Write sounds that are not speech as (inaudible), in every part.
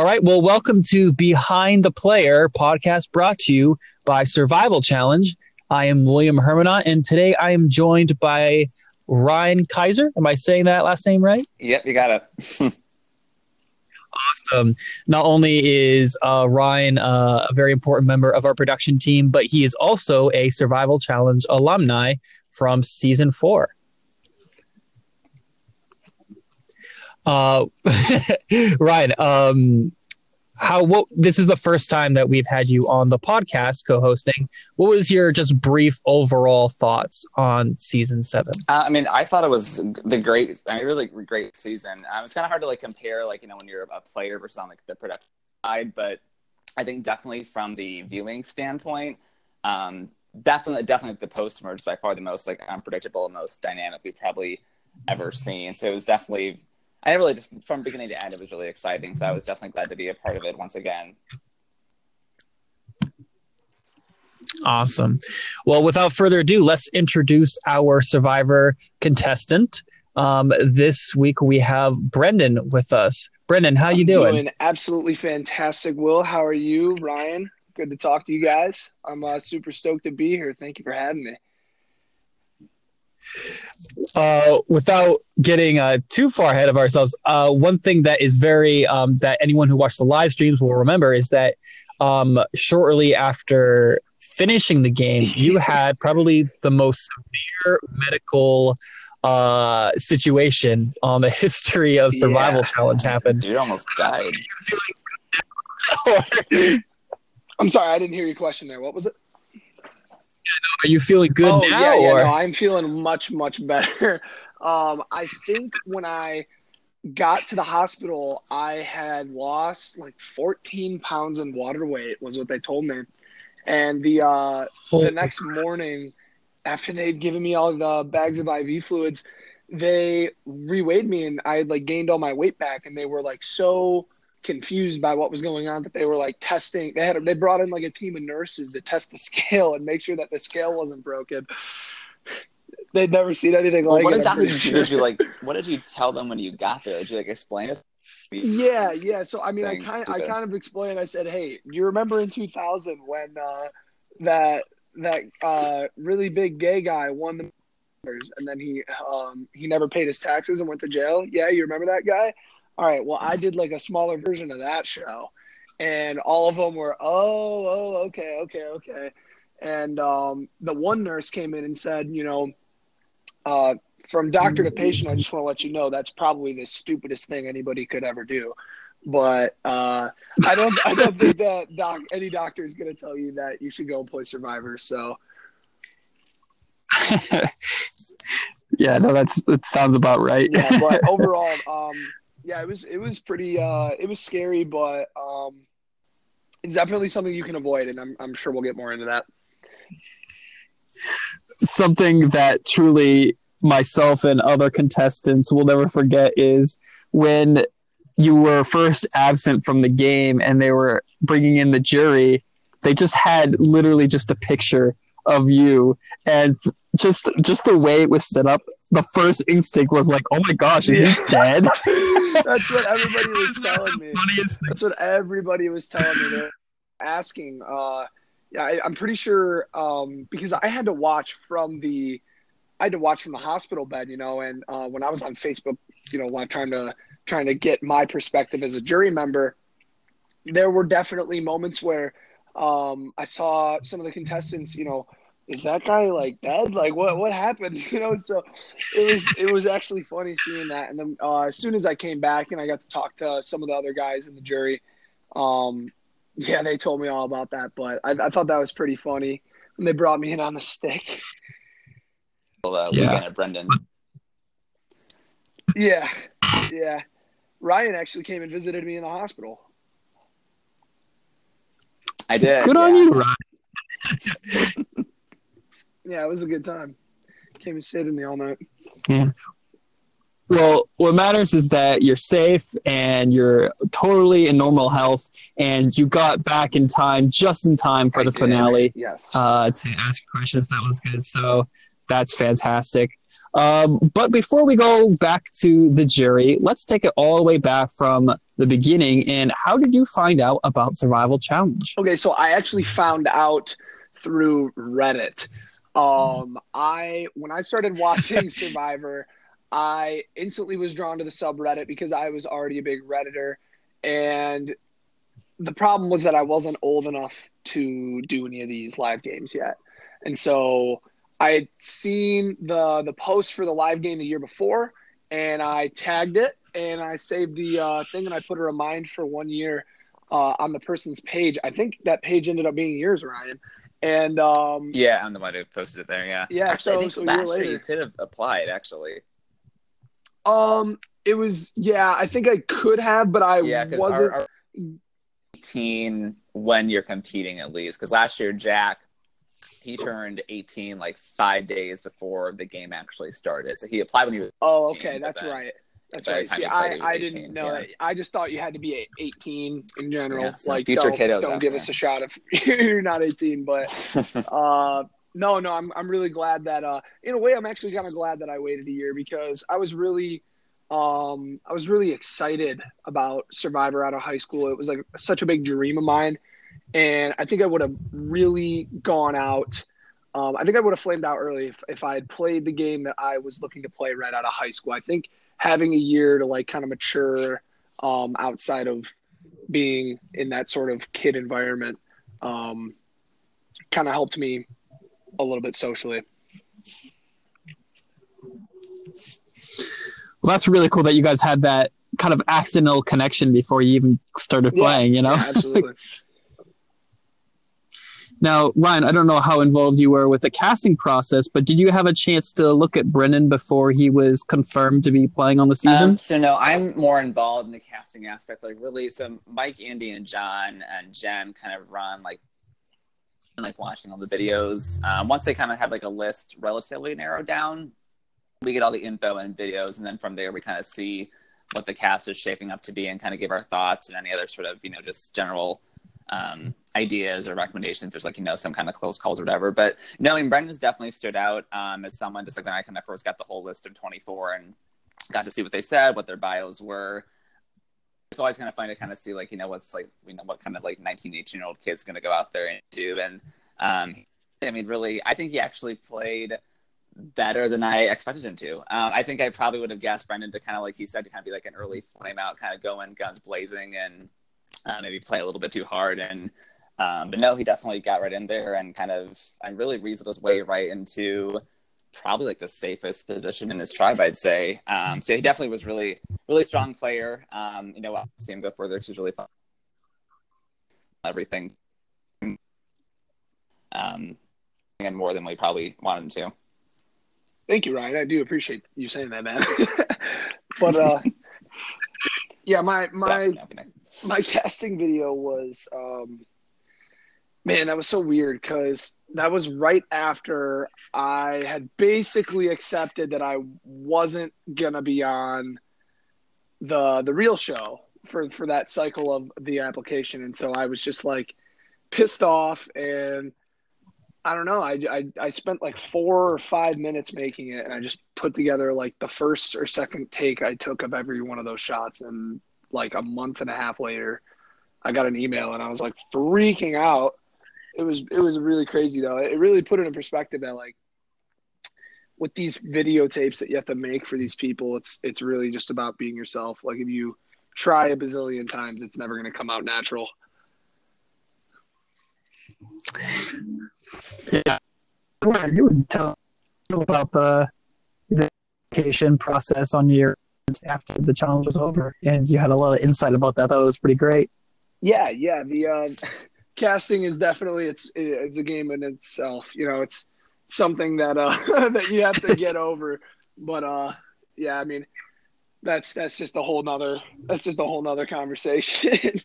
All right. Well, welcome to Behind the Player podcast brought to you by Survival Challenge. I am William Hermanot, and today I am joined by Ryan Kaiser. Am I saying that last name right? Yep, you got it. (laughs) awesome. Not only is uh, Ryan uh, a very important member of our production team, but he is also a Survival Challenge alumni from season four. Uh, (laughs) Ryan, um, how what this is the first time that we've had you on the podcast co-hosting. What was your just brief overall thoughts on season seven? Uh, i mean i thought it was the great i mean really great season. Um, it's kind of hard to like compare like you know when you're a player versus on like the production side but i think definitely from the viewing standpoint um, definitely definitely the post merge by far the most like unpredictable most dynamic we've probably ever seen. So it was definitely I really just from beginning to end, it was really exciting. So I was definitely glad to be a part of it once again. Awesome. Well, without further ado, let's introduce our survivor contestant. Um, this week we have Brendan with us. Brendan, how I'm you doing? Doing absolutely fantastic. Will, how are you? Ryan, good to talk to you guys. I'm uh, super stoked to be here. Thank you for having me. Uh, without getting uh, too far ahead of ourselves, uh, one thing that is very um, that anyone who watched the live streams will remember is that um, shortly after finishing the game, you (laughs) had probably the most severe medical uh, situation on the (laughs) history of Survival yeah. Challenge happened. You almost (laughs) died. I'm sorry, I didn't hear your question there. What was it? Are you feeling good oh, now? Yeah, yeah, or? no, I'm feeling much, much better. (laughs) Um, I think when I got to the hospital, I had lost like 14 pounds in water weight, was what they told me. And the uh, oh. the next morning, after they'd given me all the bags of IV fluids, they reweighed me and I had like gained all my weight back. And they were like so confused by what was going on that they were like testing they had they brought in like a team of nurses to test the (laughs) scale and make sure that the scale wasn't broken. They'd never seen anything well, like what it, exactly did (laughs) you, did you like what did you tell them when you got there? Did you like explain it? Yeah yeah. So i mean i kind i kind of explained i said hey you remember in 2000 when uh that that uh really big gay guy won the and then he um he never paid his taxes and went to jail? Yeah you remember that guy all right, well, I did like a smaller version of that show, and all of them were, oh, oh, okay, okay, okay. And um, the one nurse came in and said, you know, uh, from doctor to patient, I just want to let you know that's probably the stupidest thing anybody could ever do. But uh, I don't, I don't think (laughs) that doc, any doctor is going to tell you that you should go and play Survivor. So. (laughs) yeah, no, that's that sounds about right. yeah, but (laughs) overall, um, yeah, it was it was pretty uh it was scary, but um it's definitely something you can avoid and I'm I'm sure we'll get more into that. Something that truly myself and other contestants will never forget is when you were first absent from the game and they were bringing in the jury, they just had literally just a picture of you and just just the way it was set up the first instinct was like oh my gosh is yeah. he dead? (laughs) That's what (laughs) everybody was telling me. that's what everybody was telling me. They're asking uh yeah I, am pretty sure um because i had to watch from the i had to watch from the hospital bed you know and uh when i was on facebook you know while trying to trying to get my perspective as a jury member there were definitely moments where um, I saw some of the contestants, you know, is that guy like dead? Like what what happened? (laughs) You know, so it was it was actually funny seeing that. And then uh, as soon as I came back and I got to talk to some of the other guys in the jury, um, (laughs) yeah, they told me all about that. But I, I thought that was pretty funny when they brought me in on the stick. (laughs) Well, uh, yeah. weekend at Brendan. Yeah, yeah. Ryan actually came and visited me in the hospital. I did. Good yeah. on you, Ryan. Yeah, it was a good time. Came and stayed with me all night. Yeah. Well, what matters is that you're safe and you're totally in normal health, and you got back in time, just in time for I the did. finale. Yes. Uh, to ask questions, that was good. So that's fantastic. Um, but before we go back to the jury, let's take it all the way back from the beginning. And how did you find out about Survival Challenge? Okay, so I actually found out through Reddit. Um, I when I started watching (laughs) Survivor, I instantly was drawn to the subreddit because I was already a big redditor, and the problem was that I wasn't old enough to do any of these live games yet, and so I had seen the the post for the live game the year before, and I tagged it and I saved the uh, thing and I put a remind for one year uh, on the person's page. I think that page ended up being yours, Ryan. And um, yeah, I'm the one who posted it there. Yeah, yeah. Actually, so, so last year you could have applied. Actually, um, it was yeah. I think I could have, but I yeah, wasn't. Our, our 18 when you're competing at least because last year Jack he turned 18 like five days before the game actually started. So he applied when he was. Oh, okay, that's right. That's right. See, I, I didn't know yeah. that. I just thought you had to be 18 in general. Yeah, like, future don't, kiddos. Don't give there. us a shot if (laughs) you're not 18. But (laughs) uh, no, no, I'm I'm really glad that. Uh, in a way, I'm actually kind of glad that I waited a year because I was really, um, I was really excited about Survivor out of high school. It was like such a big dream of mine, and I think I would have really gone out. Um, I think I would have flamed out early if, if I had played the game that I was looking to play right out of high school. I think having a year to like kind of mature um, outside of being in that sort of kid environment um, kind of helped me a little bit socially. Well, that's really cool that you guys had that kind of accidental connection before you even started playing. Yeah, you know, yeah, absolutely. (laughs) Now, Ryan, I don't know how involved you were with the casting process, but did you have a chance to look at Brendan before he was confirmed to be playing on the season? Um, so no, I'm more involved in the casting aspect. Like really, so Mike, Andy, and John and Jen kind of run like like watching all the videos. Um, once they kind of have like a list relatively narrowed down, we get all the info and videos, and then from there we kind of see what the cast is shaping up to be and kind of give our thoughts and any other sort of you know just general um, ideas or recommendations. There's like you know some kind of close calls or whatever. But knowing Brendan's definitely stood out um, as someone just like when I kind of first got the whole list of 24 and got to see what they said, what their bios were. It's always kind of fun to kind of see like you know what's like you know what kind of like 19, 18 year old kid's going to go out there and do. And um, I mean, really, I think he actually played better than I expected him to. Um, I think I probably would have guessed Brendan to kind of like he said to kind of be like an early flame out, kind of go in guns blazing and uh, maybe play a little bit too hard. And um, but no, he definitely got right in there and kind of and really reasoned his way right into probably like the safest position in his tribe, I'd say. Um, so he definitely was really really strong player. Um, you know, I'll see him go further. She's really fun. Everything. Um, and more than we probably wanted him to. Thank you, Ryan. I do appreciate you saying that, man. (laughs) but uh, (laughs) yeah, my my my casting video was um, man, that was so weird because that was right after I had basically accepted that I wasn't gonna be on the the real show for for that cycle of the application, and so I was just like pissed off and I don't know. I, I, I spent like four or five minutes making it, and I just put together like the first or second take I took of every one of those shots, and like a month and a half later, I got an email and I was like freaking out. It was it was really crazy though. It really put it in perspective that like with these videotapes that you have to make for these people, it's it's really just about being yourself. Like if you try a bazillion times, it's never going to come out natural. Yeah, you would tell about the the application process on your after the challenge was over, and you had a lot of insight about that. That was pretty great. Yeah, yeah. The uh, (laughs) casting is definitely it's it's a game in itself. You know, it's something that uh (laughs) that you have to get (laughs) over. But uh, yeah, I mean, that's that's just a whole nother that's just a whole nother conversation.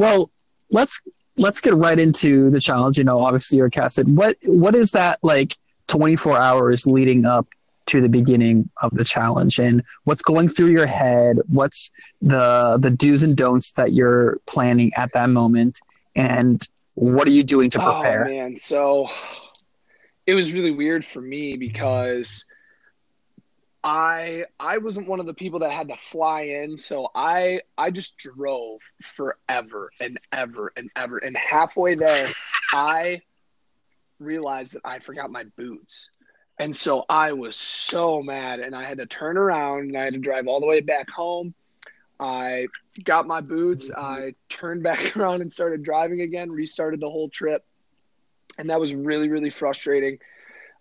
Well, let's let's get right into the challenge. You know, obviously you're casted. What what is that like? 24 hours leading up to the beginning of the challenge and what's going through your head what's the the do's and don'ts that you're planning at that moment and what are you doing to oh, prepare oh, man so it was really weird for me because I I wasn't one of the people that had to fly in, so I I just drove forever and ever and ever. And halfway there, I realized that I forgot my boots. And so I was so mad and I had to turn around and I had to drive all the way back home. I got my boots, I turned (laughs) back around and started driving again, restarted the whole trip. And that was really, really frustrating.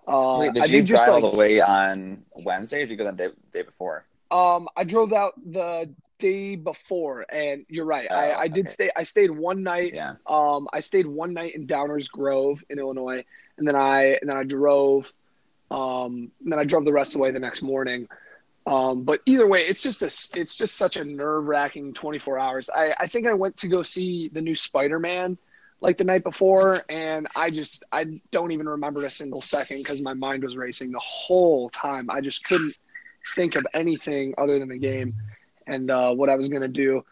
Uh, Wait, did I you drive like, all the way on Wednesday or did you go the day, day before? Um, I drove out the day before, and you're right. Oh, I, I did okay. stay. I stayed one night. Yeah. Um, I stayed one night in Downers Grove in Illinois, and then I and then I drove. Um, and then I drove the rest of the way the next morning. Um, but either way, it's just a it's just such a nerve wracking 24 hours. I I think I went to go see the new Spider Man like the night before, and I just I don't even remember a single second because my mind was racing the whole time. I just couldn't think of anything other than the game and uh, what I was gonna do.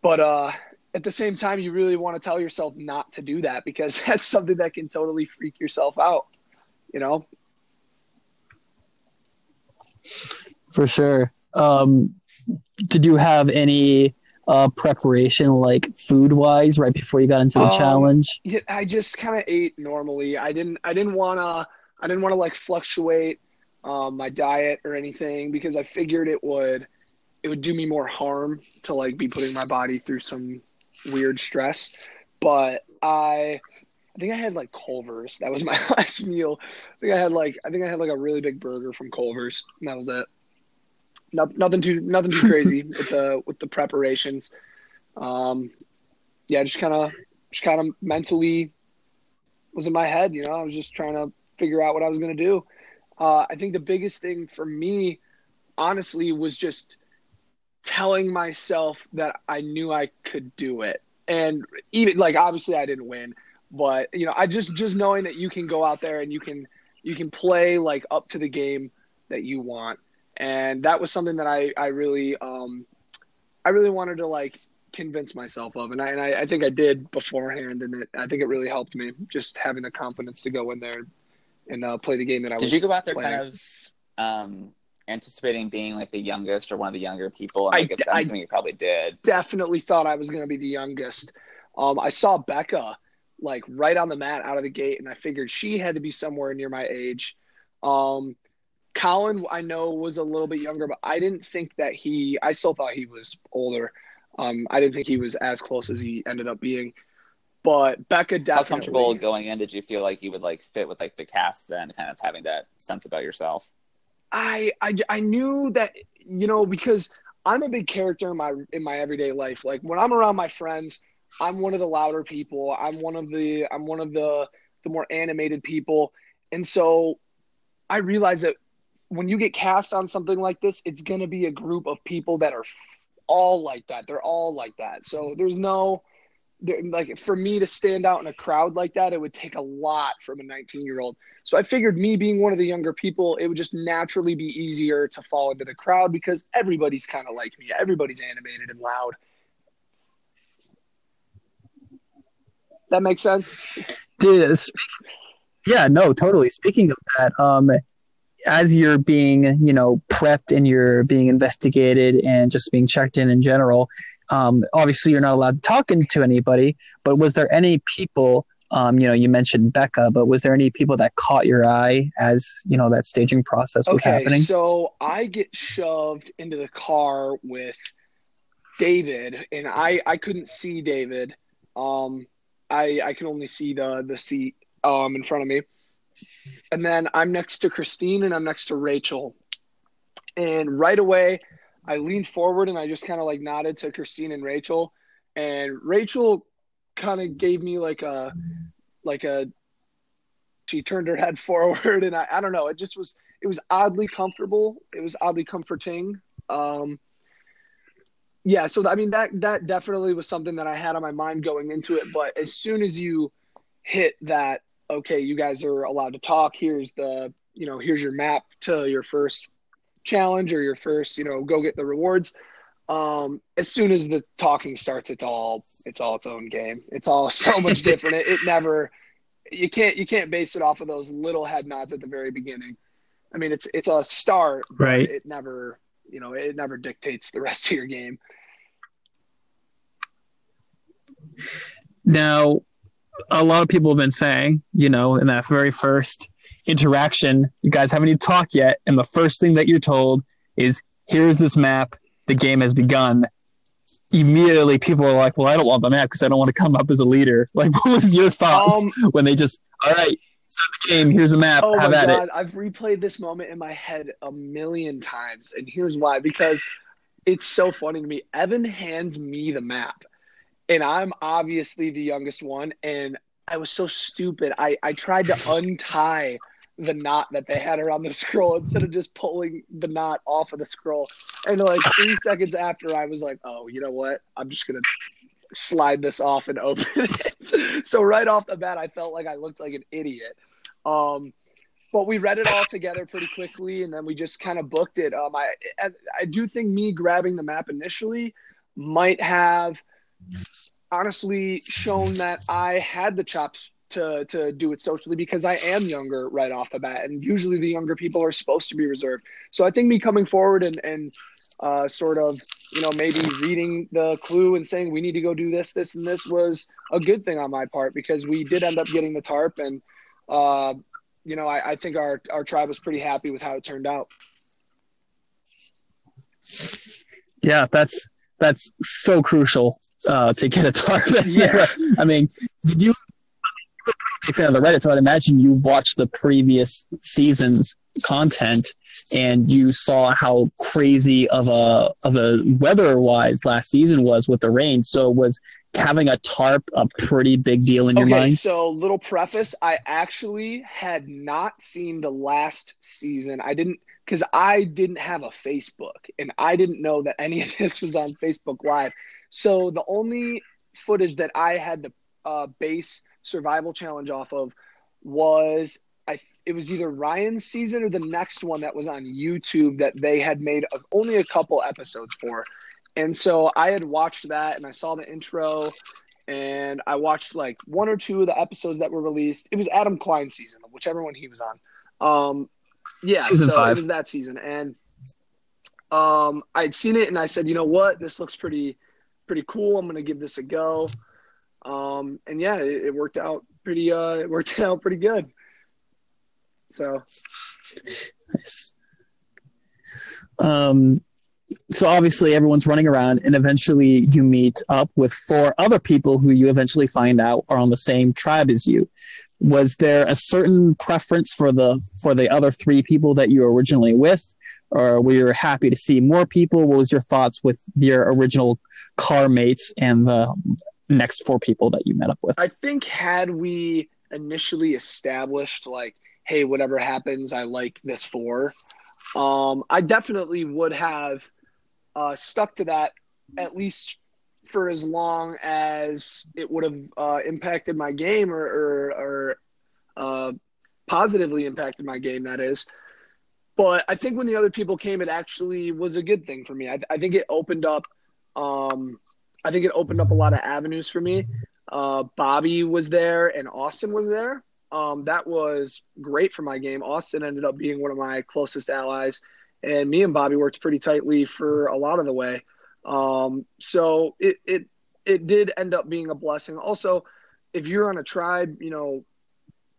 But uh, at the same time, you really want to tell yourself not to do that because (laughs) that's something that can totally freak yourself out. You know. For sure. Um, did you have any uh, preparation, like food wise, right before you got into the um, challenge? Yeah, I just kind of ate normally. I didn't. I didn't want to. I didn't want to like fluctuate um, my diet or anything because I figured it would. It would do me more harm to like be putting my body through some weird stress. But I, I think I had like Culver's. That was my (laughs) last meal. I think I had like I think I had like a really big burger from Culver's, and that was it no, nothing too nothing too (laughs) crazy with the with the preparations. Um, yeah, just kind of just kind of mentally was in my head. You know, I was just trying to figure out what I was going to do. Uh, I think the biggest thing for me, honestly, was just telling myself that I knew I could do it. And even like obviously I didn't win, but you know, I just just knowing that you can go out there and you can you can play like up to the game that you want and that was something that I I really um I really wanted to like convince myself of, and I and I, I think I did beforehand, and it, I think it really helped me just having the confidence to go in there and uh, play the game that I did was. Did you go out there playing. kind of um, anticipating being like the youngest or one of the younger people? And, like, I, I you probably did. Definitely thought I was going to be the youngest. Um, I saw Becca like right on the mat out of the gate, and I figured she had to be somewhere near my age. Um, Colin, I know, was a little bit younger, but I didn't think that he. I still thought he was older. Um, I didn't think he was as close as he ended up being. But Becca definitely. How comfortable going in did you feel like you would like fit with like the cast then, kind of having that sense about yourself? I I, I knew that you know because I'm a big character in my in my everyday life. Like when I'm around my friends, I'm one of the louder people. I'm one of the I'm one of the the more animated people, and so I realized that when you get cast on something like this, it's going to be a group of people that are all like that. They're all like that. So there's no like for me to stand out in a crowd like that, it would take a lot from a 19 year old. So I figured me being one of the younger people, it would just naturally be easier to fall into the crowd because everybody's kind of like me. Everybody's animated and loud. That makes sense. Dude, yeah, no, totally. Speaking of that, um, as you're being, you know, prepped and you're being investigated and just being checked in in general, um, obviously you're not allowed to talk to anybody. But was there any people? Um, you know, you mentioned Becca, but was there any people that caught your eye as you know that staging process was okay, happening? So I get shoved into the car with David, and I I couldn't see David. Um, I I can only see the the seat um in front of me and then I'm next to Christine and I'm next to Rachel. And right away, I leaned forward and I just kind of like nodded to Christine and Rachel. And Rachel kind of gave me like a, like a, she turned her head (laughs) forward and I, I don't know, it just was, it was oddly comfortable. It was oddly comforting. Um, yeah, so I mean that that definitely was something that I had on my mind going into it. But as soon as you hit that okay, you guys are allowed to talk. Here's the, you know, here's your map to your first challenge or your first, you know, go get the rewards. Um, as soon as the talking starts, it's all it's all its own game. It's all (laughs) so much (laughs) different. it, it never you can't you can't base it off of those little head nods at the very beginning. I mean, it's it's a start, right? It never, you know, it never dictates the (laughs) rest of your game. Now, a lot of people have been saying, you know, in that very first interaction, you guys haven't even talked yet, and the first thing that you're told is, "Here's this map. The game has begun." Immediately, people are like, "Well, I don't want the map because I don't want to come up as a leader." (laughs) Like, what was your thoughts um, when they just, "All right, start the game. Here's a map. Oh Have my god, it. I've replayed this moment in my head a million times, and here's why: because it's so funny to me. Evan hands me the map, and I'm obviously the youngest one, and I was so stupid. I I tried to untie the knot that they had around the scroll instead of just pulling the knot off of the scroll. And like three seconds after, I was like, "Oh, you know what? I'm just gonna slide this off and (laughs) open it. so right off the bat, I felt like I looked like an idiot. Um, but we read it all together pretty quickly, and then we just kind of booked it. Um, I I do think me grabbing the map initially might have honestly shown that I had the chops to to do it socially because I am younger right off the bat, and usually the younger people are supposed to be reserved. So I think me coming forward and and uh, sort of you know, maybe reading the clue and saying we need to go do this, this, and this was a good thing on my part because we did end up getting the tarp, and uh, you know, I, I think our our tribe was pretty happy with how it turned out. Yeah, that's that's so crucial uh, to get a tarp. (laughs) yeah. I mean, did you a fan of the Reddit, so I'd imagine you watched the previous season's content and you saw how crazy of a of a weather wise last season was with the rain. So was having a tarp a pretty big deal in your okay, mind? So little preface, I actually had not seen the last season. I didn't because I didn't have a Facebook and I didn't know that any of (laughs) this was on Facebook Live. So the only footage that I had to uh, base survival challenge off of was I it was either Ryan's season or the next one that was on YouTube that they had made a, only a couple episodes for. And so I had watched that and I saw the intro and I watched like one or two of the episodes that were released. It was Adam Klein's season, whichever one he was on. Um, yeah, season so five. it was that season, and um, I'd seen it and I said, you know what, this looks pretty pretty cool. I'm gonna give this a go. Um, and yeah, it, it, worked out pretty. Uh, it worked (laughs) out pretty good. So, nice. Um, so obviously everyone's running around, and eventually you meet up with four other people who you eventually find out are on the same tribe as you. Was there a certain preference for the for the other three people that you were originally with, or were you happy to see more people? What was your thoughts with your original car mates and the next four people that you met up with? I think had we initially established like, hey, whatever happens, I like this four. Um, I definitely would have uh, stuck to that at least for as long as it would have uh, impacted my game or, or, or uh, positively impacted my game. That is. But I think when the other people came, it actually was a good thing for me. I, I think it opened up um, I think it opened up a lot of avenues for me. Uh, Bobby was there and Austin was there. Um, that was great for my game. Austin ended up being one of my closest allies, and me and Bobby worked pretty tightly for a lot of the way. Um, so it it it did end up being a blessing. Also, if you're on a tribe, you know,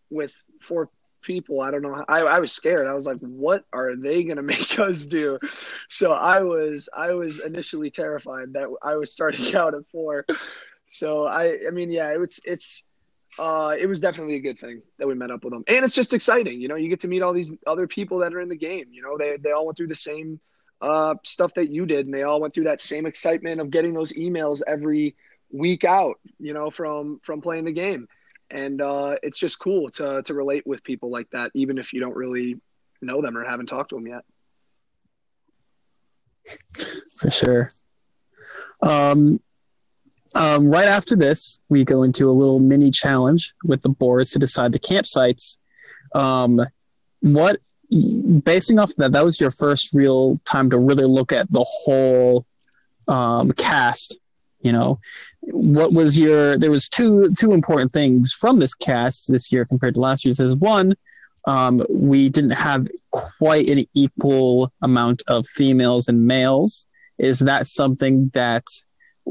with four people. I don't know. I, I was scared. I was like, what are they going (laughs) to make us do? So I was, I was initially terrified that I was starting (laughs) out at four. So I, I mean, yeah, it's, it's, uh, it was definitely a good thing that we met up with them. And it's just exciting. You know, you get to meet all these other people that are in the game. You know, they, they all went through the same uh, stuff that you did. And they all went through that same excitement of getting those emails every week out, you know, from, from playing the game and uh, it's just cool to to relate with people like that, even if you don't really know them or haven't talked to them yet. For sure. Um, um, right after this, we go into a little mini challenge with the boards to decide the campsites. Um, what, basing off of that, that was your first real time to really look at the whole um, cast you know, what was your? There was two two important things from this cast this year compared to last year's. Is one, um, we didn't have quite an equal amount of females and males. Is that something that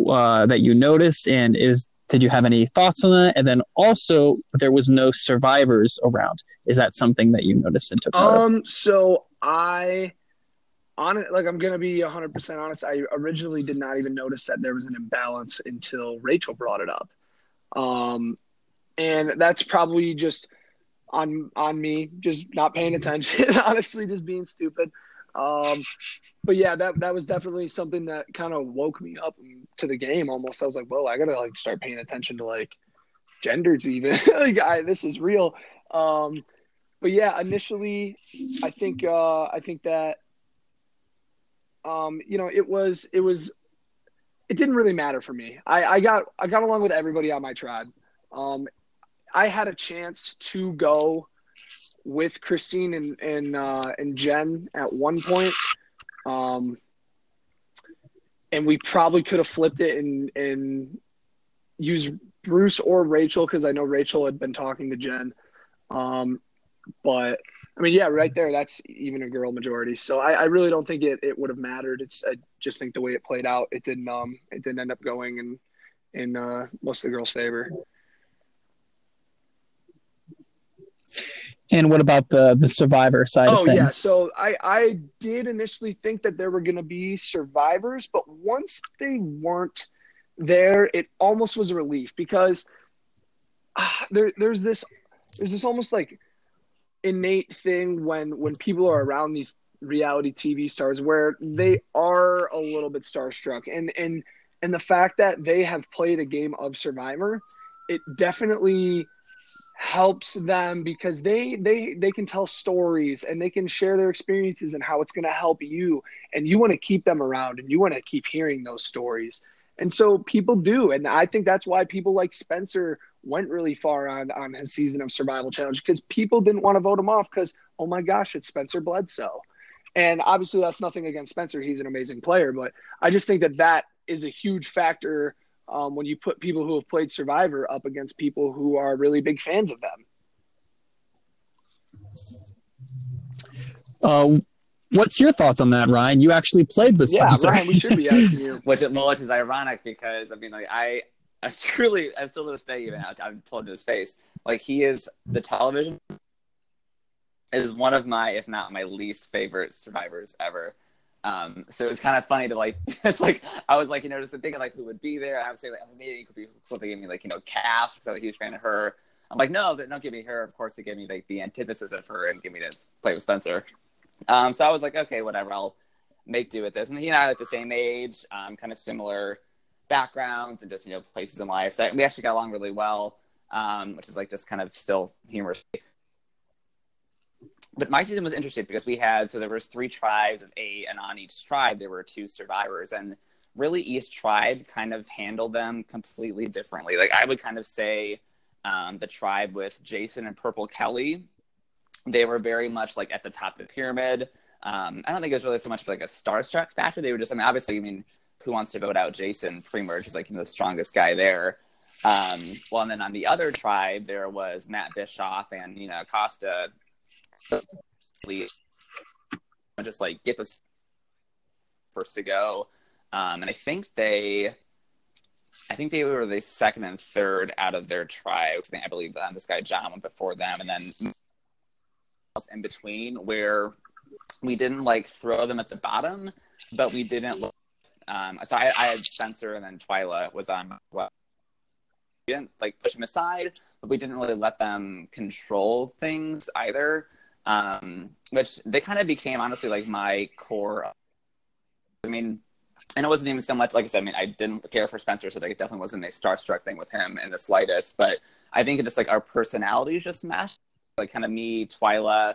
uh, that you noticed, and is did you have any thoughts on that? And then also, there was no survivors around. Is that something that you noticed and took Um, so I on like I'm gonna be 100 percent honest. I originally did not even notice that there was an imbalance until Rachel brought it up. Um, and that's probably just on on me, just not paying attention. (laughs) honestly, just being stupid. Um, but yeah, that that was definitely something that kind of woke me up to the game. Almost, I was like, "Whoa, I gotta like start paying attention to like genders even. (laughs) like, I, this is real." Um, but yeah, initially, I think uh, I think that um, you know it was it was it didn't really matter for me. I, I got I got along with everybody on my tribe. Um, I had a chance to go with Christine and and uh, and Jen at one point, um, and we probably could have flipped it and and used Bruce or Rachel because I know Rachel had been talking to Jen. Um, but I mean, yeah, right there, that's even a girl majority. So I, I really don't think it, it would have mattered. It's I just think the way it played out, it didn't um it didn't end up going in in uh, most of the girls' favor. And what about the the survivor side oh, of things? yeah, so I I did initially think that there were going to be survivors, but once they weren't there, it almost was a relief because uh, there there's this there's this almost like innate thing when when people are around these reality TV stars where they are a little bit starstruck and and and the fact that they have played a game of survivor it definitely helps them because they they they can tell stories and they can share their experiences and how it's going to help you. And you want to keep them around and you want to keep hearing those stories. And so people do. And i think that's why people like spencer went really far on on his season of survival challenge because people didn't want to vote him off because oh my gosh it's spencer bledsoe. And obviously that's nothing against spencer. He's an amazing player but i just think that that is a huge factor um, when you put people who have played Survivor up against people who are really big fans of them. Uh, what's your thoughts on that, Ryan? You actually played with Spencer. Yeah, Ryan, we should be asking you. (laughs) which, well, which is ironic because I mean, like I, I truly, I still to this day, even I, I've told to his face, like he is the television is one of my, if not my least favorite survivors ever. Um, so it's kind of funny to like, (laughs) it's like, I was like, you know, just thinking like who would be there. I would say like, maybe it could be to give me like, you know, Cass, because I'm a huge fan of her. I'm like, no, they don't give me her. Of course, they give me like the antithesis of her and give me to play with Spencer. Um, so I was like, okay, whatever. I'll make do with this. And he and I are like the same age, um, kind of similar backgrounds and just, you know, places in life. So we actually got along really well, um, which is like just kind of still humorous but my season was interesting because we had so there was three tribes of eight, and on each tribe there were two survivors, and really each tribe kind of handled them completely differently. Like I would kind of say um, the tribe with Jason and Purple Kelly, they were very much like at the top of the pyramid. Um, I don't think it was really so much for like a starstruck factor. They were just, I mean, obviously, I mean, who wants to vote out Jason pre-merge? He's like you know, the strongest guy there. Um, well, and then on the other tribe, there was Matt Bischoff and you know Costa just like get this first to go. Um, and I think they, I think they were the second and third out of their tribes. I believe um, this guy John went before them, and then in between where we didn't like throw them at the bottom, but we didn't. Look, um, so I, I, had Spencer, and then Twyla was on. Well, we didn't like push them aside, but we didn't really let them control things either um, which they kind of became honestly like my core. I mean, and it wasn't even so much like I said. I mean, I didn't care for Spencer, so like it definitely wasn't a starstruck thing with him in the slightest. But I think it just like our personalities just smashed. Like kind of me, Twyla,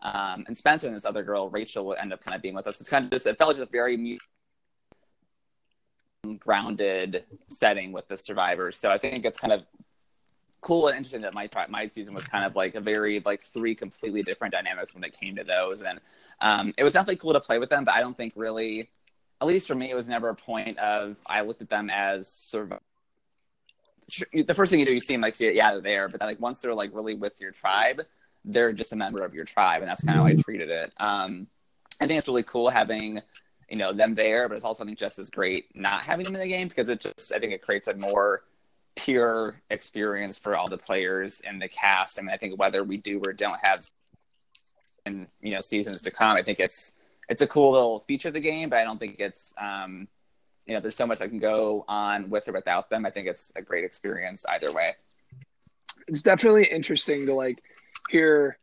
um, and Spencer, and this other girl, Rachel, would end up kind of being with us. It's kind of just it felt just a very grounded setting with the survivors. So I think it's kind of cool and interesting that my my season was kind of like a very like three completely different dynamics when it came to those, and um, it was definitely cool to play with them. But I don't think really at least for me, it was never a point of I looked at them as sort of the first thing you do, you see them like, yeah, they're there, but like once they're like really with your tribe, they're just a member of your tribe, and that's kind of how I treated it. Um, I think it's really cool having you know them there, but it's also I think just as great not having them in the game because it just I think it creates a more pure experience for all the players and the cast. I mean, I think whether we do or don't have in you know seasons to come, I think it's it's a cool little feature of the game, but I don't think it's um, you know there's so much that can go on with or without them. I think it's a great experience either way. It's definitely interesting to like hear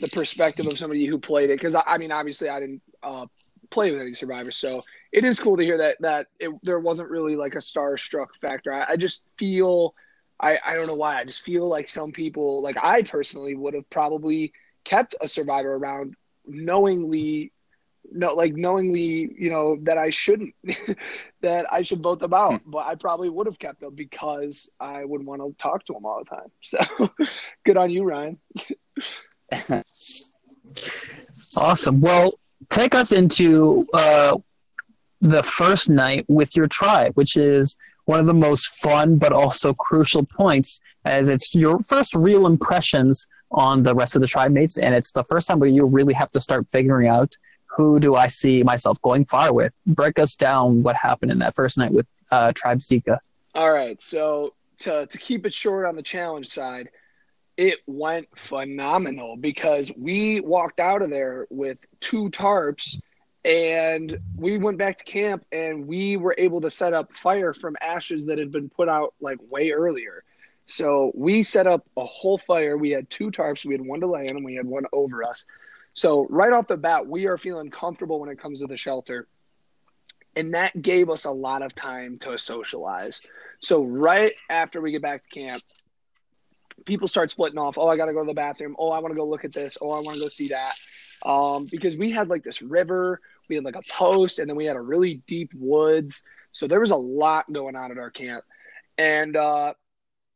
the perspective of somebody who played it because I, I, mean obviously I didn't uh, play with any survivors, so it is cool to hear that that it, there wasn't really like a starstruck factor. I, I just feel I I don't know why. I just feel like some people like I personally would have probably kept a survivor around knowingly no like knowingly you know that i shouldn't (laughs) that i should vote them out. Hmm. but i probably would have kept them because i would want to talk to them all the time. (laughs) So good on you ryan. (laughs) Awesome. Well take us into uh, the first night with your tribe which is one of the most fun but also crucial points as it's your first real impressions on the rest of the tribe mates and it's the first time where you really have to start figuring out who do I see myself going far with? Break us down what happened in that first night with uh, Tribe Zika. All right. So to, to keep it short on the challenge side, it went phenomenal because we walked out of there with two tarps and we went back to camp and we were able to set up fire from ashes that had been put out like way earlier. So we set up a whole fire. We had two tarps. We had one to lay in and we had one over us. So right off the bat, we are feeling comfortable when it comes to the shelter. And that gave us a lot of time to socialize. So right after we get back to camp, people start splitting off. Oh, I got to go to the bathroom. Oh, I want to go look at this. Oh, I want to go see that. Um, because we had like this river, we had like a post, and then we had a really deep woods. So there was a lot going on at our camp. And uh,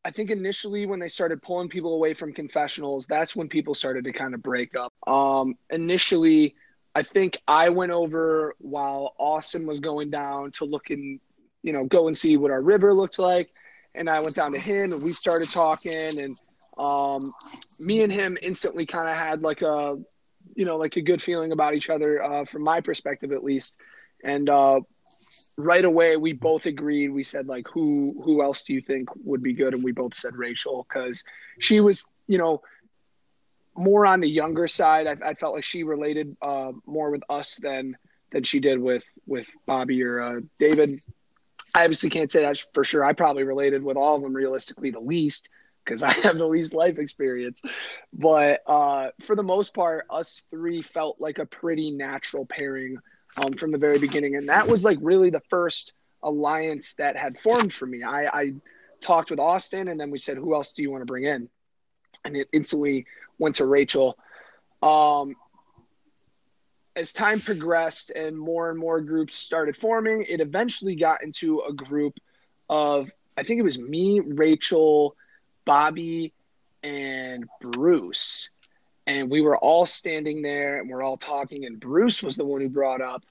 I think initially when they started pulling people away from confessionals, that's when people started to kind of break up. Um, initially, I think I went over while Austin was going down to look and, you know, go and see what our river looked like. And I went down to him and we started talking and um, me and him instantly kind of had like a, you know, like a good feeling about each other uh, from my perspective at least. And uh, right away we both agreed we said like who who else do you think would be good? And we both said rachel because she was you know more on the younger side. I, I felt like she related uh, more with us than than she did with with bobby or uh, david i obviously can't say that for sure i probably related with all of them realistically the least because i have the least life experience but uh, for the most part us three felt like a pretty natural pairing um, from the very beginning. And that was like really the first alliance that had formed for me. I, I talked with Austin and then we said, who else do you want to bring in? And it instantly went to Rachel. Um, as time progressed and more and more groups started forming, it eventually got into a group of, I think it was me, Rachel, Bobby, and Bruce. And we were all standing there and we're all talking and bruce was the one who brought up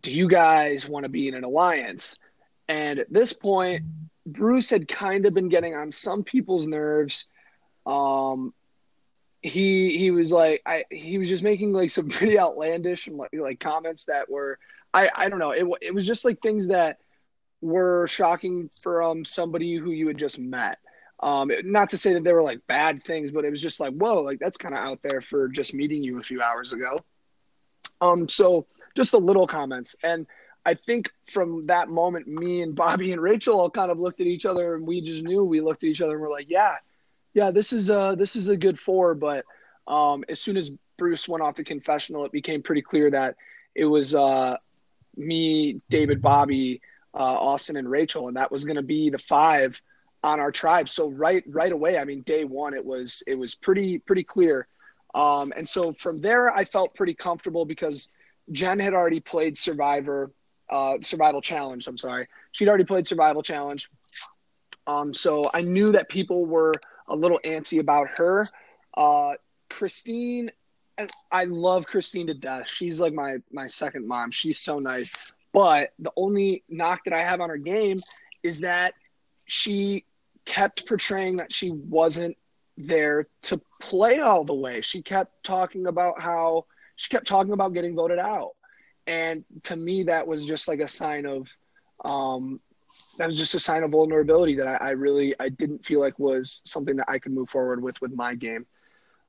do you guys want to be in an alliance? And at this point bruce had kind of been getting on some people's nerves um he he was like i he was just making like some (laughs) pretty outlandish like, like comments that were i i don't know it, it was just like things that were shocking from somebody who you had just met um, not to say that they were like bad things, but it was just like, whoa, like that's kind of out there for just meeting you a few hours ago. Um, so just the little comments. And I think from that moment, me and Bobby and Rachel all kind of looked at each other and we just knew we looked at each other and we're like, yeah, yeah, this is a, this is a good four. But um, as soon as Bruce went off to confessional, it became pretty clear that it was uh, me, David, Bobby, uh, Austin, and Rachel, and that was going to be the five on our tribe. So right right away, I mean, day one, it was it was pretty pretty clear. Um, and so from there, I felt pretty comfortable because Jen had already played Survivor, uh, Survival Challenge. I'm sorry, she'd already played Survival Challenge. Um, so I knew that people were a little antsy about her. Uh, Christine, I love Christine to death. She's like my my second mom. She's so nice. But the only knock that I have on her game is that she kept portraying that she wasn't there to play all the way. She kept talking about how she kept talking about getting voted out. And to me, that was just like a sign of, um, that was just a sign of vulnerability that I, I, really, I didn't feel like was something that I could move forward with with my game.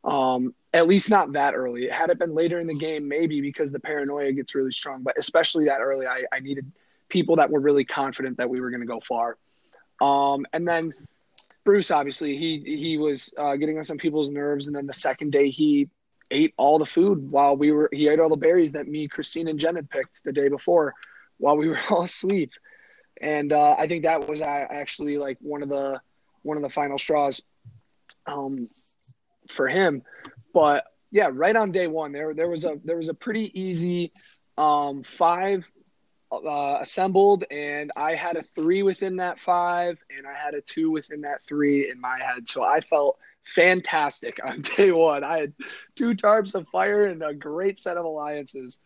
Um, at least not that early. Had it been later in the game, maybe because the paranoia gets really strong, but especially that early, I, I needed people that were really confident that we were going to go far. Um, and then Bruce, obviously, he he was uh, getting on some people's nerves, and then the second day he ate all the food while we were he ate all the berries that me, Christine, and Jen had picked the day before while we were (laughs) all asleep, and uh, I think that was actually like one of the one of the final straws um, for him. But yeah, right on day one, there there was a there was a pretty easy um, five uh, assembled, and I had a three within that five, and I had a two within that three in my head. So I felt fantastic on (laughs) day one. I had two tarps of fire and a great set of alliances.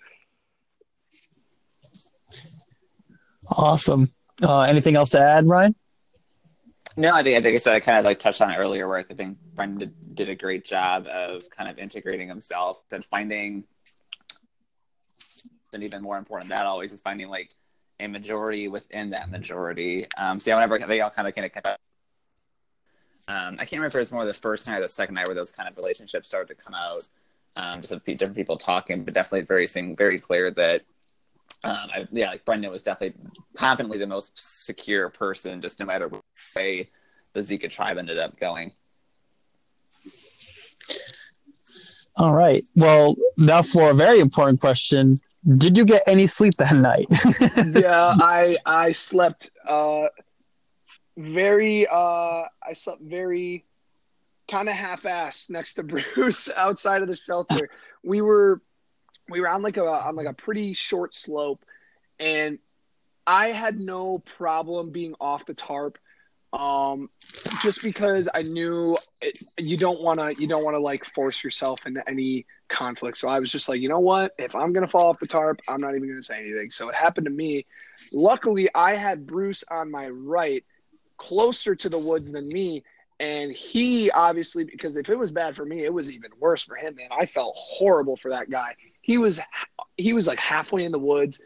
Awesome. Uh, anything else to add, Ryan? No, I think I think it's I kind of like touched on it earlier, where I think Brendan did a great job of kind of integrating himself and finding and even more important that always is finding like a majority within that majority. Um, so yeah, whenever they all kind of kind of um, I can't remember if it was more the first night or the second night where those kind of relationships started to come out. Um, just different people talking, but definitely very very clear that um, I, yeah, like Brendan was definitely confidently the most secure person, just no matter what way the Zika tribe ended up going. All right. Well, now for a very important question: Did you get any sleep that night? (laughs) yeah, I I slept uh, very. Uh, I slept very kind of half-assed next to (laughs) Bruce outside of the shelter. We were we were on like a on like a pretty short slope, and I had no problem being off the tarp um, just because I knew it, you don't want to you don't want to like force yourself into any conflict. So I was just like, you know what? If I'm gonna fall off the tarp, I'm not even gonna say anything. So it happened to me. Luckily, I had Bruce on my right, closer to the woods than me, and he obviously because if it was bad for me, it was even worse for him. Man, I felt horrible for that guy. He was he was like halfway in the woods.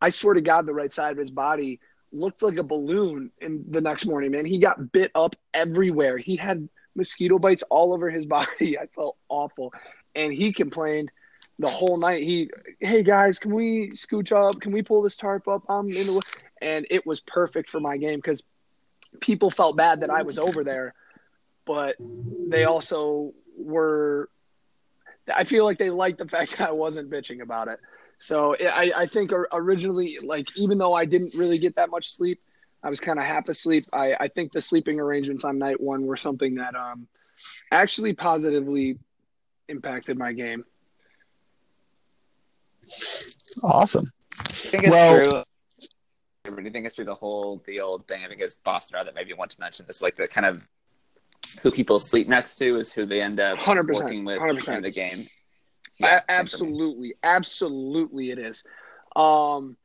I swear to God, the right side of his body looked like a balloon in the next morning, man. He got bit up everywhere. He had mosquito bites all over his (laughs) body. I felt awful. And he complained the whole night. He, hey guys, can we scooch up? Can we pull this tarp up? I'm in the and it was perfect for my game because people felt bad that I was over there, but they also were. I feel like they liked the fact (laughs) that I wasn't bitching about it. So I, I think originally, like, even though I didn't really get that much sleep, I was kind of half asleep. I, I think the sleeping arrangements on night one were something that um, actually positively impacted my game. Awesome. I think it's well, true. I think it's through the whole the old thing. I think it's Boston that maybe want to mention this, like the kind of who people sleep next to is who they end up 100%, working with 100%. in the game. Yeah, absolutely, absolutely, it is. Um,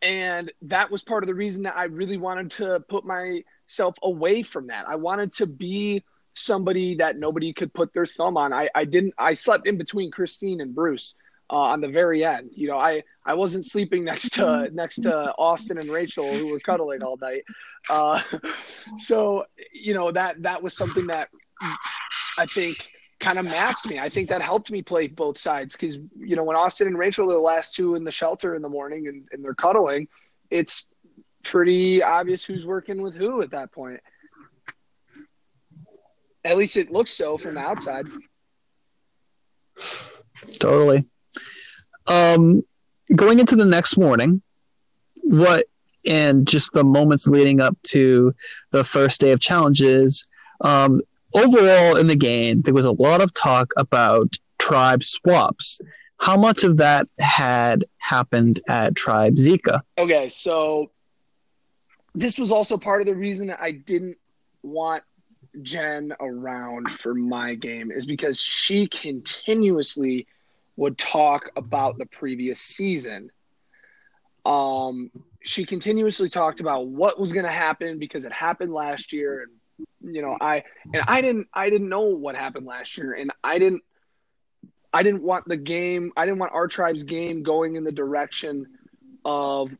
and that was part of the reason that I really wanted to put myself away from that. I wanted to be somebody that nobody could put their thumb on. I, I didn't. I slept in between Christine and Bruce uh, on the very end. You know, I I wasn't sleeping next to (laughs) next to Austin and Rachel who were cuddling all night. Uh, (laughs) so you know that that was something that I think kind of masked me. I think that helped me play both sides because you know when Austin and Rachel are the last two in the shelter in the morning and, and they're cuddling, it's pretty obvious who's working with who at that point. At least it looks so from the outside. Totally. Um, going into the next morning, what and just the moments leading up to the first day of challenges, um, overall in the game, there was a lot of talk about tribe swaps. How much of that had happened at Tribe Zika? Okay, so this was also part of the reason I didn't want Jen around for my game is because she continuously would talk about the previous season. Um, she continuously talked about what was going to happen because it happened last year, and you know, I and I didn't I didn't know what happened last year, and I didn't I didn't want the game I didn't want our tribe's game going in the direction of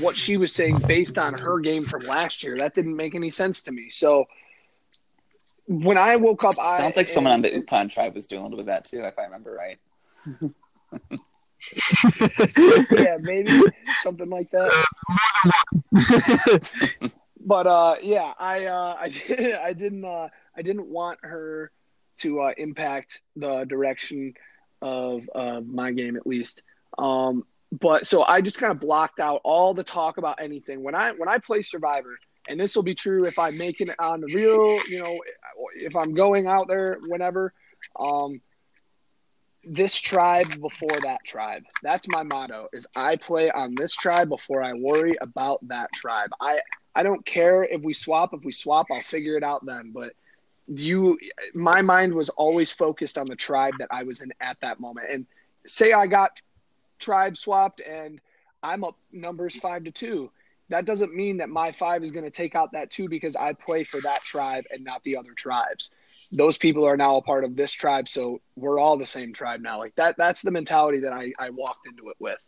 what she was saying based on her game from last year. That didn't make any sense to me. So when I woke up, I. sounds I, like someone on the Upon tribe was doing a little bit of that too, if I remember right. Yeah, maybe something like that. but uh, yeah, I uh, (laughs) I did, I didn't uh, I didn't want her to uh, impact the direction of uh, my game at least. Um, but so I just kind of blocked out all the talk about anything when I when I play Survivor, and this will be true if I'm making it on the real, you know, if I'm going out there whenever. Um, this tribe before that tribe. That's my motto. Is I play on this tribe before I worry about that tribe. I I don't care if we swap. If we swap, I'll figure it out then. But do you? My mind was always focused on the tribe that I was in at that moment. And say I got tribe swapped and I'm up numbers five to two. That doesn't mean that my five is going to take out that two because I play for that tribe and not the other tribes. Those people are now a part of this tribe, so we're all the same tribe now. Like that that's the mentality that I, I walked into it with.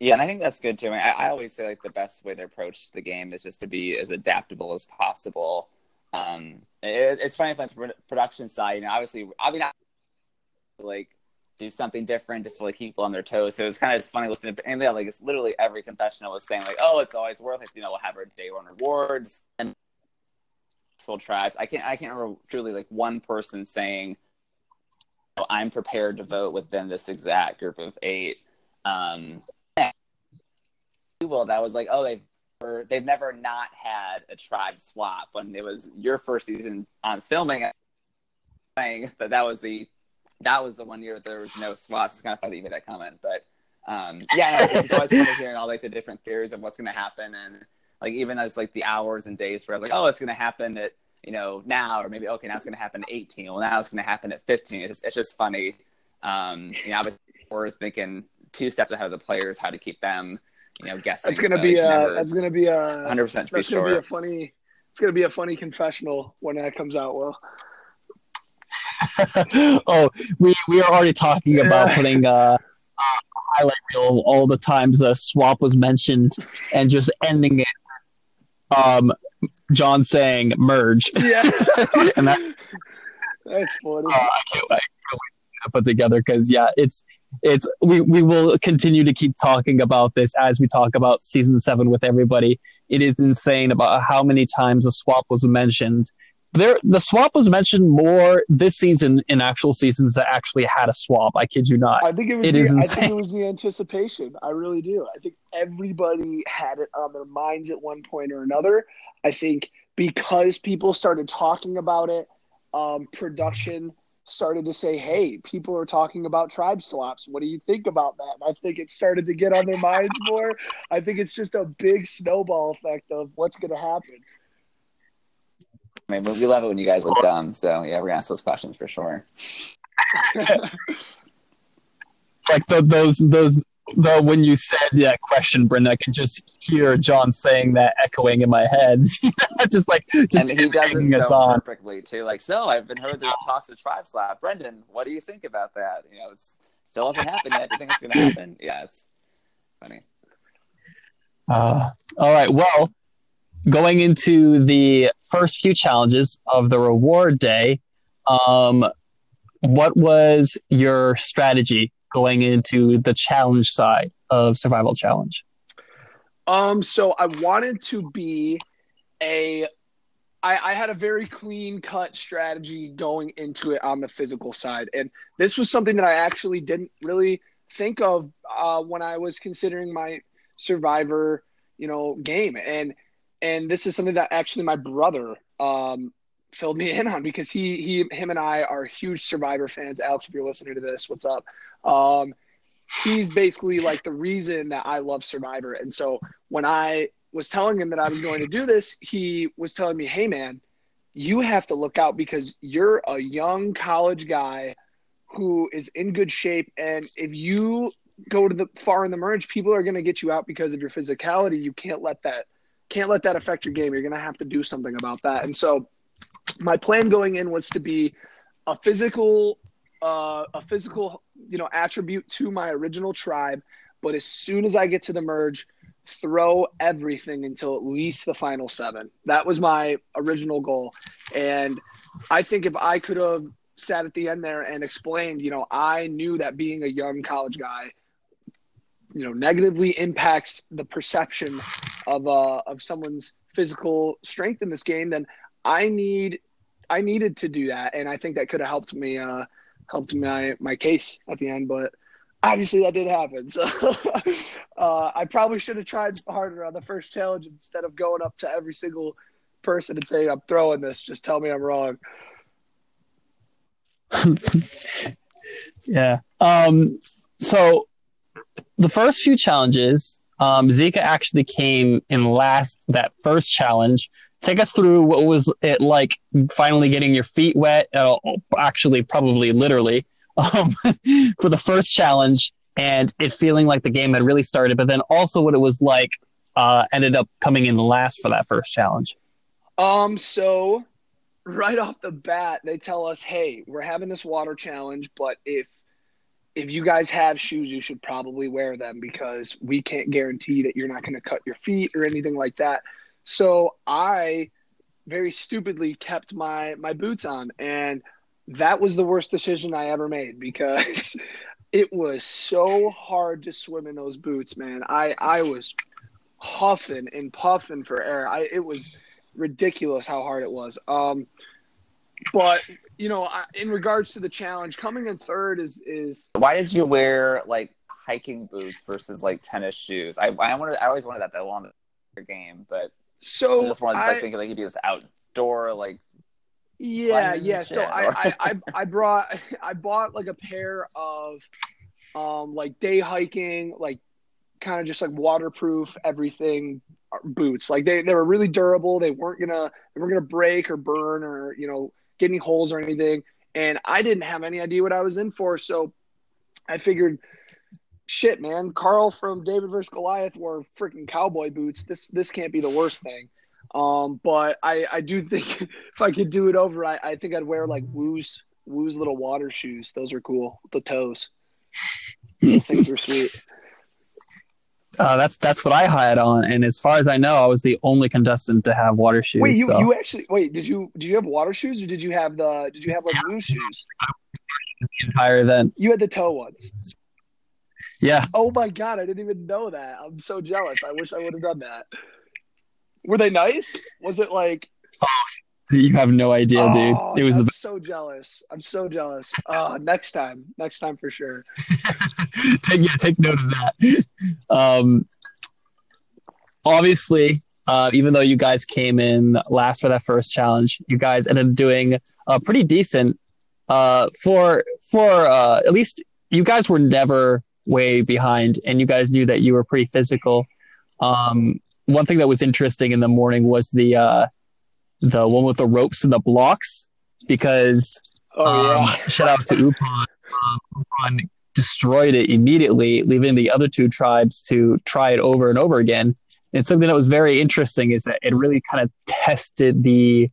Yeah, and I think that's good too. I, I, always say like the best way to approach the game is just to be as adaptable as possible. Um, it, it's funny from the production side. You know, obviously, I mean, I, like do something different just to like keep people on their toes. So it was kind of just funny listening to and yeah, like it's literally every confessional was saying like, oh, it's always worth it. You know, we'll have our day one rewards and full tribes. I can't I can't remember truly like one person saying oh, I'm prepared to vote within this exact group of eight. Um, well, that was like, oh, they've never, they've never not had a tribe swap when it was your first season on filming. Saying that that was the that was the one year there was no swaps. It's kind of funny you made that comment, but um, yeah, no, it's always fun hearing all like the different theories of what's going to happen, and like even as like the hours and days where I was like, oh, it's going to happen at you know now, or maybe okay, now it's going to happen at 18. Well, now it's going to happen at 15. It's just, it's just funny. Um, you know, I was we're thinking two steps ahead of the players, how to keep them, you know, guessing. That's going to so be a that's going to be a 100 percent. That's going to be a funny. It's going to be a funny confessional when that comes out. Well. (laughs) oh, we we are already talking about putting uh, a highlight reel all the times the swap was mentioned and just ending it. Um, John saying merge. Yeah, (laughs) and that, that's funny. Uh, I can't, I can't put together because yeah, it's it's we we will continue to keep talking about this as we talk about season seven with everybody. It is insane about how many times a swap was mentioned there the swap was mentioned more this season in actual seasons that actually had a swap. I kid you not. I think it was. It the, is insane. I think it was the anticipation. I really do. I think everybody had it on their minds at one point or another. I think because people started talking about it, um, production started to say, "Hey, people are talking about tribe swaps. What do you think about that?" And I think it started to get on their minds more. I think it's just a big snowball effect of what's going to happen. I mean, we love it when you guys look dumb. So yeah, we're gonna ask those questions for sure. (laughs) like the, those those the when you said that question, Brendan, I can just hear John saying that echoing in my head. (laughs) just like just and he does it so on. perfectly too. Like, so I've been heard there's talks of tribe slap. Brendan, what do you think about that? You know, it's still hasn't happened yet. Do you think it's gonna happen? Yeah, it's funny. Uh, all right. Well, going into the first few challenges of the reward day, um, what was your strategy going into the challenge side of survival challenge? Um, so I wanted to be a I, I, had a very clean cut strategy going into it on the physical side. And this was something that I actually didn't really think of uh, when I was considering my survivor, you know, game. And and this is something that actually my brother um, filled me (laughs) in on because he he him and I are huge Survivor fans. Alex, if you're listening to this, what's up? Um, he's basically like the reason that I love Survivor. And so when I was telling him that I was going to do this, he was telling me, "Hey, man, you have to look out because you're a young college guy." Who is in good shape, and if you go to the far in the merge, people are going to get you out because of your physicality. You can't let that can't let that affect your game. You're going to have to do something about that. And so, my plan going in was to be a physical, uh, a physical, you know, attribute to my original tribe. But as soon as I get to the merge, throw everything until at least the final seven. That was my original goal. And I think if I could have sat at the end there and explained, you know, I knew that being a young college guy, you know, negatively impacts the perception of uh of someone's physical strength in this game, then I need I needed to do that, and I think that could have helped me uh helped my my case at the end, but obviously that did happen. (laughs) So uh, I probably should have tried harder on the first challenge instead of going up to every single person and saying, "I'm throwing this. Just tell me I'm wrong." (laughs) yeah. Um, so the first few challenges, um, Zika actually came in last that first challenge. Take us through what was it like finally getting your feet wet, uh, actually, probably literally, (laughs) um, for the first challenge and it feeling like the game had really started, but then also what it was like uh, ended up coming in last for that first challenge. Um, so right off the bat, they tell us, "Hey, we're having this water challenge, but if if you guys have shoes, you should probably wear them because we can't guarantee that you're not going to cut your feet or anything like that." So I very stupidly kept my my boots on, and that was the worst decision I ever made because (laughs) it was so hard to swim in those boots, man. I I was huffing and puffing for air. I it was ridiculous how hard it was. Um, but you know, I, in regards to the challenge, coming in third is is. Why did you wear like hiking boots versus like tennis shoes? I I wanted I always wanted that though on the game, but so I just wanted to like, think like it'd be this outdoor like. Yeah, yeah. So I, I, I I brought (laughs) I bought like a pair of um like day hiking like kind of just like waterproof everything boots. Like they, they were really durable. They weren't gonna they weren't gonna break or burn or you know get any holes or anything. And I didn't have any idea what I was in for, so I figured, shit, man, Carl from David vs Goliath wore freaking cowboy boots. This this can't be the worst thing. Um, but I I do think (laughs) if I could do it over, I, I think I'd wear like Woo's Woo's little water shoes. Those are cool. The toes. Those things are sweet. Uh, that's that's what I had on, and as far as I know, I was the only contestant to have water shoes. Wait, you, so. you actually wait? Did you did you have water shoes or did you have the did you have like blue shoes? The entire event. You had the toe ones. Yeah. Oh my god, I didn't even know that. I'm so jealous. I wish I would have done that. Were they nice? Was it like? Oh, you have no idea, oh, dude. It was I'm the so jealous. I'm so jealous. Uh, (laughs) next time, next time for sure. (laughs) take yeah, take note of that. Um, obviously, uh, even though you guys came in last for that first challenge, you guys ended up doing uh, pretty decent. Uh, for for uh, at least you guys were never way behind, and you guys knew that you were pretty physical. Um, one thing that was interesting in the morning was the uh, the one with the ropes and the blocks because oh, um, shout out to Upon. Um, Upon destroyed it immediately, leaving the other two tribes to try it over and over again. And something that was very interesting is that it really kind of tested the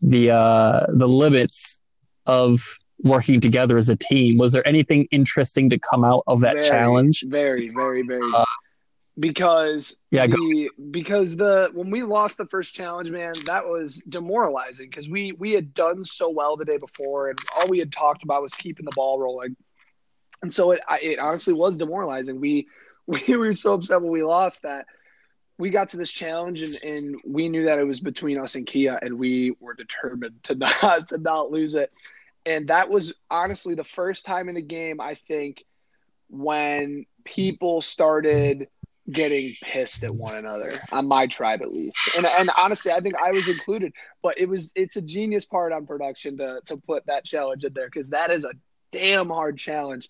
the uh, the limits of working together as a team. Was there anything interesting to come out of that very, challenge? Very, very, very. Uh, because yeah, the, because the when we lost the first challenge, man, that was demoralizing because we we had done so well the day before, and all we had talked about was keeping the ball rolling, and so it it honestly was demoralizing. We (laughs) we were so upset when we lost that we got to this challenge and, and we knew that it was between us and Kia, and we were determined to (laughs) not to not lose it, and that was honestly the first time in the game I think when people started getting pissed at one another on my tribe at least. And and honestly i think i was included but it was it's a genius part on production to to put that challenge in there because that is a damn hard challenge.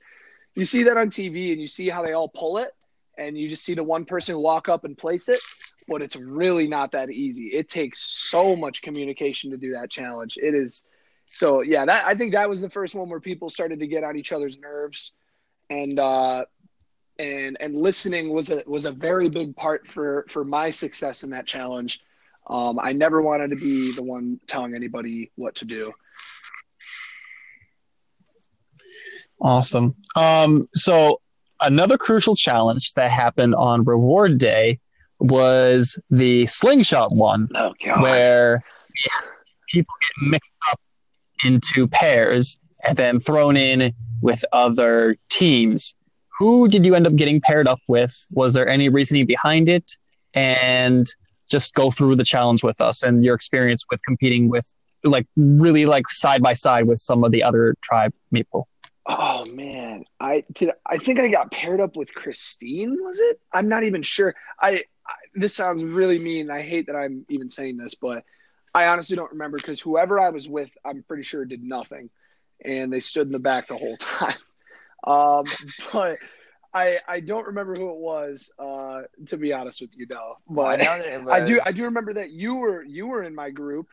You see that on tv and you see how they all pull it and you just see the one person walk up and place it but it's really not that easy. It takes so much communication to do that challenge. It is so yeah that i think that was the first one where people started to get on each other's nerves. And uh and and listening was a was a very big part for for my success in that challenge. Um, I never wanted to be the one telling anybody what to do. Awesome. Um, so another crucial challenge that happened on reward day was the slingshot one, oh, where people get mixed up into pairs and then thrown in with other teams. Who did you end up getting paired up with? Was there any reasoning behind it? And just go through the challenge with us and your experience with competing with like really like side by side with some of the other tribe people. Oh man, I did. I think I got paired up with Christine. Was it? I'm not even sure. I, I this sounds really mean. I hate that I'm even saying this, but I honestly don't remember because whoever I was with, I'm pretty sure did nothing, and they stood in the back the whole (laughs) time. Um, (laughs) but I I don't remember who it was. Uh, to be honest with you, though. But I, was... (laughs) I do I do remember that you were you were in my group.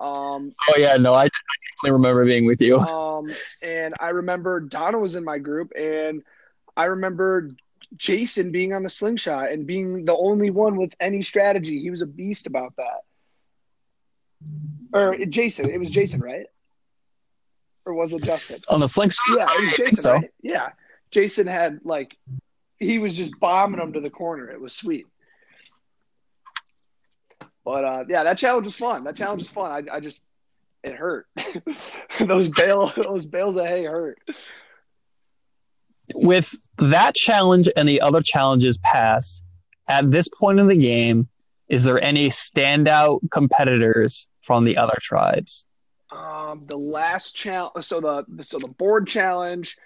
Um, oh yeah, no, I definitely remember being with you. (laughs) Um, and I remember Donna was in my group, and I remember Jason being on the slingshot and being the only one with any strategy. He was a beast about that. Or Jason, it was Jason, right? Or was it Justin? On the slingshot? Yeah, was Jason, so. right? Yeah. Jason had like he was just bombing them to the corner. It was sweet. But uh, yeah, that challenge was fun. That challenge was fun. I, I just it hurt. (laughs) those bale (laughs) those bales of hay hurt. With that challenge and the other challenges passed, at this point in the game, is there any standout competitors from the other tribes? Um, the last challenge, so the so the board challenge.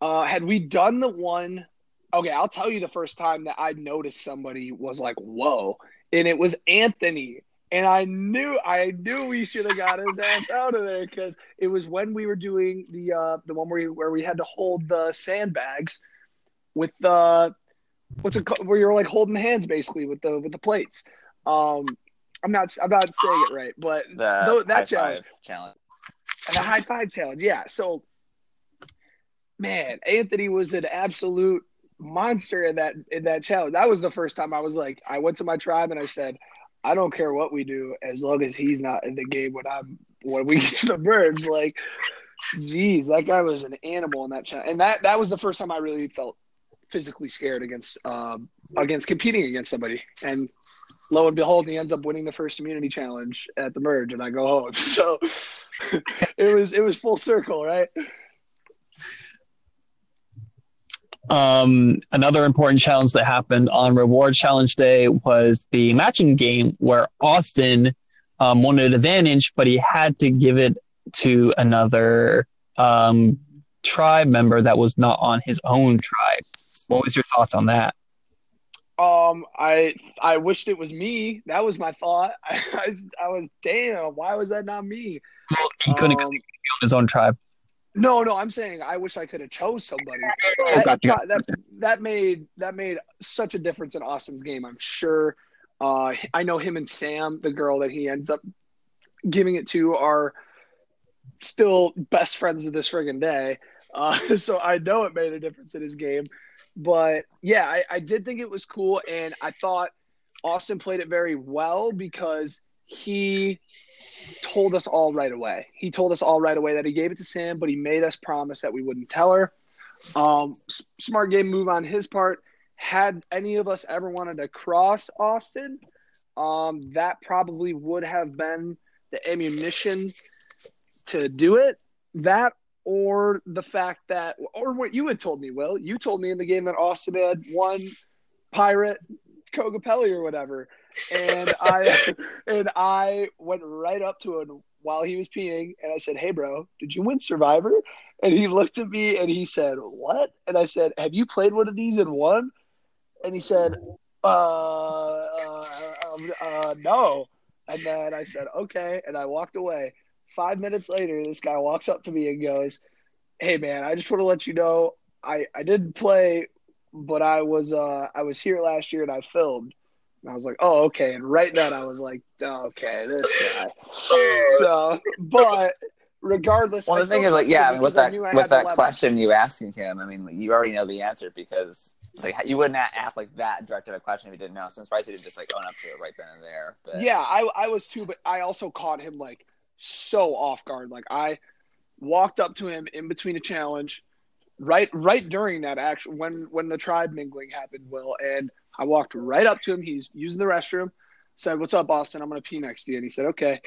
Uh, had we done the one? Okay, I'll tell you the first time that I noticed somebody was like, "Whoa!" and it was Anthony. And I knew I knew we should have got his ass out of there because it was when we were doing the uh, the one where we, where we had to hold the sandbags with the what's it called, where you're like holding hands basically with the with the plates. Um, I'm not I'm not saying it right, but the that challenge, challenge and the high five challenge, yeah. So, man, Anthony was an absolute monster in that in that challenge. That was the first time I was like, I went to my tribe and I said, I don't care what we do as long as he's not in the game when I'm when we (laughs) get to the merge. Like, jeez, that guy was an animal in that challenge, and that that was the first time I really felt physically scared against um, against competing against somebody. And lo and behold, he ends up winning the first immunity challenge at the merge, and I go home. (laughs) So it was it was full circle, right? Um, another important challenge that happened on Reward Challenge Day was the matching game where Austin um, wanted advantage, but he had to give it to another um, tribe member that was not on his own tribe. What was your thoughts on that? Um, I I wished it was me. That was my thought. (laughs) I, I, I was damn. Why was that not me? Well, he couldn't um, on his own tribe. No, no, I'm saying I wish I could have chose somebody. Oh, that, gotcha. that, that made that made such a difference in Austin's game. I'm sure. Uh, I know him and Sam, the girl that he ends up giving it to, are still best friends of this friggin' day. Uh, (laughs) so I know it made a difference in his game. But yeah, I, I did think it was cool, and I thought Austin played it very well because he told us all right away. He told us all right away that he gave it to Sam, but he made us promise that we wouldn't tell her. Um, smart game move on his part. Had any of us ever wanted to cross Austin, um, that probably would have been the ammunition to do it. That or the fact that, or what you had told me, Will, you told me in the game that Austin had one pirate Kogapelli or whatever and I (laughs) and I went right up to him while he was peeing, and I said, "Hey, bro, did you win Survivor?" And he looked at me and he said, "What?" And I said, "Have you played one of these and won?" And he said, "Uh, uh, um, uh no." And then I said, "Okay," and I walked away. Five minutes later, this guy walks up to me and goes, "Hey, man, I just want to let you know I I didn't play, but I was uh I was here last year and I filmed." And I was like, oh, okay. And right then I was like, okay, this guy. (laughs) So, but regardless. Well, I the thing is, like, yeah, him I mean, with that with that question you asking him, I mean, you already know the answer because like you wouldn't ask like that directed a question if you didn't know. Since I'm he didn't just like own up to it right then and there. But Yeah, I I was too, but I also caught him like so off guard. Like I walked up to him in between a challenge, right right during that action when when the tribe mingling happened, Will, and I walked right up to him. He's using the restroom. Said, "What's up, Austin? I'm gonna pee next to you." And he said, "Okay."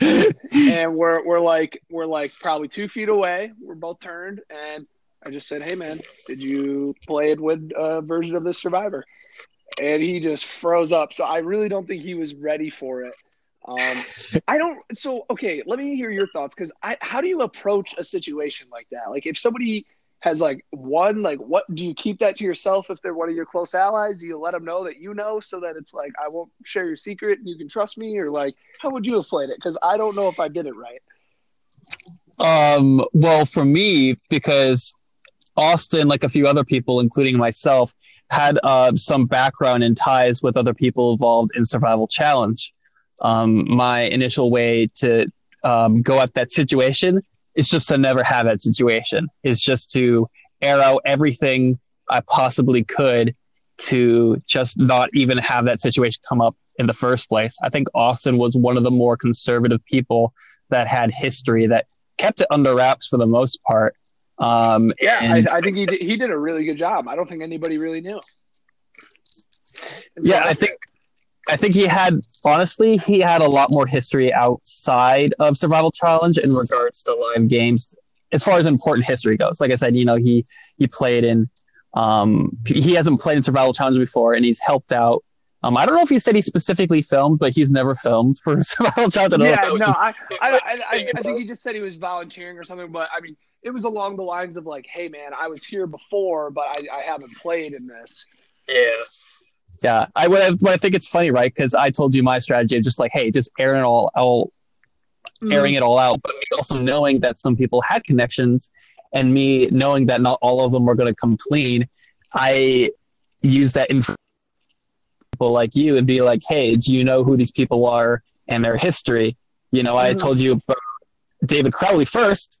(laughs) and we're we're like we're like probably two feet away. We're both turned, and I just said, "Hey, man, did you play it with a version of this Survivor?" And he just froze up. So I really don't think he was ready for it. Um, I don't. So okay, let me hear your thoughts because I. How do you approach a situation like that? Like if somebody has like one, like what do you keep that to yourself if they're one of your close allies? Do you let them know that you know so that it's like I won't share your secret and you can trust me, or like how would you have played it? Because I don't know if I did it right. Um, well, for me, because Austin, like a few other people, including myself, had uh, some background and ties with other people involved in Survival Challenge. Um, my initial way to um, go at that situation is just to never have that situation. Is just to air out everything I possibly could to just not even have that situation come up in the first place. I think Austin was one of the more conservative people that had history that kept it under wraps for the most part. Um, Yeah, and- I, I think he did, he did a really good job. I don't think anybody really knew. And so yeah, I think I think he had honestly he had a lot more history outside of Survival Challenge in regards to live games as far as important history goes. Like I said, you know, he he played in um he hasn't played in Survival Challenge before and he's helped out. Um, I don't know if he said he specifically filmed, but he's never filmed for (laughs) Survival Challenge. I don't yeah, that no, just- I, I, (laughs) like I, I, I think he just said he was volunteering or something. But I mean, it was along the lines of like, "Hey, man, I was here before, but I, I haven't played in this." Yeah. Yeah. I what I, what I think it's funny, right? Because I told you my strategy of just like, hey, just airing it all, all airing it all out, but me also knowing that some people had connections, and me knowing that not all of them were going to come clean, I use that info people like you and be like, hey, do you know who these people are and their history? You know, I Mhm. told you about David Crowley first,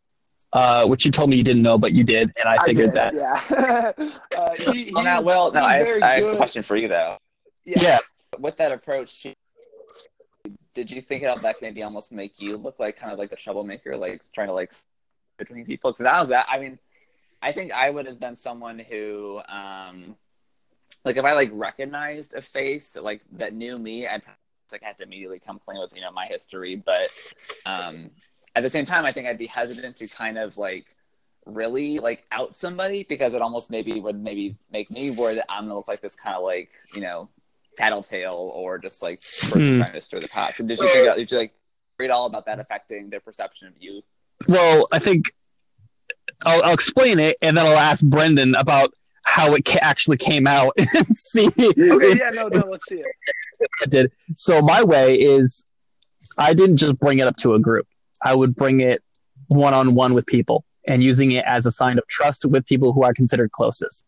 uh, which you told me you didn't know, but you did, and I figured did, that. Yeah. (laughs) uh, he, (laughs) he well, now, Will, no, I, I have a question for you though. Yeah. yeah. With that approach, did you think about that could maybe almost make you look like kind of like a troublemaker, like trying to like between people? Because that was that. I mean, I think I would have been someone who, um, like, if I like recognized a face like that knew me, I'd like have to immediately come clean with you know my history. But um, at the same time, I think I'd be hesitant to kind of like really like out somebody because it almost maybe would maybe make me worry that I'm gonna look like this kind of like you know tattletale or just like person Hmm. trying to stir the pot. So did you think did you like read all about that affecting their perception of you? Well, I think I'll, I'll explain it, and then I'll ask Brendan about how it ca- actually came out (laughs) and see Okay. Yeah. No. No. Let's see it. (laughs) it did. So my way is, I didn't just bring it up to a group. I would bring it one on one with people, and using it as a sign of trust with people who are considered closest.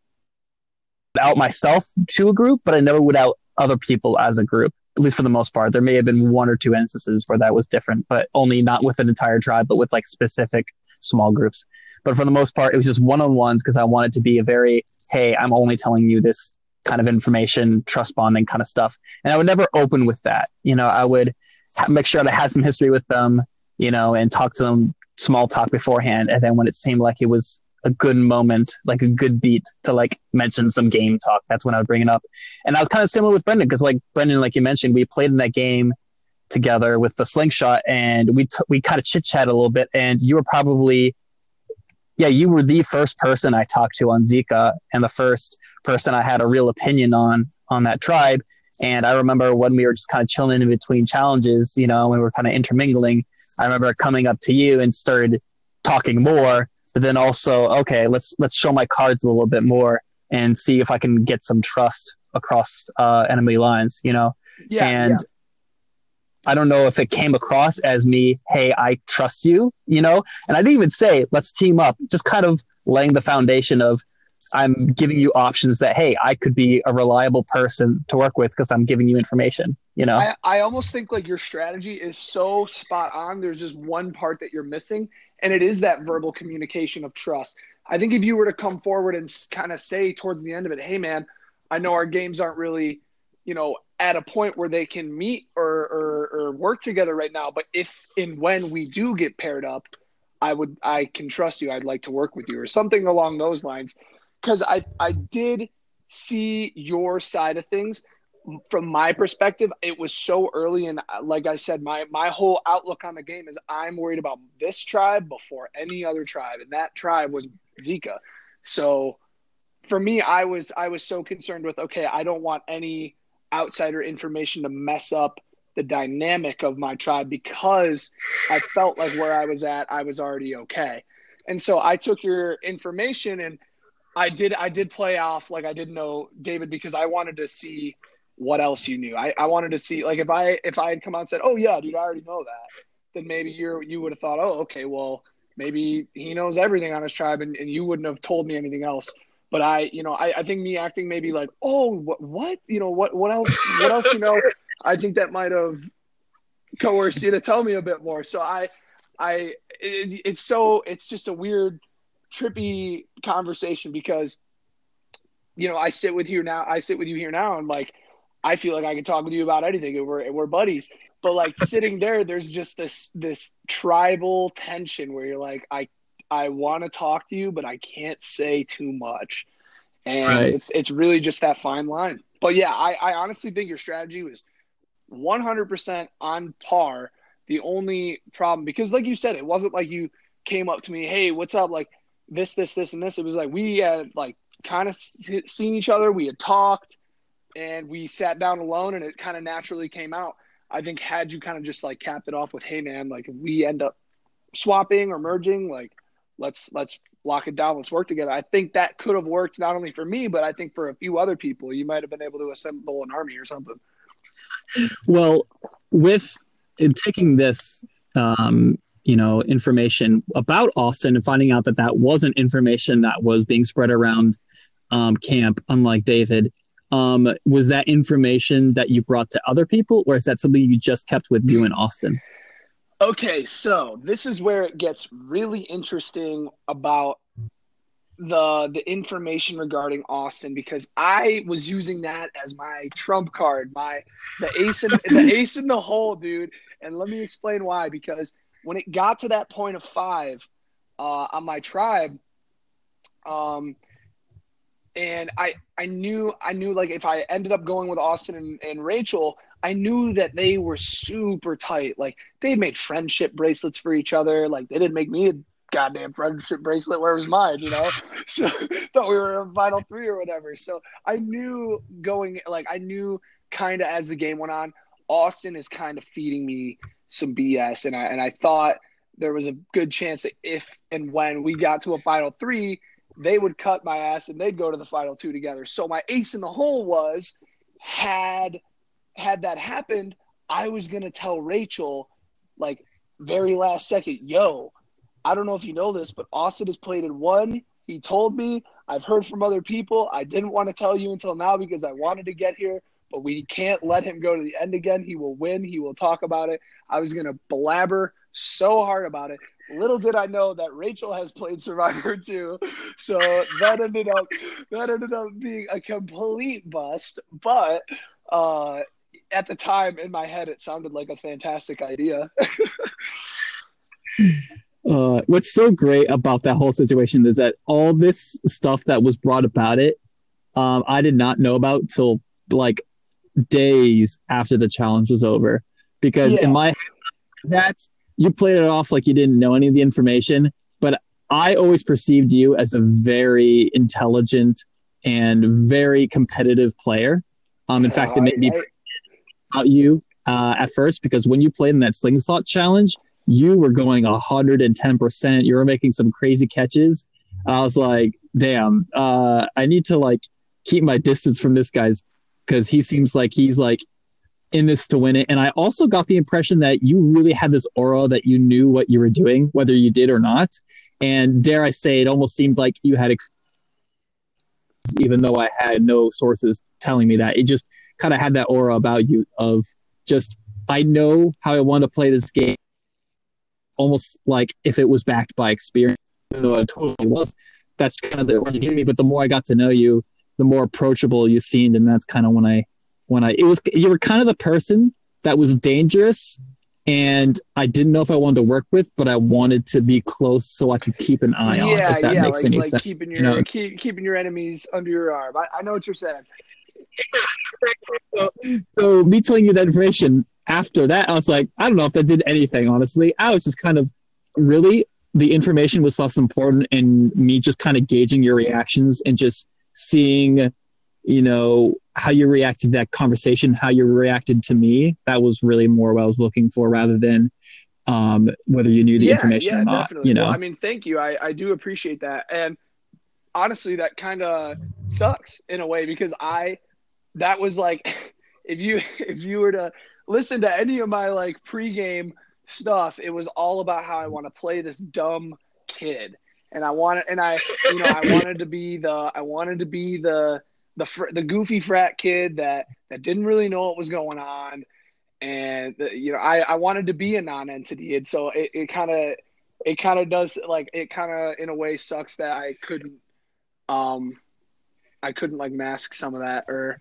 Out myself to a group, but I never would out other people as a group. At least for the most part, there may have been one or two instances where that was different, but only not with an entire tribe, but with like specific small groups. But for the most part, it was just one on ones because I wanted to be a very, hey, I'm only telling you this kind of information, trust bonding kind of stuff. And I would never open with that. You know, I would make sure I had some history with them, you know, and talk to them small talk beforehand. And then when it seemed like it was a good moment, like a good beat to like mention some game talk, that's when I would bring it up. And I was kind of similar with Brendan because, like Brendan, like you mentioned, we played in that game together with the slingshot and we t- we kind of chit chat a little bit. And you were probably, yeah, you were the first person I talked to on Zika and the first person I had a real opinion on on that tribe. And I remember when we were just kind of chilling in between challenges, you know, when we were kind of intermingling. I remember coming up to you and started talking more, but then also, okay, let's let's show my cards a little bit more and see if I can get some trust across uh, enemy lines, you know. Yeah. and I don't know if it came across as me, hey, I trust you, you know. And I didn't even say let's team up, just kind of laying the foundation of I'm giving you options that hey, I could be a reliable person to work with because I'm giving you information. You know, I, I almost think like your strategy is so spot on. There's just one part that you're missing, and it is that verbal communication of trust. I think if you were to come forward and kind of say towards the end of it, hey man, I know our games aren't really, you know, at a point where they can meet or, or, or work together right now, but if and when we do get paired up, I would I can trust you. I'd like to work with you or something along those lines. Because I I did see your side of things from my perspective, it was so early, and like I said, my my whole outlook on the game is I'm worried about this tribe before any other tribe, and that tribe was Zika. So for me, I was I was so concerned with okay, I don't want any outsider information to mess up the dynamic of my tribe because I felt like where I was at, I was already okay. And so I took your information and I did I did play off like I didn't know David because I wanted to see what else you knew. I, I wanted to see like if I if I had come out and said, Oh yeah, dude, I already know that, then maybe you're you would have thought, Oh, okay, well maybe he knows everything on his tribe and, and you wouldn't have told me anything else. But I, you know, I, I think me acting maybe like, oh, what, what, you know, what, what else, what else, you know, I think that might have coerced you to tell me a bit more. So I, I, it, it's so, it's just a weird, trippy conversation because, you know, I sit with you now, I sit with you here now and like, I feel like I can talk with you about anything and we're, and we're buddies. But like (laughs) sitting there, there's just this this tribal tension where you're like, I I want to talk to you, but I can't say too much. And right. it's it's really just that fine line. But yeah, I, I honestly think your strategy was 100% on par. The only problem, because like you said, it wasn't like you came up to me, hey, what's up? Like this, this, this, and this. It was like we had like kind of seen each other. We had talked and we sat down alone and it kind of naturally came out. I think had you kind of just like capped it off with, hey man, like if we end up swapping or merging, like let's let's lock it down, let's work together. I think that could have worked not only for me, but I think for a few other people. You might have been able to assemble an army or something. Well, with in taking this um, you know information about Austin and finding out that that wasn't information that was being spread around um, camp, unlike David um, was that information that you brought to other people, or is that something you just kept with you in Austin? Okay, so this is where it gets really interesting about the the information regarding Austin because I was using that as my trump card, my the ace in the (laughs) ace in the hole, dude. And let me explain why. Because when it got to that point of five uh, on my tribe, um, and I I knew I knew like if I ended up going with Austin and, and Rachel, I knew that they were super tight. Like they made friendship bracelets for each other. Like they didn't make me a goddamn friendship bracelet. Where was mine? You know, (laughs) so thought we were in final three or whatever. So I knew going like I knew kind of as the game went on, Austin is kind of feeding me some BS, and I and I thought there was a good chance that if and when we got to a final three they would cut my ass and they'd go to the final two together. So my ace in the hole was had had that happened, I was gonna tell Rachel like very last second, yo, I don't know if you know this, but Austin has played in one. He told me. I've heard from other people. I didn't want to tell you until now because I wanted to get here, but we can't let him go to the end again. He will win. He will talk about it. I was gonna blabber so hard about it. Little did I know that Rachel has played Survivor (laughs) too, so that ended up that ended up being a complete bust. But uh, at the time, in my head, it sounded like a fantastic idea. (laughs) uh, what's so great about that whole situation is that all this stuff that was brought about it, um, I did not know about till like days after the challenge was over, because yeah. in my head, that's you played it off like you didn't know any of the information, but I always perceived you as a very intelligent and very competitive player. Um, in fact, it made me about you uh, at first because when you played in that slingshot challenge, you were going 110%. You were making some crazy catches. I was like, damn, uh, I need to like keep my distance from this guy's because he seems like he's like in this to win it. And I also got the impression that you really had this aura that you knew what you were doing, whether you did or not. And dare I say, it almost seemed like you had. Even though I had no sources telling me that. It just kind of had that aura about you of just I know how I want to play this game, almost like if it was backed by experience, even though it totally was. That's kind of the aura you gave me. But the more I got to know you, the more approachable you seemed, and that's kind of when I when I it was you were kind of the person that was dangerous and I didn't know if I wanted to work with, but I wanted to be close so I could keep an eye on. Yeah, if that yeah, makes like, any like sense. keeping your you know? keep, keeping your enemies under your arm. I, I know what you're saying. so, (laughs) so me telling you that information after that, I was like, I don't know if that did anything. Honestly, I was just kind of really the information was less important, and me just kind of gauging your reactions and just seeing, you know, how you reacted to that conversation, how you reacted to me. That was really more what I was looking for, rather than um, whether you knew the yeah, information yeah, or not. definitely. You know, Well, I mean, thank you. I, I do appreciate that. And honestly, that kind of sucks in a way because I, that was like, (laughs) if you (laughs) if you were to listen to any of my like pregame stuff, it was all about how I want to play this dumb kid, and I wanted, and I, you know, I wanted to be the, I wanted to be the the fr- the goofy frat kid that that didn't really know what was going on. And the, you know I, I wanted to be a non-entity. And so it, kind of it kind of does like it kind of in a way sucks that i couldn't um i couldn't like mask some of that or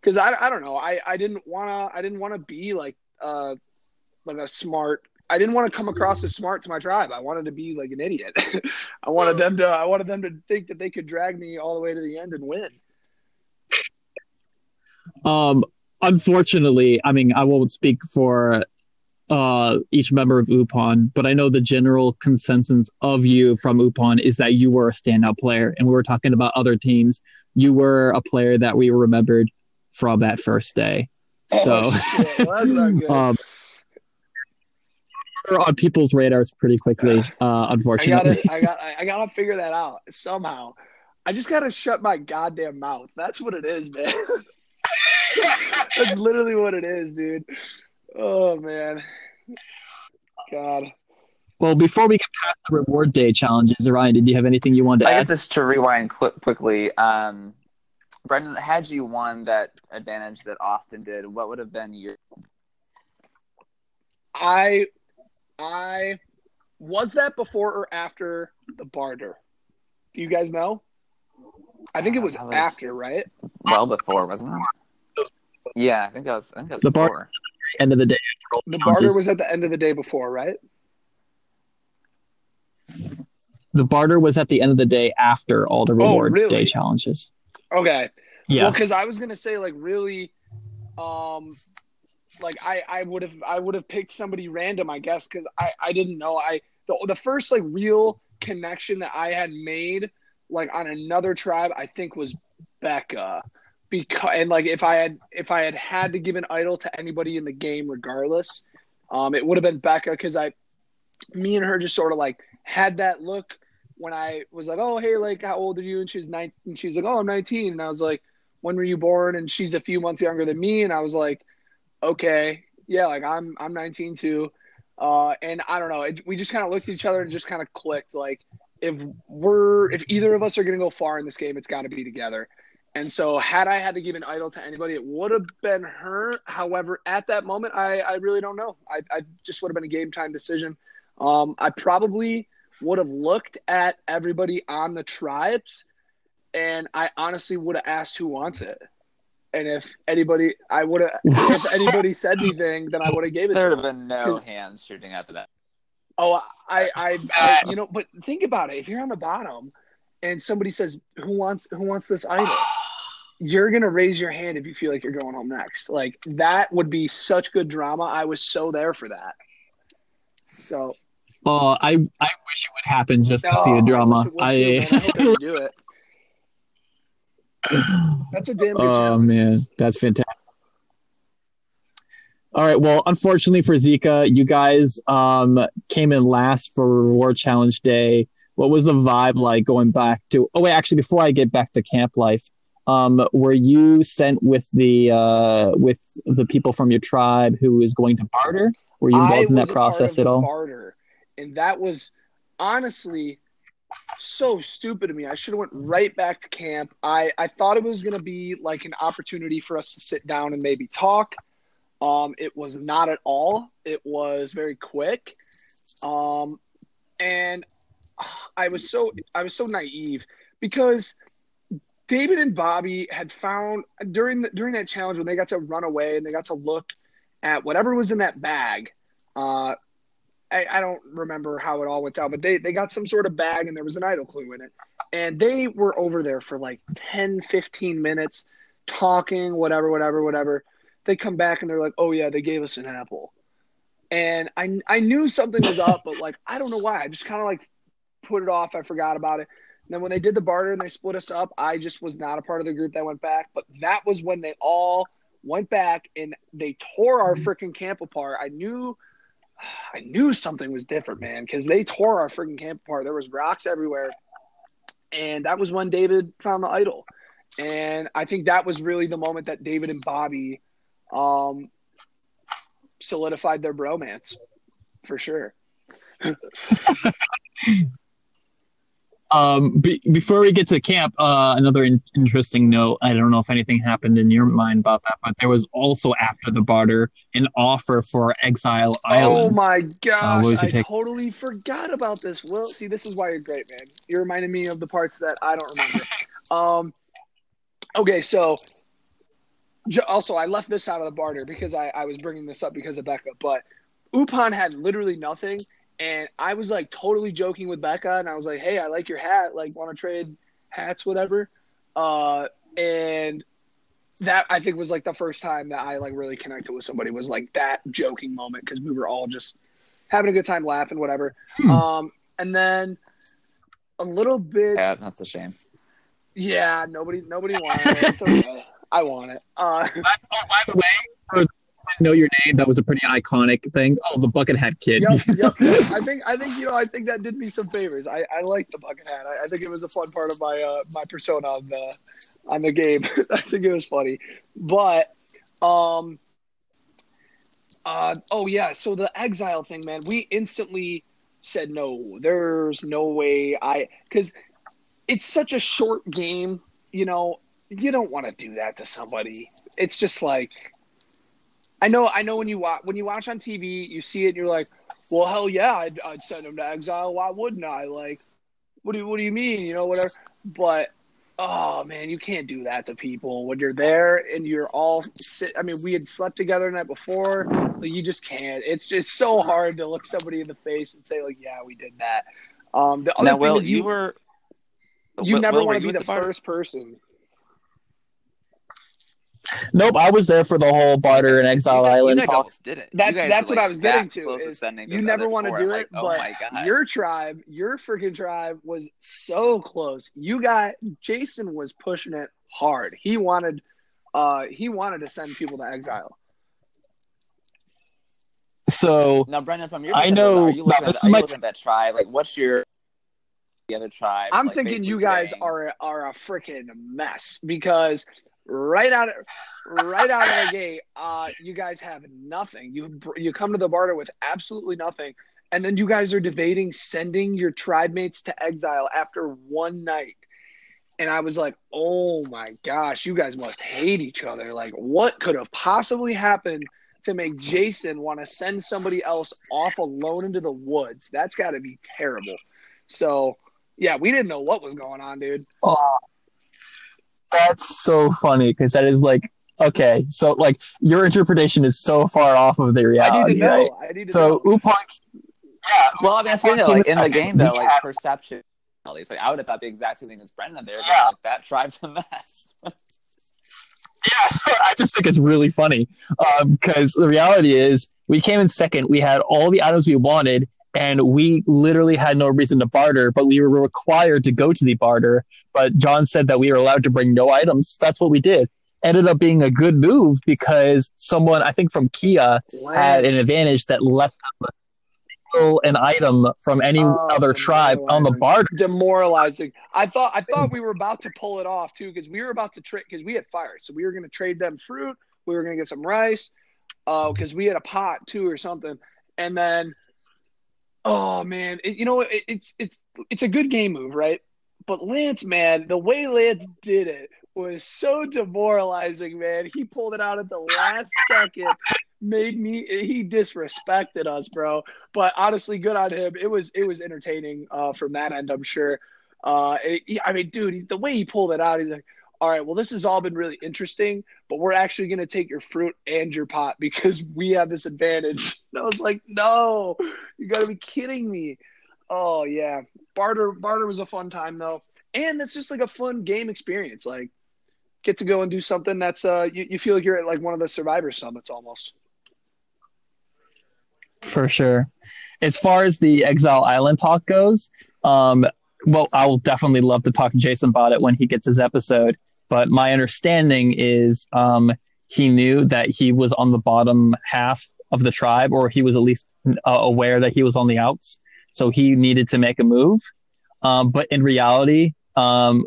because I, I don't know. I i didn't want to i didn't want to be like uh like a smart i didn't want to come across as smart to my tribe i wanted to be like an idiot (laughs) i wanted them to i wanted them to think that they could drag me all the way to the end and win Um, unfortunately, I mean, I won't speak for uh, each member of UPON, but I know the general consensus of you from UPON is that you were a standout player. And we were talking about other teams. You were a player that we remembered from that first day. So, Oh, shit. Well, that's not (laughs) good. um, we're on people's radars pretty quickly, uh, I unfortunately. gotta, I got, I gotta figure that out somehow. I just gotta shut my goddamn mouth. That's what it is, man. (laughs) That's literally what it is, dude. Oh man, God. well, before we get past the reward day challenges, Ryan, did you have anything you wanted to I add? guess just to rewind cl- quickly, um, Brendan, had you won that advantage that Austin did, what would have been your? I, I was that before or after the barter? Do you guys know? I think it was, Uh, was- after, right? Well, before wasn't it? Yeah, I think that was. I think that was The bar- End of the day. The barter was at the end of the day before, right? The barter was at the end of the day after all the reward really? day challenges. Okay. Well, because I was gonna say like really, um, like I I would have I would have picked somebody random I guess because I I didn't know I the the first like real connection that I had made like on another tribe I think was Becca because and like if I had if I had had to give an idol to anybody in the game regardless, um, it would have been Becca because I, me and her just sort of like had that look when I was like, oh hey, like how old are you? And she was nine, and she was like, oh I'm 19, and I was like, when were you born? And she's a few months younger than me, and I was like, okay, yeah, like I'm I'm 19 too, uh, and I don't know, it, we just kind of looked at each other and just kind of clicked, like if we're if either of us are gonna go far in this game, it's got to be together. And so, had I had to give an idol to anybody, it would have been her. However, at that moment, I, I really don't know. I, I just would have been a game time decision. Um, I probably would have looked at everybody on the tribes, and I honestly would have asked who wants it. And if anybody, I would have. if anybody said anything, then I would have gave it. There would have been no hands shooting after that. Oh, I, I, I, you know, but think about it. If you're on the bottom, and somebody says, "Who wants, who wants this idol?" (sighs) You're gonna raise your hand if you feel like you're going home next. Like that would be such good drama. I was so there for that. So Oh, I I wish it would happen just to see Oh, the drama. I, wish it too. I hope they I, do it. (clears throat) That's a damn good oh challenge. man, that's fantastic. All right. Well, unfortunately for Zika, you guys um, came in last for reward challenge day. What was the vibe like going back to? Oh wait, actually, before I get back to camp life, um, were you sent with the uh, with the people from your tribe who is going to barter? Were you I involved in that was a part process at all? Barter, and that was honestly so stupid of me. I should have went right back to camp. I I thought it was gonna be like an opportunity for us to sit down and maybe talk. Um, it was not at all. It was very quick. Um, and I was so I was so naive because David and Bobby had found during the, during that challenge when they got to run away and they got to look at whatever was in that bag. Uh, I, I don't remember how it all went down, but they, they got some sort of bag and there was an idol clue in it. And they were over there for like 10, 15 minutes talking, whatever, whatever, whatever. They come back and they're like, oh, yeah, they gave us an apple. And I, I knew something was up, but like, I don't know why. I just kind of like put it off. I forgot about it. And then when they did the barter and they split us up, I just was not a part of the group that went back. But that was when they all went back and they tore our mm-hmm. freaking camp apart. I knew – (sighs) I knew something was different, man, because they tore our freaking camp apart. There was rocks everywhere, and that was when David found the idol, and I think that was really the moment that David and Bobby um, solidified their bromance, for sure. (laughs) (laughs) Um, be, before we get to camp, uh, another in- interesting note. I don't know if anything happened in your mind about that, but there was also after the barter an offer for Exile Island. Oh my gosh! Uh, I take- totally forgot about this. Well, see, this is why you're great, man. You're reminding me of the parts that I don't remember. (laughs) um, okay, so also I left this out of the barter because I, I was bringing this up because of Becca, but Upan had literally nothing and I was like totally joking with Becca, and I was like, "Hey, I like your hat. Like, want to trade hats, whatever." Uh, and that I think was like the first time that I like really connected with somebody was like that joking moment because we were all just having a good time, laughing, whatever. Hmm. Um, and then a little bit. Yeah, that's a shame. Yeah, nobody, nobody wanted it. Okay. (laughs) I want it. Uh, oh, by the way, for know your name. That was a pretty iconic thing. Oh, the bucket hat kid. Yep, yep, (laughs) I think I think you know I think that did me some favors. I, I like the bucket hat. I, I, think it was a fun part of my uh, my persona on the on the game. (laughs) I think it was funny, but um, uh, oh yeah. So the exile thing, man. We instantly said no. There's no way I because it's such a short game. You know, you don't want to do that to somebody. It's just like I know, I know when you watch when you watch on TV, you see it, and you're like, "Well, hell yeah, I'd, I'd send him to exile. Why wouldn't I? Like, what do you, what do you mean? You know, whatever." But oh man, you can't do that to people when you're there and you're all sit. I mean, we had slept together the night before. Like, you just can't. It's just so hard to look somebody in the face and say like, "Yeah, we did that." Um, the other now, thing is you, you were. You never want to be the first person. Nope, I was there for the whole barter and exile you guys, island. You guys did it. That's that's what like I was getting to. you never want to do it, like, oh but your tribe, your freaking tribe, was so close. You got Jason was pushing it hard. He wanted, uh, he wanted to send people to exile. So now, Brendan, from your I know are you looking, at, are you looking at that tribe? Like, what's your the other tribes? I'm like, thinking you guys saying... are are a freaking mess because right out of right out of the (laughs) gate, uh, you guys have nothing. You you come to the barter with absolutely nothing, and then you guys are debating sending your tribe mates to exile after one night. And I was like, "Oh my gosh, you guys must hate each other! Like, what could have possibly happened to make Jason want to send somebody else off alone into the woods? That's got to be terrible." So, yeah, we didn't know what was going on, dude. Oh, that's so funny because that is like okay, so like your interpretation is so far off of the reality. I need to know. Right? I need to so know. Upan, yeah. Well, I mean, I know, like in the game though, like have... perception. At least, like I would have thought the exact same thing as Brendan there. Yeah. Like, that drives a mess. yeah, (laughs) I just think it's really funny because um, the reality is we came in second. We had all the items we wanted, and we literally had no reason to barter, but we were required to go to the barter. But John said that we were allowed to bring no items. That's what we did. Ended up being a good move because someone, I think from Kia, had an advantage that left them steal an item from any oh, other tribe on the barter. Demoralizing. I thought I thought we were about to pull it off too because we were about to trade because we had fire, so we were going to trade them fruit. We were going to get some rice because uh, we had a pot too or something, and then Oh man, it, you know it, it's it's it's a good game move, right? but Lance, man, the way Lance did it was so demoralizing, man. He pulled it out at the last second, made me he disrespected us, bro. But honestly, good on him. It was it was entertaining uh, from that end, I'm sure. Uh, it, I mean, dude, the way he pulled it out, he's like, all right, well, this has all been really interesting, but we're actually going to take your fruit and your pot because we have this advantage. (laughs) And I was like, no, you got to be kidding me. Oh, yeah. Barter, barter was a fun time, though. And it's just like a fun game experience. Like, get to go and do something that's, uh, you, you feel like you're at like one of the Survivor Summits almost. For sure. As far as the Exile Island talk goes, um, well, I will definitely love to talk to Jason about it when he gets his episode. But my understanding is um, he knew that he was on the bottom half of the tribe, or he was at least uh, aware that he was on the outs. So he needed to make a move. Um, but in reality, um,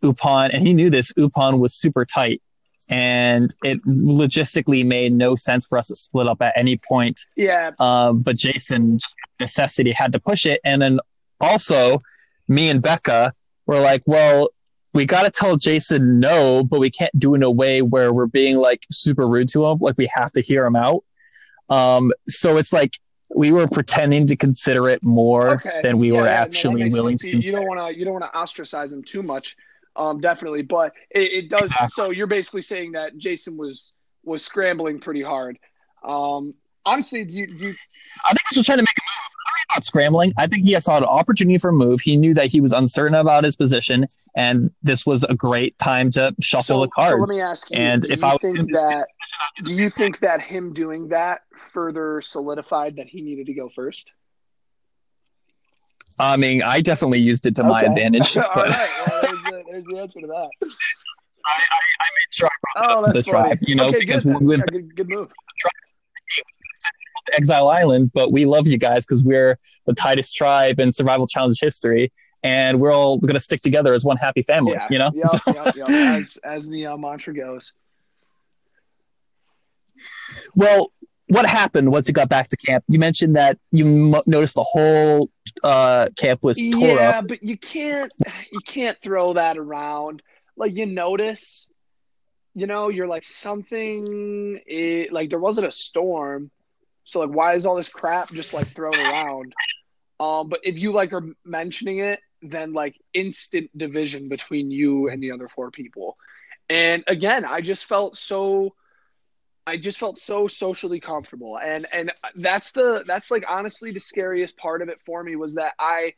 Upon, and he knew this, Upon was super tight. And it logistically made no sense for us to split up at any point. Yeah. Uh, but Jason, just necessity, had to push it. And then also, me and Becca were like, well, we got to tell Jason no, but we can't do it in a way where we're being like super rude to him. Like we have to hear him out. Um, so it's like we were pretending to consider it more okay. than we yeah, were yeah, actually no, willing to. You don't want to you don't want to ostracize him too much, um, definitely. But it, it does. Exactly. So you're basically saying that Jason was was scrambling pretty hard. Um, honestly, do you, do you... I think he was trying to make a move not scrambling. I think he saw an opportunity for a move. He knew that he was uncertain about his position, and this was a great time to shuffle so, the cards. So let me ask you: And if I think that, (laughs) do you think that him doing that further solidified that he needed to go first? I mean, I definitely used it to okay. my advantage. (laughs) But... All right, well, there's, the, there's the answer to that. (laughs) I, I, I made sure I brought oh, to the funny. tribe, you know, okay, because good, yeah, good, good move. Exile Island, but we love you guys because we're the tightest tribe in Survival Challenge history, and we're all going to stick together as one happy family. Yeah. You know, yep, so. (laughs) yep, yep. as as the uh, mantra goes. Well, what happened once you got back to camp? You mentioned that you m- noticed the whole uh, camp was tore yeah, up. but you can't you can't throw that around. Like you notice, you know, you're like something. It, like there wasn't a storm, so like, why is all this crap just like thrown around? Um, but if you like are mentioning it, then like instant division between you and the other four people. And again, I just felt so I just felt so socially comfortable. And and that's the that's like honestly the scariest part of it for me was that I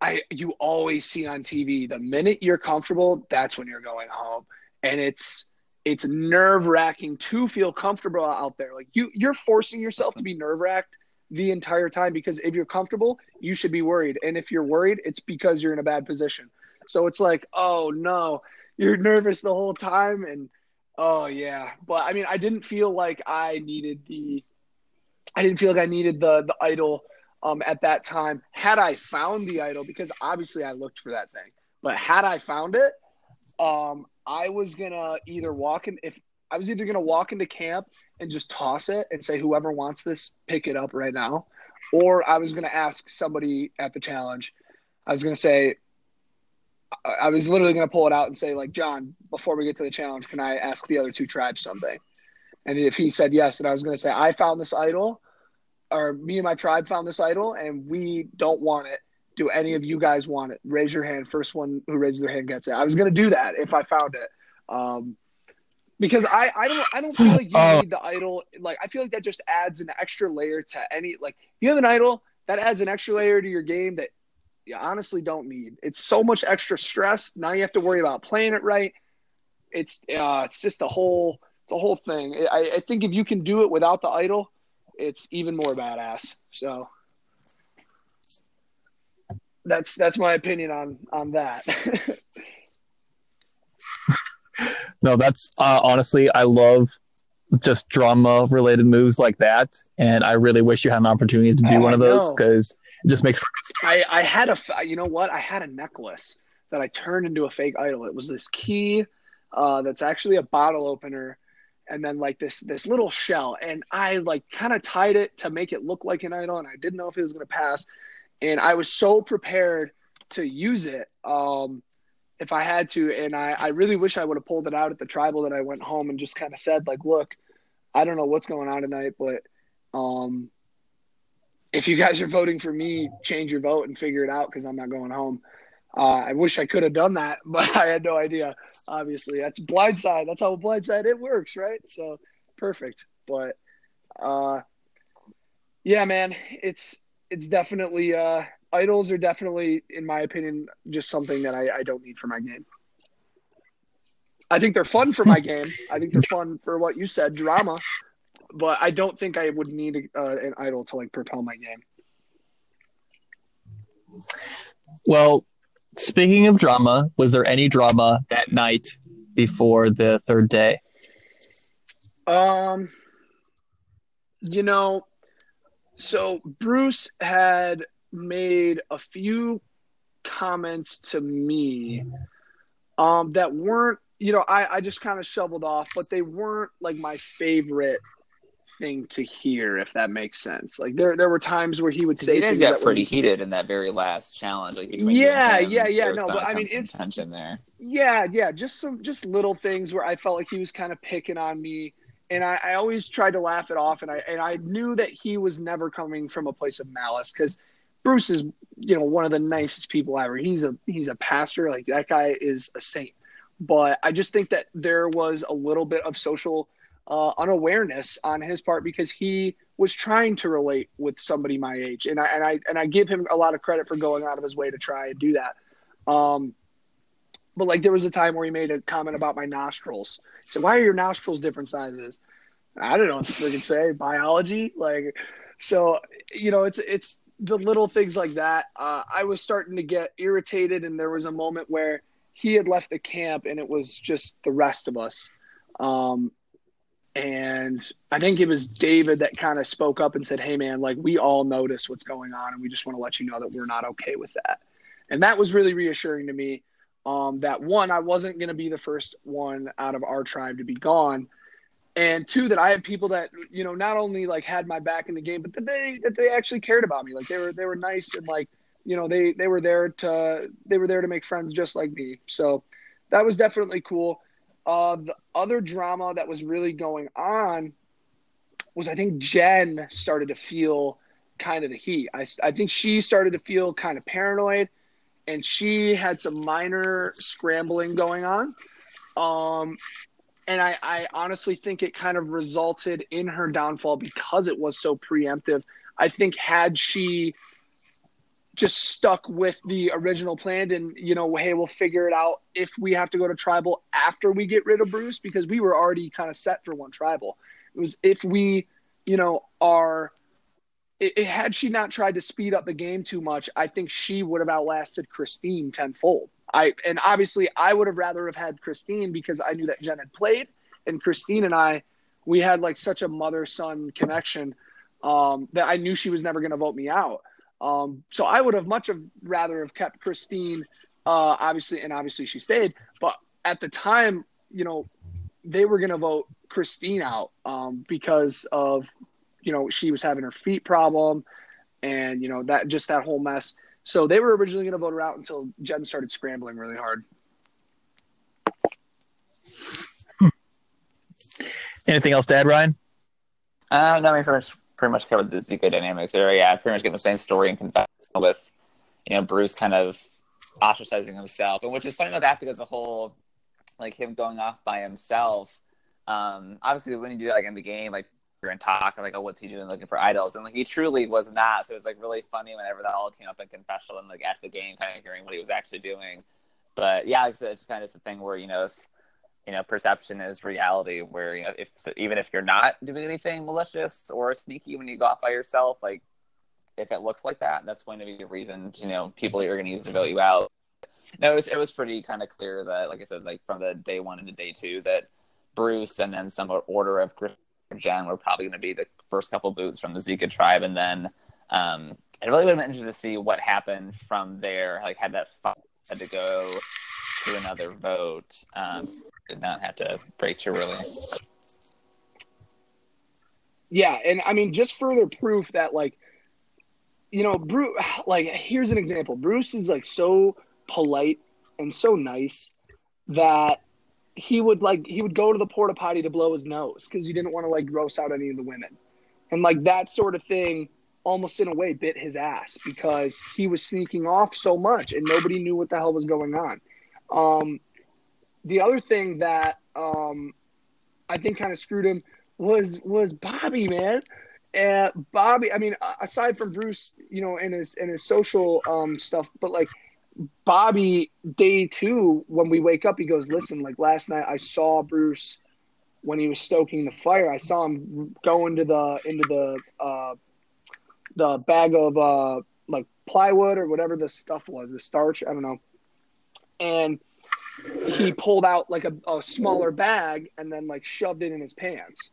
I you always see on TV the minute you're comfortable, that's when you're going home. And it's it's nerve wracking to feel comfortable out there. Like you, you're forcing yourself to be nerve wracked the entire time because if you're comfortable, you should be worried. And if you're worried, it's because you're in a bad position. So it's like, oh no, you're nervous the whole time. And oh yeah. But I mean, I didn't feel like I needed the, I didn't feel like I needed the, the idol um, at that time. Had I found the idol, because obviously I looked for that thing, but had I found it, um, I was gonna either walk in if I was either gonna walk into camp and just toss it and say whoever wants this, pick it up right now, or I was gonna ask somebody at the challenge. I was gonna say, I was literally gonna pull it out and say like, John, before we get to the challenge, can I ask the other two tribes something? And if he said yes, then I was gonna say, I found this idol, or me and my tribe found this idol, and we don't want it do any of you guys want it? Raise your hand. First one who raises their hand gets it. I was gonna do that if I found it. Um, because I, I don't I don't feel like you uh, need the idol. Like I feel like that just adds an extra layer to any like if you have an idol that adds an extra layer to your game that you honestly don't need. It's so much extra stress. Now you have to worry about playing it right. It's uh it's just a whole it's a whole thing. I, I think if you can do it without the idol, it's even more badass. So that's that's my opinion on on that. (laughs) no, that's uh, honestly, I love just drama related moves like that, and I really wish you had an opportunity to do oh, one of those because it just makes I I had a you know what? I had a necklace that I turned into a fake idol. It was this key uh, that's actually a bottle opener and then like this this little shell. And i like kind of tied it to make it look like an idol and i didn't know if it was going to pass and I was so prepared to use it um, if I had to. And I, I really wish I would have pulled it out at the tribal that I went home and just kind of said, like, look, I don't know what's going on tonight, but um, if you guys are voting for me, change your vote and figure it out because I'm not going home. Uh, I wish I could have done that, (laughs) but I had no idea. Obviously, that's blindside. That's how blindside it works, right? So perfect. But uh, yeah, man, it's it's definitely uh, idols are definitely, in my opinion, just something that I, I don't need for my game. I think they're fun for my (laughs) game. I think they're fun for what you said, drama. But I don't think I would need uh, an idol to like propel my game. Well, speaking of drama, was there any drama that night before the third day? Um, you know, so Bruce had made a few comments to me um, that weren't, you know, I, I just kind of shoveled off, but they weren't like my favorite thing to hear, if that makes sense. Like there, there were times where he would say, "You guys got pretty heated in that very last challenge." Like yeah, yeah, yeah. No, but I mean, it's tension there. Yeah, yeah. Just some, just little things where I felt like he was kind of picking on me and I, I, always tried to laugh it off and I and I knew that he was never coming from a place of malice because Bruce is you know one of the nicest people ever. He's a he's a pastor like that guy is a saint. But I just think that there was a little bit of social uh, unawareness on his part because he was trying to relate with somebody my age, and I and I and I give him a lot of credit for going out of his way to try and do that. Um, but like there was a time where he made a comment about my nostrils. He said, "Why are your nostrils different sizes?" I don't know what to freaking say. Biology, like, so you know, it's it's the little things like that. Uh, I was starting to get irritated, and there was a moment where he had left the camp, and it was just the rest of us. Um, and I think it was David that kind of spoke up and said, "Hey, man, like we all notice what's going on, and we just want to let you know that we're not okay with that." And that was really reassuring to me um, that one, I wasn't going to be the first one out of our tribe to be gone, and two, that I had people that you know not only like had my back in the game, but that they that they actually cared about me. Like they were they were nice and like you know they they were there to they were there to make friends just like me. So that was definitely cool. Uh, the other drama that was really going on was I think Jen started to feel kind of the heat. I, I think she started to feel kind of paranoid and she had some minor scrambling going on. Um, and I, I honestly think it kind of resulted in her downfall because it was so preemptive. I think had she just stuck with the original plan and you know hey we'll figure it out if we have to go to tribal after we get rid of bruce because we were already kind of set for one tribal it was if we you know are it, it, had she not tried to speed up the game too much, I think she would have outlasted Christine tenfold. I and obviously I would have rather have had Christine because I knew that Jen had played, and Christine and I, we had like such a mother son connection um, that I knew she was never going to vote me out. Um, so I would have much of rather have kept Christine, uh, obviously, and obviously she stayed. But at the time, you know, they were going to vote Christine out um, because of you know she was having her feet problem, and you know that just that whole mess. So they were originally going to vote her out until Jen started scrambling really hard. Hmm. Anything else to add, Ryan? Uh, no, I mean, pretty much, pretty much covered the Zika dynamics there. Yeah, pretty much getting the same story and confession with, you know, Bruce kind of ostracizing himself, and which is funny about that because the whole, like him going off by himself. Um, obviously, when you do that like in the game, like and talk like, oh, what's he doing looking for idols? And like he truly was not. So it was like really funny whenever that all came up in confessional and like after the game, kind of hearing what he was actually doing. But yeah, like it's kind of the thing where you know, if, you know, perception is reality. Where you know, if so even if you're not doing anything malicious or sneaky when you go off by yourself, like if it looks like that, that's going to be a reason. You know, people are going to use to vote you out. No, it was it was pretty kind of clear that, like I said, like from the day one into day two, that Bruce and then some order of Jen were probably going to be the first couple boots from the Zika tribe, and then um, it really would have been interesting to see what happened from there. Like, had that had to go to another vote, um, did not have to break too early. Yeah, and I mean, just further proof that like you know, Bruce. (sighs) Like, here's an example. Bruce is like so polite and so nice that he would like he would go to the porta potty to blow his nose because he didn't want to like gross out any of the women, and like that sort of thing almost in a way bit his ass because he was sneaking off so much and nobody knew what the hell was going on. Um, the other thing that um, I think kind of screwed him was was Bobby, man. And Bobby, I mean, aside from Bruce, you know, and his and his social um, stuff, but like Bobby, day two, when we wake up, he goes, "Listen, like last night, I saw Bruce when he was stoking the fire. I saw him go into the into the uh, the bag of uh, like plywood or whatever the stuff was, the starch. I don't know, and." he pulled out like a, a smaller bag and then like shoved it in his pants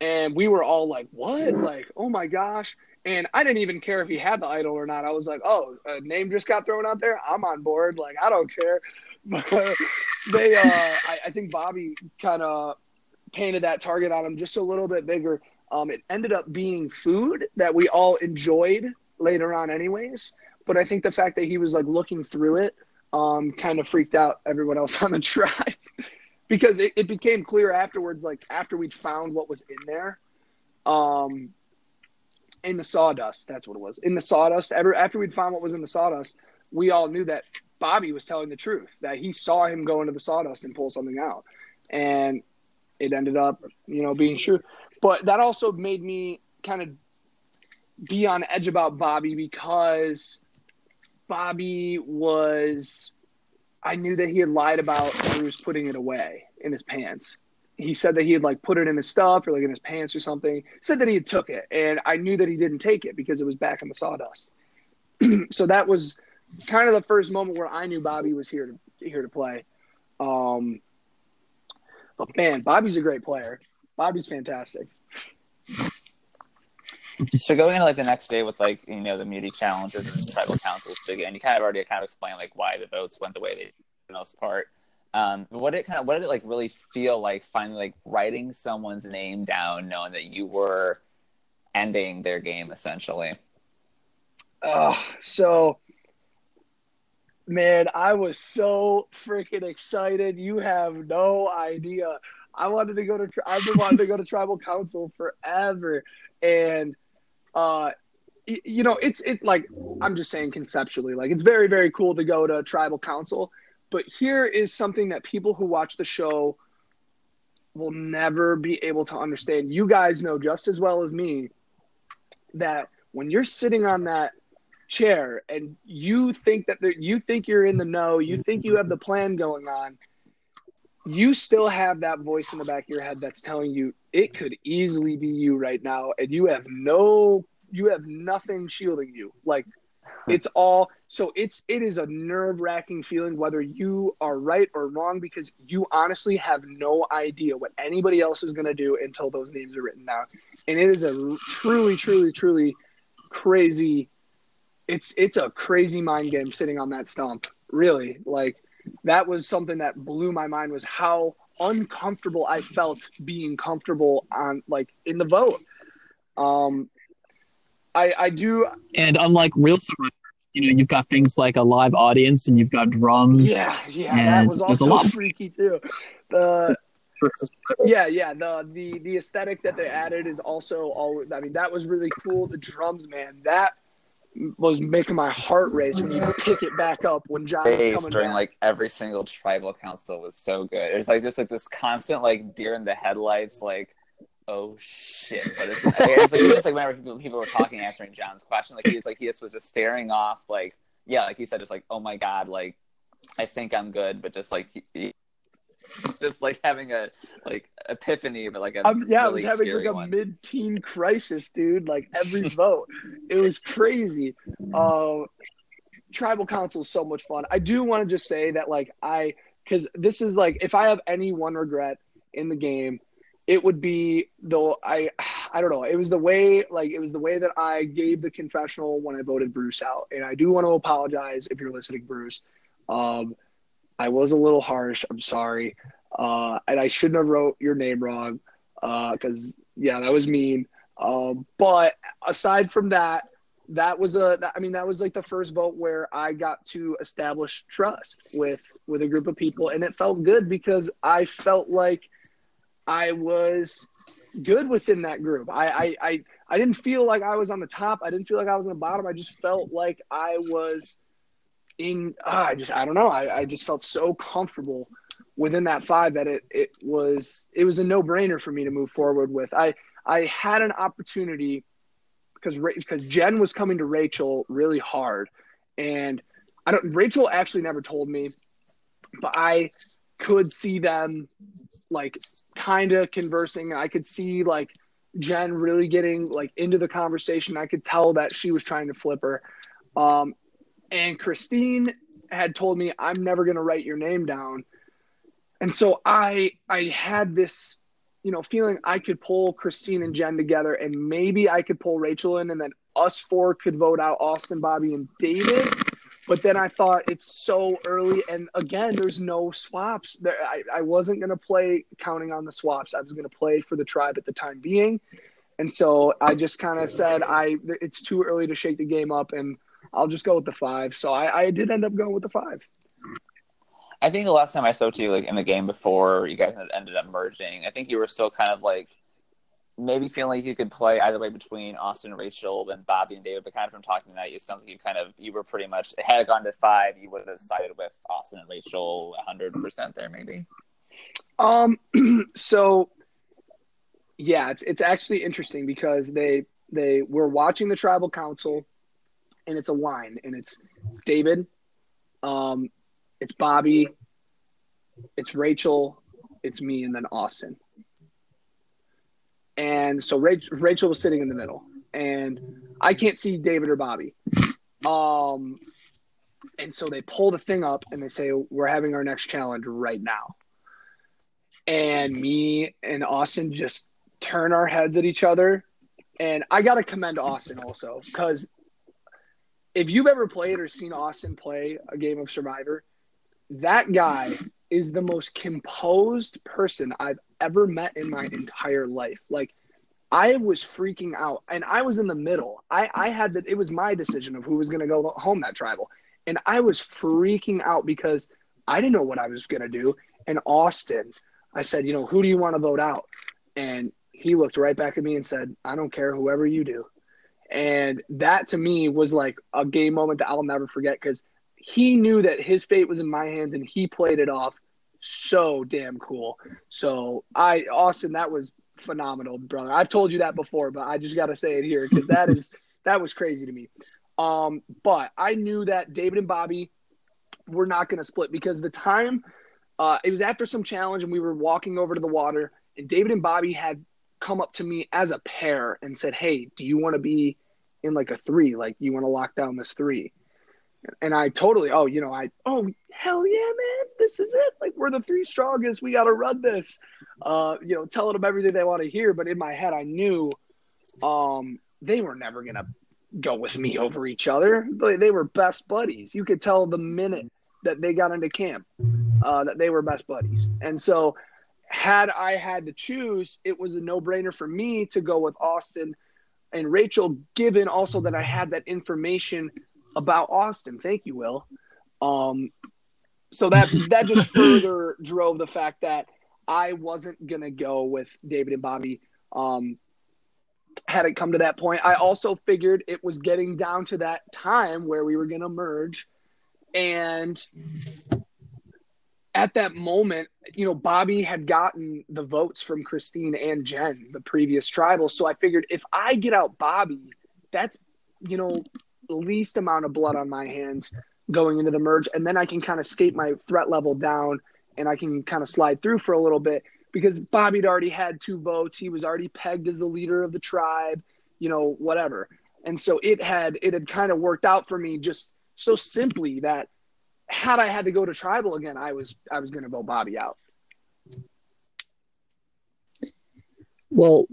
and we were all like what like oh my gosh and i didn't even care if he had the idol or not. I was like oh a name just got thrown out there? I'm on board. Like i don't care. (laughs) But they uh I, I think bobby kind of painted that target on him just a little bit bigger. Um it ended up being food that we all enjoyed later on anyways. But i think the fact that he was like looking through it um, kind of freaked out everyone else on the (laughs) tribe because it, it, became clear afterwards, like after we'd found what was in there, um, in the sawdust. That's what it was in the sawdust. Ever after we'd found what was in the sawdust, we all knew that Bobby was telling the truth. That he saw him go into the sawdust and pull something out, and it ended up, you know, being true. But that also made me kind of be on edge about Bobby because Bobby was, I knew that he had lied about Bruce putting it away in his pants. He said that he had like put it in his stuff or like in his pants or something. He said that he had took it, and I knew that he didn't take it because it was back in the sawdust. (clears throat) so that was kind of the first moment where I knew Bobby was here to here to play. Um, but man, Bobby's a great player. Bobby's fantastic so going into like the next day with like you know the muty challenges and tribal councils again, you kind of already kind of explained like why the votes went the way they did for the most part. Um, what did it kind of what did it like really feel like finally like writing someone's name down, knowing that you were ending their game essentially? Uh, so man, I was so freaking excited. You have no idea. I wanted to go to I've been wanting to go to tribal council forever, and uh, you know, it's it like I'm just saying conceptually, like it's very very cool to go to tribal council, but here is something that people who watch the show will never be able to understand. You guys know just as well as me that when you're sitting on that chair and you think that you think you're in the know, you think you have the plan going on, you still have that voice in the back of your head that's telling you it could easily be you right now and you have no you have nothing shielding you like it's all so it's it is a nerve-wracking feeling whether you are right or wrong because you honestly have no idea what anybody else is going to do until those names are written down and it is a truly truly truly crazy it's it's a crazy mind game sitting on that stump really like that was something that blew my mind was how uncomfortable I felt being comfortable on like in the vote. Um, I I do, and unlike real you know, you've got things like a live audience and you've got drums. Yeah, yeah, that was also a lot freaky too. The (laughs) yeah, yeah, the the the aesthetic that they added is also always. I mean, that was really cool. The drums, man, that was making my heart race when you pick it back up when John was coming during back. like every single tribal council was so good. It's like just like this constant like deer in the headlights, like oh shit. But it's, it's (laughs) like like whenever people, people were talking answering John's question, like he's like he just was just staring off, like yeah, like he said, just like oh my god, like I think I'm good, but just like he, just like having a like epiphany, but like a um, yeah, really I was having like a one. mid-teen crisis, dude. Like every (laughs) vote, it was crazy. Uh, tribal council is so much fun. I do want to just say that like I because this is like if I have any one regret in the game, it would be though I (sighs) I don't know. It was the way like it was the way that I gave the confessional when I voted Bruce out, and I do want to apologize if you're listening, Bruce. Um, I was a little harsh. I'm sorry. Uh, and I shouldn't have wrote your name wrong because, uh, yeah, that was mean. Um, but aside from that, that was a that, I mean that was like the first vote where I got to establish trust with with a group of people and it felt good because I felt like I was good within that group. I I I, I didn't feel like I was on the top. I didn't feel like I was on the bottom. I just felt like I was in uh, I just I don't know. I, I just felt so comfortable within that five that it it was it was a no brainer for me to move forward with. I I had an opportunity because because Jen was coming to Rachel really hard, and I don't. Rachel actually never told me, but I could see them like kind of conversing. I could see like Jen really getting like into the conversation. I could tell that she was trying to flip her. Um, and Christine had told me, "I'm never going to write your name down." And so I I had this you know, feeling I could pull Christine and Jen together and maybe I could pull Rachel in and then us four could vote out Austin, Bobby, and David. But then I thought it's so early. And again, there's no swaps. There, I, I wasn't going to play counting on the swaps. I was going to play for the tribe at the time being. And so I just kind of said, I it's too early to shake the game up and I'll just go with the five. So I, I did end up going with the five. I think the last time I spoke to you, like in the game before you guys ended up merging, I think you were still kind of like maybe feeling like you could play either way between Austin, and Rachel, and Bobby and David. But kind of from talking tonight, it sounds like you kind of you were pretty much had it gone to five, you would have sided with Austin and Rachel hundred percent there, maybe. Um. (clears throat) So, yeah, it's it's actually interesting because they they were watching the tribal council, and it's a line, and it's, it's David, um, it's Bobby, it's Rachel, it's me, and then Austin. And so Rachel, Rachel was sitting in the middle, and I can't see David or Bobby. (laughs) Um, and so they pull the thing up and they say, We're having our next challenge right now. And me and Austin just turn our heads at each other. And I got to commend Austin also because if you've ever played or seen Austin play a game of Survivor, that guy is the most composed person I've ever met in my entire life. Like I was freaking out and I was in the middle. I, I had that it was my decision of who was to go home that tribal. And I was freaking out because I didn't know what I was to do. And Austin, I said, you know, who do you want to vote out? And he looked right back at me and said, I don't care, whoever you do. And that to me was like a game moment that I'll never forget because he knew that his fate was in my hands and he played it off so damn cool. So I Austin, that was phenomenal, brother. I've told you that before, but I just got to say it here because that is (laughs) that was crazy to me. Um, but I knew that David and Bobby were not going to split because the time uh, it was after some challenge and we were walking over to the water and David and Bobby had come up to me as a pair and said, "Hey, do you want to be in like a three? Like you want to lock down this three? And I totally, oh, you know, I, oh, hell yeah, man, this is it. Like, we're the three strongest. We got to run this. Uh, you know, telling them everything they want to hear. But in my head, I knew um, they were never going to go with me over each other. They, they were best buddies. You could tell the minute that they got into camp uh, that they were best buddies. And so, had I had to choose, it was a no brainer for me to go with Austin and Rachel, given also that I had that information about Austin. Thank you, Will. Um, so that that just (laughs) further drove the fact that I wasn't gonna go with David and Bobby. Um, had it come to that point, I also figured it was getting down to that time where we were gonna merge, and at that moment, you know, Bobby had gotten the votes from Christine and Jen, the previous tribal. So I figured if I get out Bobby, that's you know least amount of blood on my hands going into the merge, and then I can kind of skate my threat level down and I can kind of slide through for a little bit because Bobby had already had two votes. He was already pegged as the leader of the tribe, you know, whatever. And so it had it had kind of worked out for me just so simply that had I had to go to tribal again, I was I was going to vote Bobby out. Well,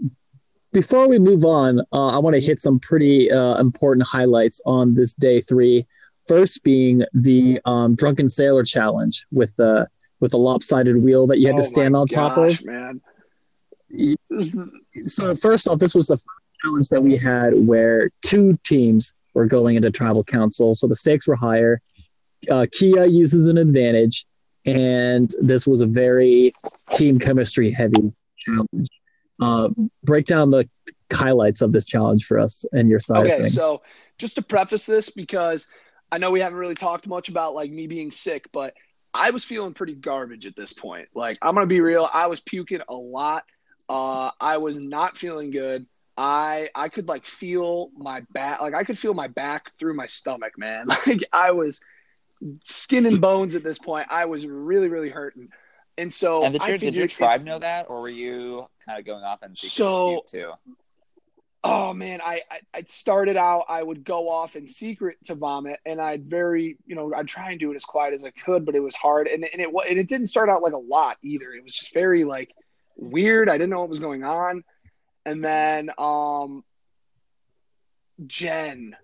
before we move on, uh, I want to hit some pretty uh, important highlights on this day three. First, being the um, drunken sailor challenge with the with the lopsided wheel that you had oh to stand on gosh, top of. Man. So first off, this was the first challenge that we had where two teams were going into tribal council, so the stakes were higher. Uh, Kia uses an advantage, and this was a very team chemistry heavy challenge. Uh, break down the highlights of this challenge for us and your side. Okay, so just to preface this, because I know we haven't really talked much about like me being sick, but I was feeling pretty garbage at this point. Like I'm gonna be real, I was puking a lot. Uh, I was not feeling good. I I could like feel my back, like I could feel my back through my stomach, man. (laughs) Like I was skin and bones at this point. I was really really hurting. And so, and did your, did your tribe know that, or were you kind of going off and secret so, too? Oh man, I, I I started out. I would go off in secret to vomit, and I'd very, you know, I'd try and do it as quiet as I could, but it was hard, and and it and it didn't start out like a lot either. It was just very like weird. I didn't know what was going on, and then um, Jen,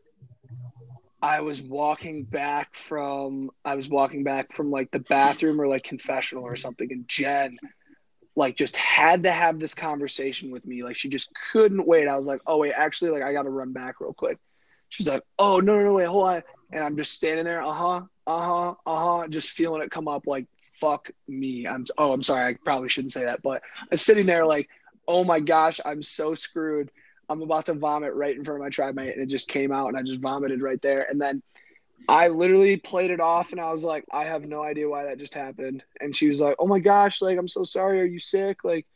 I was walking back from I was walking back from like the bathroom or like confessional or something, and Jen like just had to have this conversation with me. Like she just couldn't wait. I was like, oh wait, actually, like I got to run back real quick. She's like, oh no no no wait hold on, and I'm just standing there, uh huh, uh huh, uh huh, just feeling it come up like fuck me. I'm oh I'm sorry, I probably shouldn't say that, but I'm sitting there like, oh my gosh, I'm so screwed. I'm about to vomit right in front of my tribe mate, and it just came out, and I just vomited right there, and then I literally played it off and I was like, I have no idea why that just happened. And she was like, Oh my gosh, like I'm so sorry. Are you sick? Like,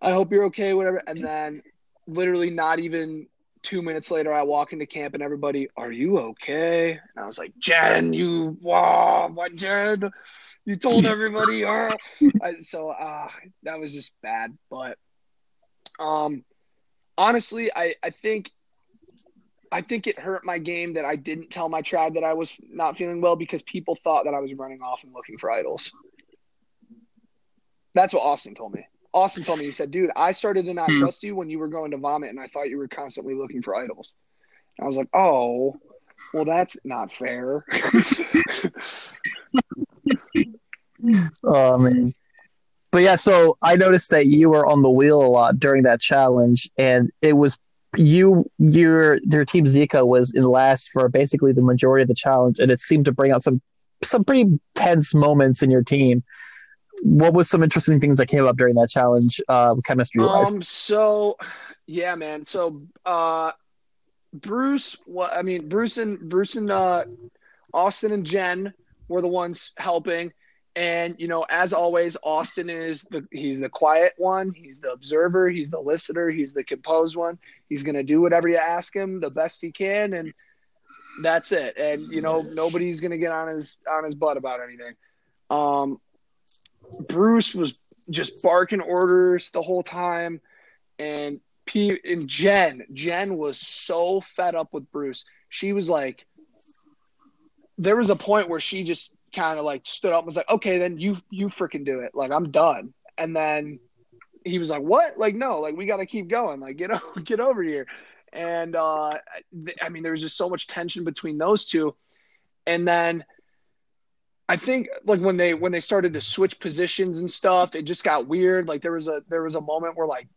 I hope you're okay, whatever. And then literally not even two minutes later, I walk into camp and everybody, Are you okay? And I was like, Jen, you wow, what Jen? You told (laughs) everybody, oh. I, so uh that was just bad. But um honestly, I, I think I think it hurt my game that I didn't tell my tribe that I was not feeling well because people thought that I was running off and looking for idols. That's what Austin told me. Austin told me, he said, dude, I started to not hmm. trust you when you were going to vomit and I thought you were constantly looking for idols. And I was like, oh, well, that's not fair. (laughs) (laughs) oh, man. But yeah, so I noticed that you were on the wheel a lot during that challenge, and it was you your your team Zika was in last for basically the majority of the challenge, and it seemed to bring out some some pretty tense moments in your team. What was some interesting things that came up during that challenge, uh, chemistry wise? Um, so yeah, man. So uh, Bruce, what I mean, Bruce and Bruce and uh, Austin and Jen were the ones helping. And you know, as always, Austin is the he's the quiet one. He's the observer. He's the listener. He's the composed one. He's gonna do whatever you ask him the best he can, and that's it. And you know, nobody's gonna get on his on his butt about anything. Um, Bruce was just barking orders the whole time, and P and Jen Jen was so fed up with Bruce. She was like, there was a point where she just kind of like stood up and was like, okay, then you you freaking do it. Like I'm done. And then he was like, what? Like no, like we got to keep going. Like get (laughs) over, get over here. And uh, I mean, there was just so much tension between those two. And then I think like when they when they started to switch positions and stuff, it just got weird. Like there was a there was a moment where like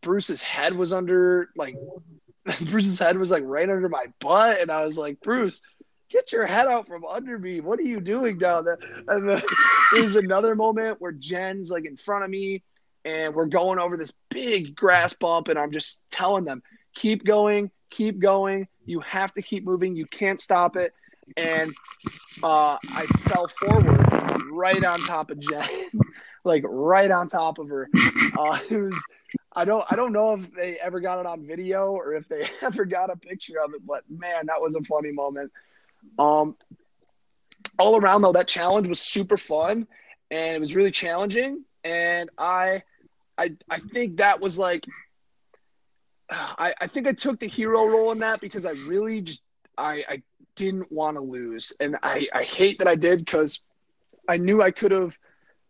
Bruce's head was under like (laughs) Bruce's head was like right under my butt, and I was like, Bruce, get your head out from under me. What are you doing down there? And then (laughs) there's another moment where Jen's like in front of me and we're going over this big grass bump and I'm just telling them, keep going, keep going. You have to keep moving. You can't stop it. And uh, I fell forward right on top of Jen, (laughs) like right on top of her. Uh, (laughs) it was I don't I don't know if they ever got it on video or if they ever got a picture of it, but man, that was a funny moment. Um, all around though, that challenge was super fun and it was really challenging. And I, I, I think that was like, (sighs) I, I think I took the hero role in that because I really just, I, I didn't want to lose. And I, I hate that I did because I knew I could have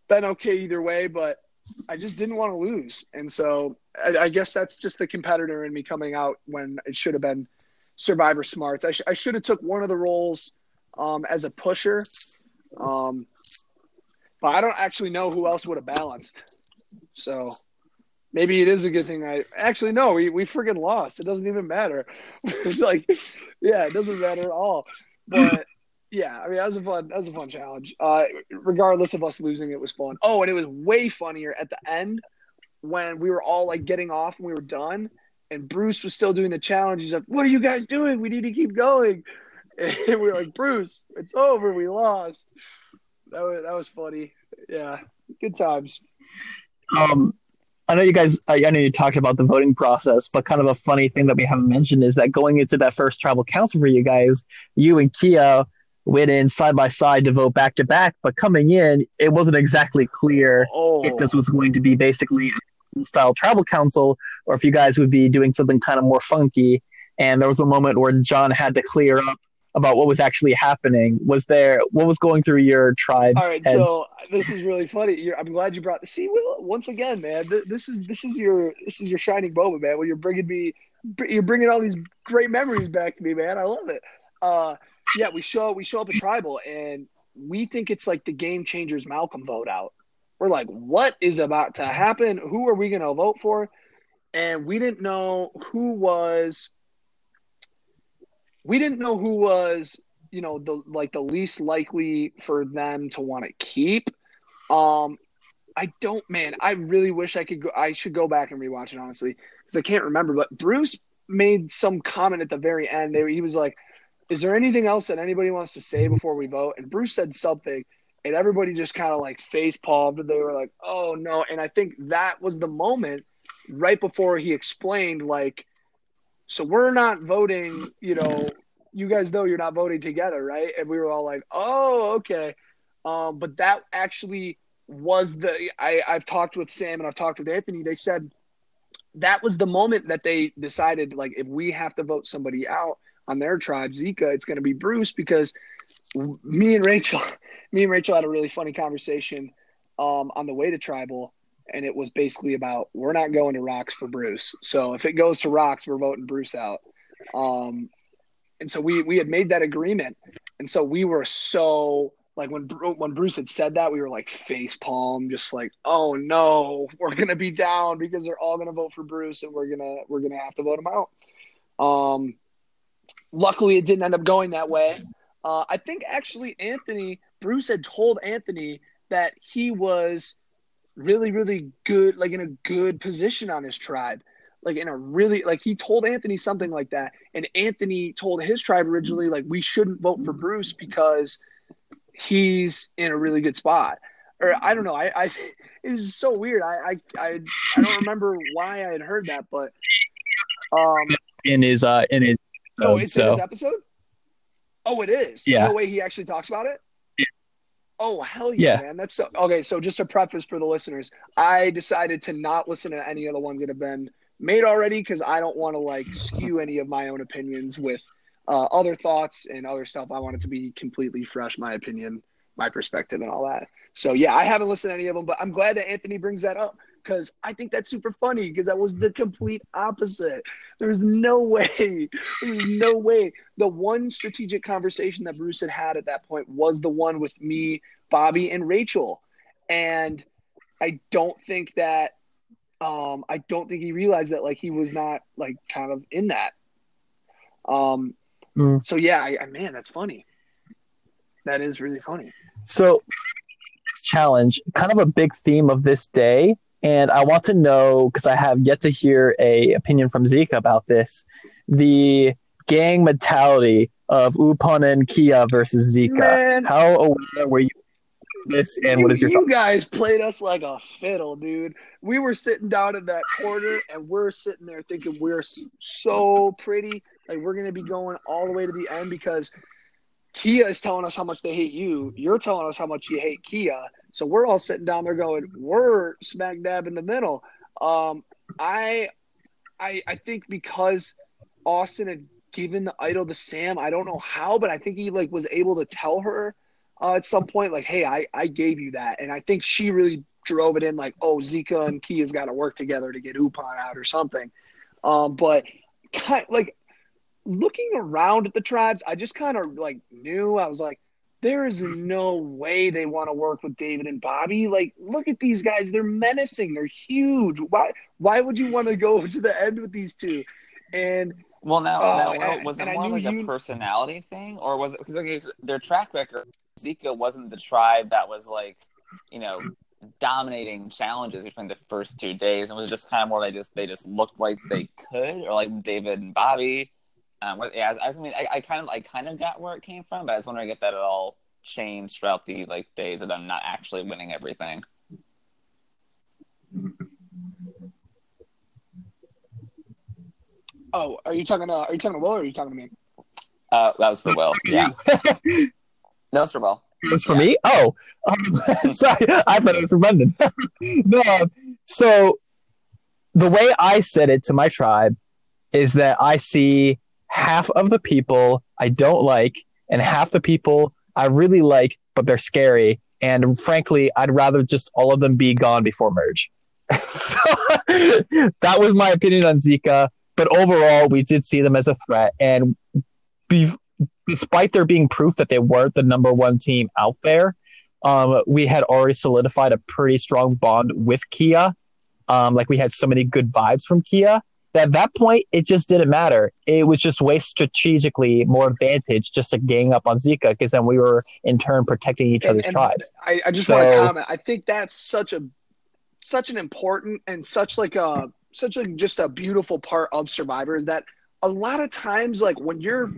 been okay either way, but I just didn't want to lose. And so I, I guess that's just the competitor in me coming out when it should have been survivor smarts. I, sh- I should have took one of the roles um, as a pusher, um, but I don't actually know who else would have balanced. So maybe it is a good thing. I actually no, we we freaking lost. It doesn't even matter. (laughs) like, yeah, it doesn't matter at all. But yeah, I mean, that was a fun that was a fun challenge. Uh, regardless of us losing, it was fun. Oh, and it was way funnier at the end when we were all like getting off and we were done, and Bruce was still doing the challenge. He's like, "What are you guys doing? We need to keep going." (laughs) And we were like, "Bruce, it's over. We lost." That was that was funny. Yeah, good times. Um, I know you guys. I know you talked about the voting process, but kind of a funny thing that we haven't mentioned is that going into that first tribal council for you guys, you and Kia went in side by side to vote back to back. But coming in, it wasn't exactly clear oh. if this was going to be basically style tribal council or if you guys would be doing something kind of more funky. And there was a moment where John had to clear up about what was actually happening. Was there what was going through your tribes? All right, heads? so this is really funny. You're, I'm glad you brought the see. Once again, man, this is this is your this is your shining moment, man. When you're bringing me, you're bringing all these great memories back to me, man. I love it. Uh, yeah, we show we show up at tribal and we think it's like the game changers Malcolm vote out. We're like, what is about to happen? Who are we going to vote for? And we didn't know who was. We didn't know who was, you know, the like the least likely for them to want to keep. Um, I don't, man. I really wish I could go. I should go back and rewatch it honestly because I can't remember. But Bruce made some comment at the very end. There, he was like, is there anything else that anybody wants to say before we vote? And Bruce said something, and everybody just kind of like face palmed. They were like, oh no. And I think that was the moment right before he explained, like, so we're not voting, you know, you guys know you're not voting together, right? And we were all like, oh, okay. Um, but that actually was the I, I've talked with Sam and I've talked with Anthony. They said that was the moment that they decided like if we have to vote somebody out, on their tribe, Zika, it's going to be Bruce because me and Rachel, (laughs) me and Rachel had a really funny conversation um, on the way to tribal, and it was basically about we're not going to rocks for Bruce. So if it goes to rocks, we're voting Bruce out. Um, and so we we had made that agreement, and so we were so like when when Bruce had said that, we were like face palm, just like, oh no, we're gonna be down because they're all gonna vote for Bruce, and we're gonna we're gonna have to vote him out. Um, Luckily, it didn't end up going that way. Uh, I think actually Anthony Bruce had told Anthony that he was really, really good, like in a good position on his tribe, like in a really like he told Anthony something like that, and Anthony told his tribe originally like we shouldn't vote for Bruce because he's in a really good spot. Or I don't know. I, I (laughs) it was so weird. I, I I I don't remember why I had heard that, but um in his uh in his Oh, it's so. in this episode. Oh, it is. Yeah. No way he actually talks about it. Yeah. Oh hell yeah, yeah, man! That's so okay. So just a preface for the listeners, I decided to not listen to any of the ones that have been made already because I don't want to like skew any of my own opinions with uh, other thoughts and other stuff. I want it to be completely fresh, my opinion, my perspective, and all that. So yeah, I haven't listened to any of them, but I'm glad that Anthony brings that up because I think that's super funny because that was the complete opposite. There's no (laughs) way, there's no way. The one strategic conversation that Bruce had had at that point was the one with me, Bobby, and Rachel. And I don't think that, um, I don't think he realized that like he was not like kind of in that. Um, mm. so yeah, I, I, man, that's funny. That is really funny. So, challenge, kind of a big theme of this day and I want to know because I have yet to hear a opinion from Zika about this, the gang mentality of Upon and Kia versus Zika. Man. How aware were you this and you, what is your You thoughts? guys played us like a fiddle, dude. We were sitting down in that corner and we're sitting there thinking we're so pretty. Like we're gonna be going all the way to the end because Kia is telling us how much they hate you. You're telling us how much you hate Kia. So we're all sitting down there going, we're smack dab in the middle. Um, I, I, I think because Austin had given the idol to Sam, I don't know how, but I think he like was able to tell her uh, at some point, like, hey, I, I gave you that, and I think she really drove it in, like, oh, Zika and Kia's got to work together to get Upon out or something. Um, but kind like looking around at the tribes, I just kind of like knew I was like, there is no way they want to work with David and Bobby. Like, look at these guys; they're menacing, they're huge. Why? Why would you want to go (laughs) to the end with these two? And well, now, Oh, now and- uh, was it more like a personality thing, or was it because okay, their track record? Zika wasn't the tribe that was like, you know, dominating challenges between the first two days, and was just kind of more they just they just looked like they could, or like David and Bobby. Um, what- yeah, I, I mean, I, I kind of I kind of got where it came from, but I was wondering if that at all changed throughout the like days that I'm not actually winning everything. oh, are you talking to are you talking to Will or are you talking to me? Uh, that was for Will. (laughs) Yeah, that was for Will. It was for Yeah. me? Oh, um, (laughs) sorry. I thought it was for Brendan. (laughs) no, um, so the way I said it to my tribe is that I see half of the people I don't like and half the people I really like, but they're scary. And frankly, I'd rather just all of them be gone before merge. (laughs) so that was my opinion on Zika. But overall, we did see them as a threat. And be- despite there being proof that they weren't the number one team out there, um, we had already solidified a pretty strong bond with Kia. Um, like we had so many good vibes from Kia at that point it just didn't matter. It was just way strategically more advantage just to gang up on Zika because then we were in turn protecting each And- other's and tribes. I, I just So- want to comment. I think that's such a such an important and such like a such like just a beautiful part of Survivor is that a lot of times like when you're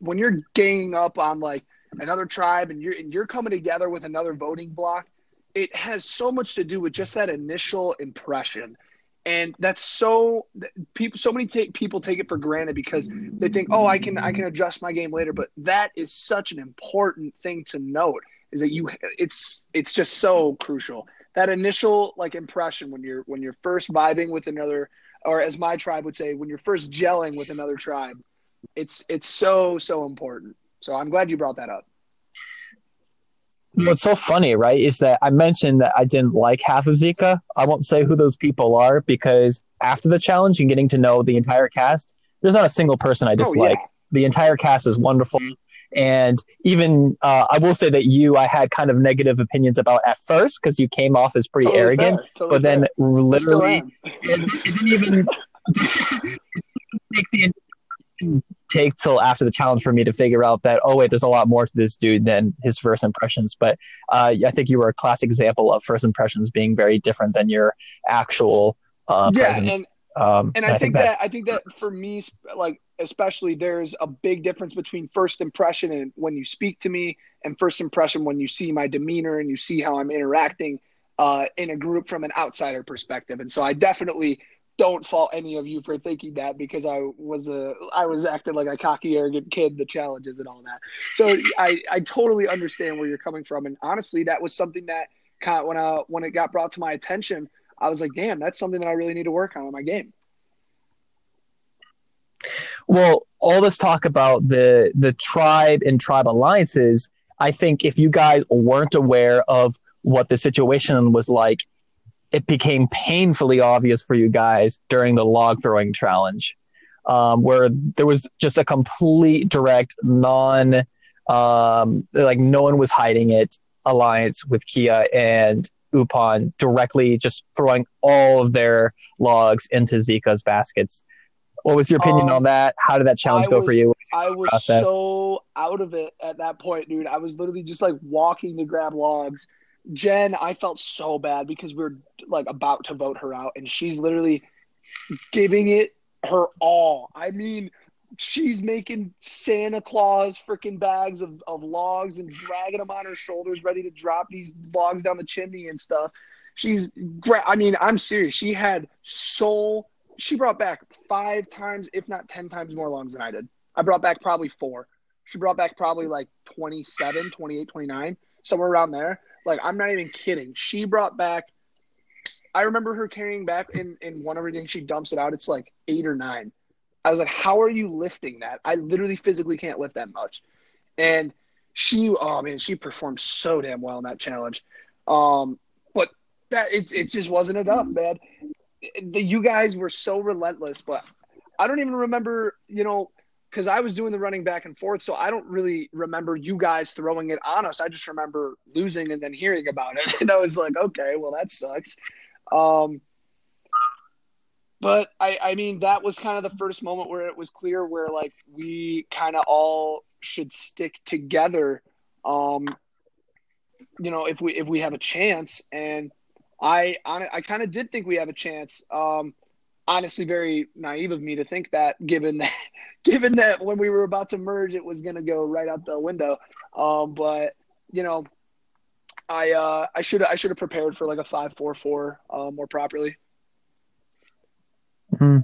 when you're ganging up on like another tribe and you're and you're coming together with another voting block, it has so much to do with just that initial impression. And that's so people so many take people take it for granted because they think, "Oh, I can I can adjust my game later." But that is such an important thing to note is that you it's it's just so crucial. That initial like impression when you're when you're first vibing with another or as my tribe would say when you're first gelling with another tribe it's it's so so important. So i'm glad you brought that up What's so funny, right, is that I mentioned that I didn't like half of Zika. I won't say who those people are because after the challenge and getting to know the entire cast, there's not a single person I oh dislike. yeah The entire cast is wonderful. And even uh, I will say that you, I had kind of negative opinions about at first because you came off as pretty Totally arrogant, fair, totally but then fair. Literally it, it didn't even (laughs) take the take till after the challenge for me to figure out that oh wait there's a lot more to this dude than his first impressions but uh, i think you were a classic example of first impressions being very different than your actual uh, Yeah, presence and- um, and I, think that, I think that for me, like especially, there's a big difference between first impression and when you speak to me, and first impression when you see my demeanor and you see how I'm interacting uh, in a group from an outsider perspective. And so I definitely don't fault any of you for thinking that because I was a I was acting like a cocky, arrogant kid, the challenges and all that. So I I totally understand where you're coming from, and honestly, that was something that of, when I when it got brought to my attention. I was like, damn, that's something that I really need to work on in my game. Well, all this talk about the the tribe and tribe alliances, I think if you guys weren't aware of what the situation was like, it became painfully obvious for you guys during the log throwing challenge, um, where there was just a complete direct non, um, like no one was hiding it alliance with Kia and Upon directly just throwing all of their logs into Zika's baskets. What was your opinion Um, on that? How did that challenge I go was- for you? I was process. so out of it at that point, dude. I was literally just like walking to grab logs. Jen, I felt so bad because we're like about to vote her out, and she's literally giving it her all. I mean, she's making Santa Claus freaking bags of, of logs and dragging them on her shoulders, ready to drop these logs down the chimney and stuff. She's great. I mean, I'm serious. She had so she brought back five times, if not ten times more logs than I did. I brought back probably four. She brought back probably like 27, 28, 29, somewhere around there. Like, I'm not even kidding. She brought back, I remember her carrying back in, in one of her things, she dumps it out. It's like eight or nine. I was like, how are you lifting that? I literally physically can't lift that much. And she, oh man, she performed so damn well in that challenge. Um, but that it, it just wasn't enough, man. The, you guys were so relentless, but I don't even remember, you know, because I was doing the running back and forth, so I don't really remember you guys throwing it on us. I just remember losing and then hearing about it, (laughs) and I was like, okay, well that sucks. Um, but I, I mean, that was kind of the first moment where it was clear where like we kind of all should stick together. Um, you know, if we if we have a chance, and I I, I kind of did think we have a chance. Um, honestly very naive of me to think that given that (laughs) given that when we were about to merge it was going to go right out the window. Um, but you know i uh, i should i should have prepared for like a 544 uh, more properly. Hmm.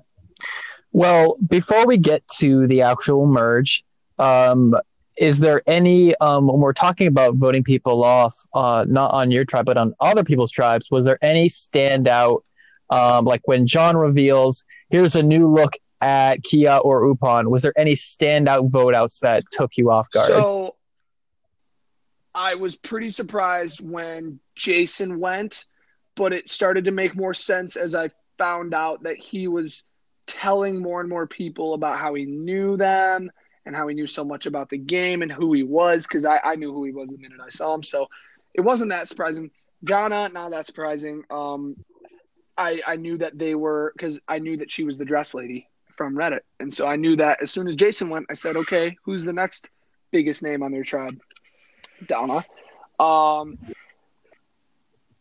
Well before we get to the actual merge um, is there any um, when we're talking about voting people off uh, not on your tribe but on other people's tribes was there any standout um, like when John reveals, here's a new look at Kia or Upon, was there any standout vote outs that took you off guard? So I was pretty surprised when Jason went, but it started to make more sense as I found out that he was telling more and more people about how he knew them and how he knew so much about the game and who he was because I, I knew who he was the minute I saw him. So it wasn't that surprising. Jana, not that surprising. Um, I, I knew that they were because I knew that she was the dress lady from Reddit. And so I knew that as soon as Jason went, I said, okay, who's the next biggest name on their tribe? Donna. Um,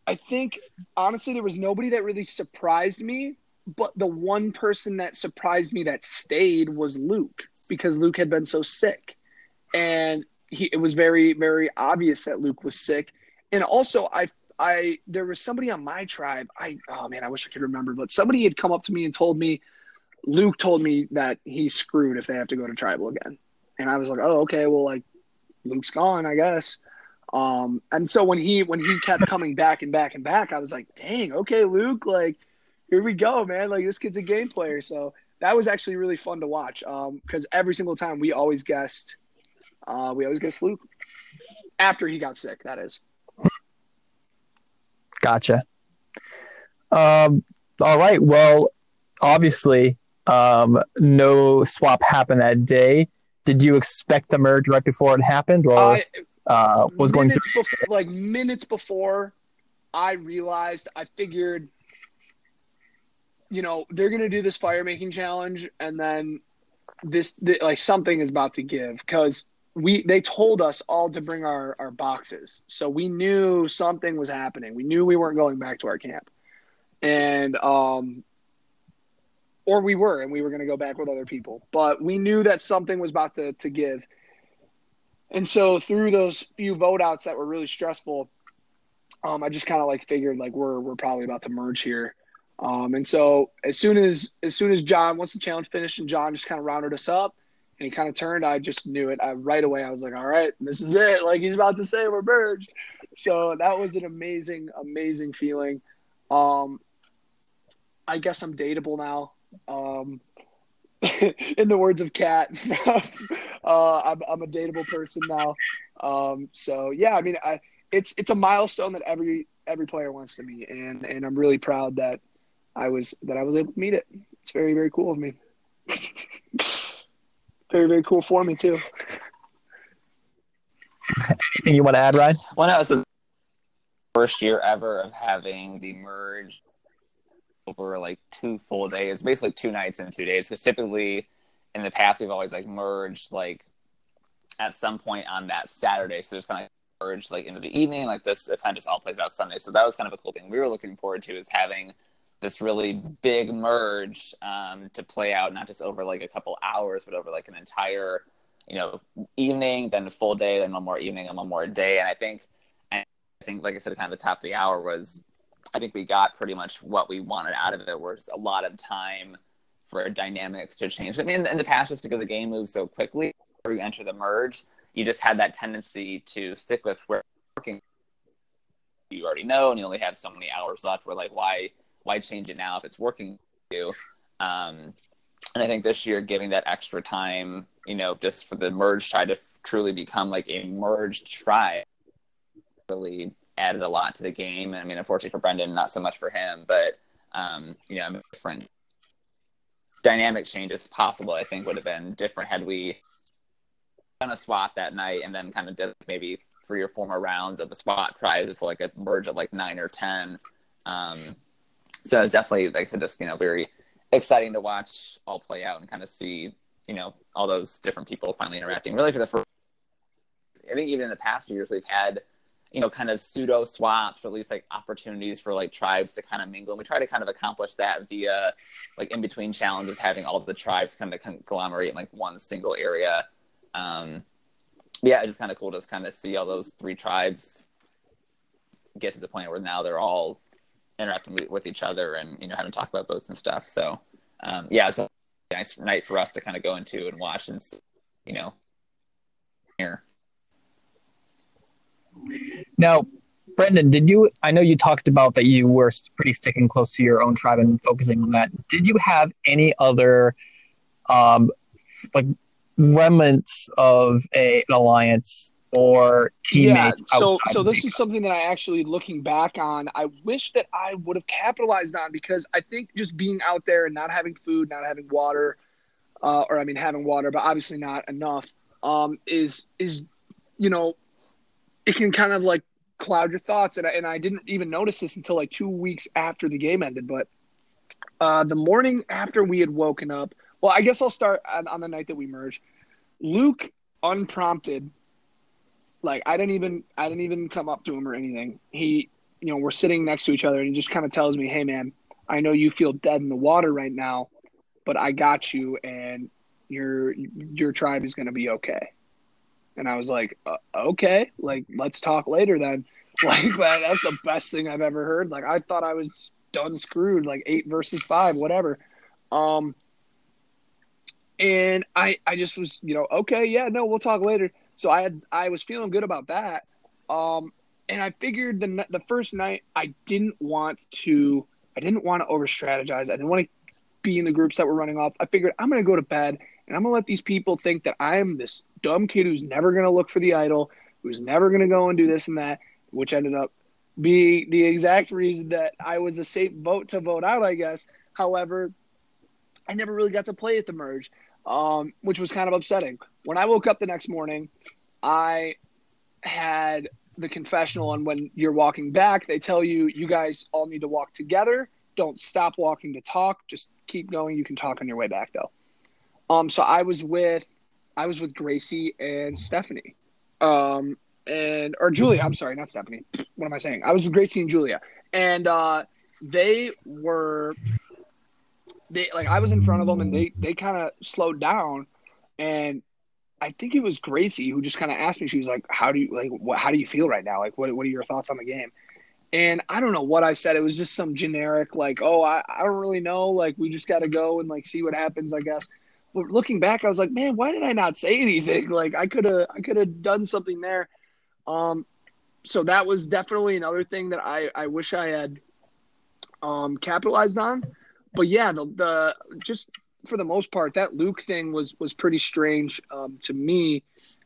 I think honestly there was nobody that really surprised me, but the one person that surprised me that stayed was Luke because Luke had been so sick. And he it was very, very obvious that Luke was sick. And also I I there was somebody on my tribe. I oh man, I wish I could remember, but somebody had come up to me and told me Luke told me that he's screwed if they have to go to tribal again. And I was like, "Oh, okay, well like Luke's gone, I guess." Um and so when he when he kept coming back and back and back, I was like, "Dang, okay, Luke, like here we go, man. Like this kid's a game player." So that was actually really fun to watch um because every single time we always guessed uh we always guessed Luke after he got sick, that is. Gotcha. Um, all right. Well, obviously, um, no swap happened that day. Did you expect the merge right before it happened, or I, uh, was going through before, like minutes before I realized? I figured, you know, they're gonna do this fire making challenge, and then this, this like something is about to give because we they told us all to bring our our boxes. So we knew something was happening. We knew we weren't going back to our camp. And um or we were and we were going to go back with other people. But we knew that something was about to to give. And so through those few vote outs that were really stressful um i just kind of like figured like we're we're probably about to merge here. Um and so as soon as as soon as john once the challenge finished and john just kind of rounded us up and he kind of turned. I just knew it. I right away. I was like, all right, this is it. Like he's about to say we're merged. So that was an amazing, amazing feeling. Um, I guess I'm dateable now. Um, (laughs) in the words of Kat, (laughs) uh, I'm, I'm a dateable person now. Um, so yeah, I mean, I, it's it's a milestone that every every player wants to meet, and and I'm really proud that I was that I was able to meet it. It's very very cool of me (laughs) very very cool for me too. Anything you want to add, Ryan? Well, no, it's the first year ever of having the merge over like two full days, basically two nights and two days. Because typically, in the past, we've always like merged like at some point on that Saturday. So there's kind of merged like into the evening. Like this, it kind of just all plays out Sunday. So that was kind of a cool thing we were looking forward to is having this really big merge um, to play out not just over like a couple hours, but over like an entire you know evening, then a full day, then one more evening, and one more day. And I think, I think, like I said, kind of the top of the hour was, I think we got pretty much what we wanted out of it. Was a lot of time for dynamics to change. I mean, in the past, just because the game moves so quickly, where you enter the merge, you just had that tendency to stick with where working you already know, and you only have so many hours left. Where like, why? Why change it now if it's working for you? Um, and I think this year, giving that extra time, you know, just for the merge try to truly become like a merged tribe, really added a lot to the game. And I mean, unfortunately for Brendan, not so much for him, but um, you know, different dynamic changes possible. I think would have been different had we done a swap that night and then kind of did maybe three or four more rounds of the swap tries for like a merge of like nine or ten. Um, so it's definitely like I said, just you know very exciting to watch all play out and kind of see you know all those different people finally interacting. Really for the first, I think even in the past few years we've had you know kind of pseudo swaps or at least like opportunities for like tribes to kind of mingle. And we try to kind of accomplish that via like in between challenges, having all the tribes kind of conglomerate in like one single area. Um, yeah, it's just kind of cool to kind of see all those three tribes get to the point where now they're all interacting with each other and you know having to talk about boats and stuff. So um, yeah, it's a nice night for us to kind of go into and watch and you know here. Now, Brendan, did you? I know you talked about that you were pretty sticking close to your own tribe and focusing on that. Did you have any other, um, like remnants of a, an alliance or teammates. Yeah, so so this is something that I actually looking back on, I wish that I would have capitalized on because I think just being out there and not having food, not having water, uh, or I mean having water, but obviously not enough, um, is is you know, it can kind of like cloud your thoughts, and I, and I didn't even notice this until like two weeks after the game ended, but uh, the morning after we had woken up well, I guess I'll start on, on the night that we merged. Luke, unprompted, like I didn't even I didn't even come up to him or anything. He, you know, we're sitting next to each other, and he just kind of tells me, "Hey, man, I know you feel dead in the water right now, but I got you, and your your tribe is going to be okay." And I was like, uh, "Okay, like let's talk later then." (laughs) Like that, that's the best thing I've ever heard. Like I thought I was done screwed, like eight versus five, whatever. Um, and I I just was you know okay yeah no we'll talk later. So I had I was feeling good about that. Um, and I figured the the first night I didn't want to I didn't want to over strategize. I didn't want to be in the groups that were running off. I figured I'm going to go to bed and I'm going to let these people think that I'm this dumb kid who's never going to look for the idol, who's never going to go and do this and that, which ended up being the exact reason that I was a safe vote to vote out, I guess. However, I never really got to play at the merge um, which was kind of upsetting. When I woke up the next morning, I had the confessional, and when you're walking back, they tell you you guys all need to walk together. Don't stop walking to talk. Just keep going. You can talk on your way back, though. Um, so I was with, I was with Gracie and Stephanie, um, and or Julia. I'm sorry, not Stephanie. What am I saying? I was with Gracie and Julia, and uh, they were they like I was in front of them and they they kind of slowed down, and I think it was Gracie who just kind of asked me. She was like, "How do you like? What, how do you feel right now? Like, what what are your thoughts on the game?" And I don't know what I said. It was just some generic like, "Oh, I I don't really know. Like, we just got to go and like see what happens, I guess." But looking back, I was like, "Man, why did I not say anything? Like, I could have I could have done something there." Um, so that was definitely another thing that I I wish I had um capitalized on but yeah, the, the just for the most part, that Luke thing was was pretty strange um, to me.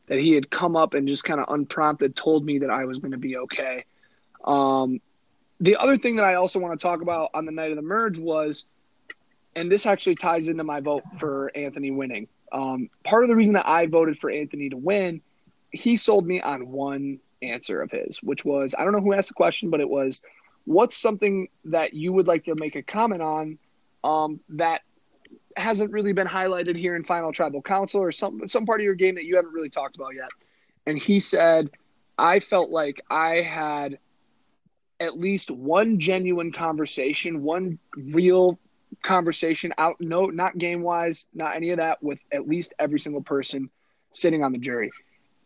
That he had come up and just kind of unprompted told me that I was going to be okay. Um, the other thing that I also want to talk about on the night of the merge was, and this actually ties into my vote for Anthony winning. Um, part of the reason that I voted for Anthony to win, he sold me on one answer of his, which was I don't know who asked the question, but it was, what's something that you would like to make a comment on um, that hasn't really been highlighted here in Final Tribal Council or some some part of your game that you haven't really talked about yet. And he said, I felt like I had at least one genuine conversation, one real conversation out no not game wise, not any of that with at least every single person sitting on the jury.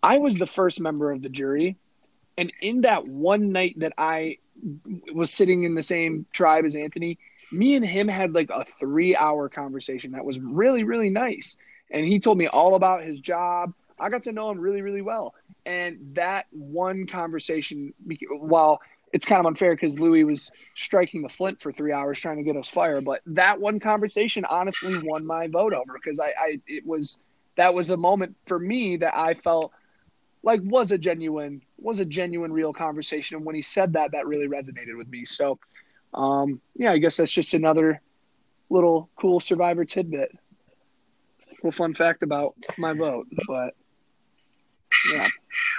I was the first member of the jury and in that one night that I was sitting in the same tribe as Anthony, me and him had like a three hour conversation that was really, really nice. And he told me all about his job. I got to know him really, really well. And that one conversation, while it's kind of unfair because Louis was striking the flint for three hours trying to get us fired, but that one conversation honestly won my vote over because I, I, it was, that was a moment for me that I felt like was a genuine, was a genuine, real conversation. And when he said that, that really resonated with me. So, um, yeah, I guess that's just another little cool survivor tidbit. Cool fun fact about my vote, but yeah.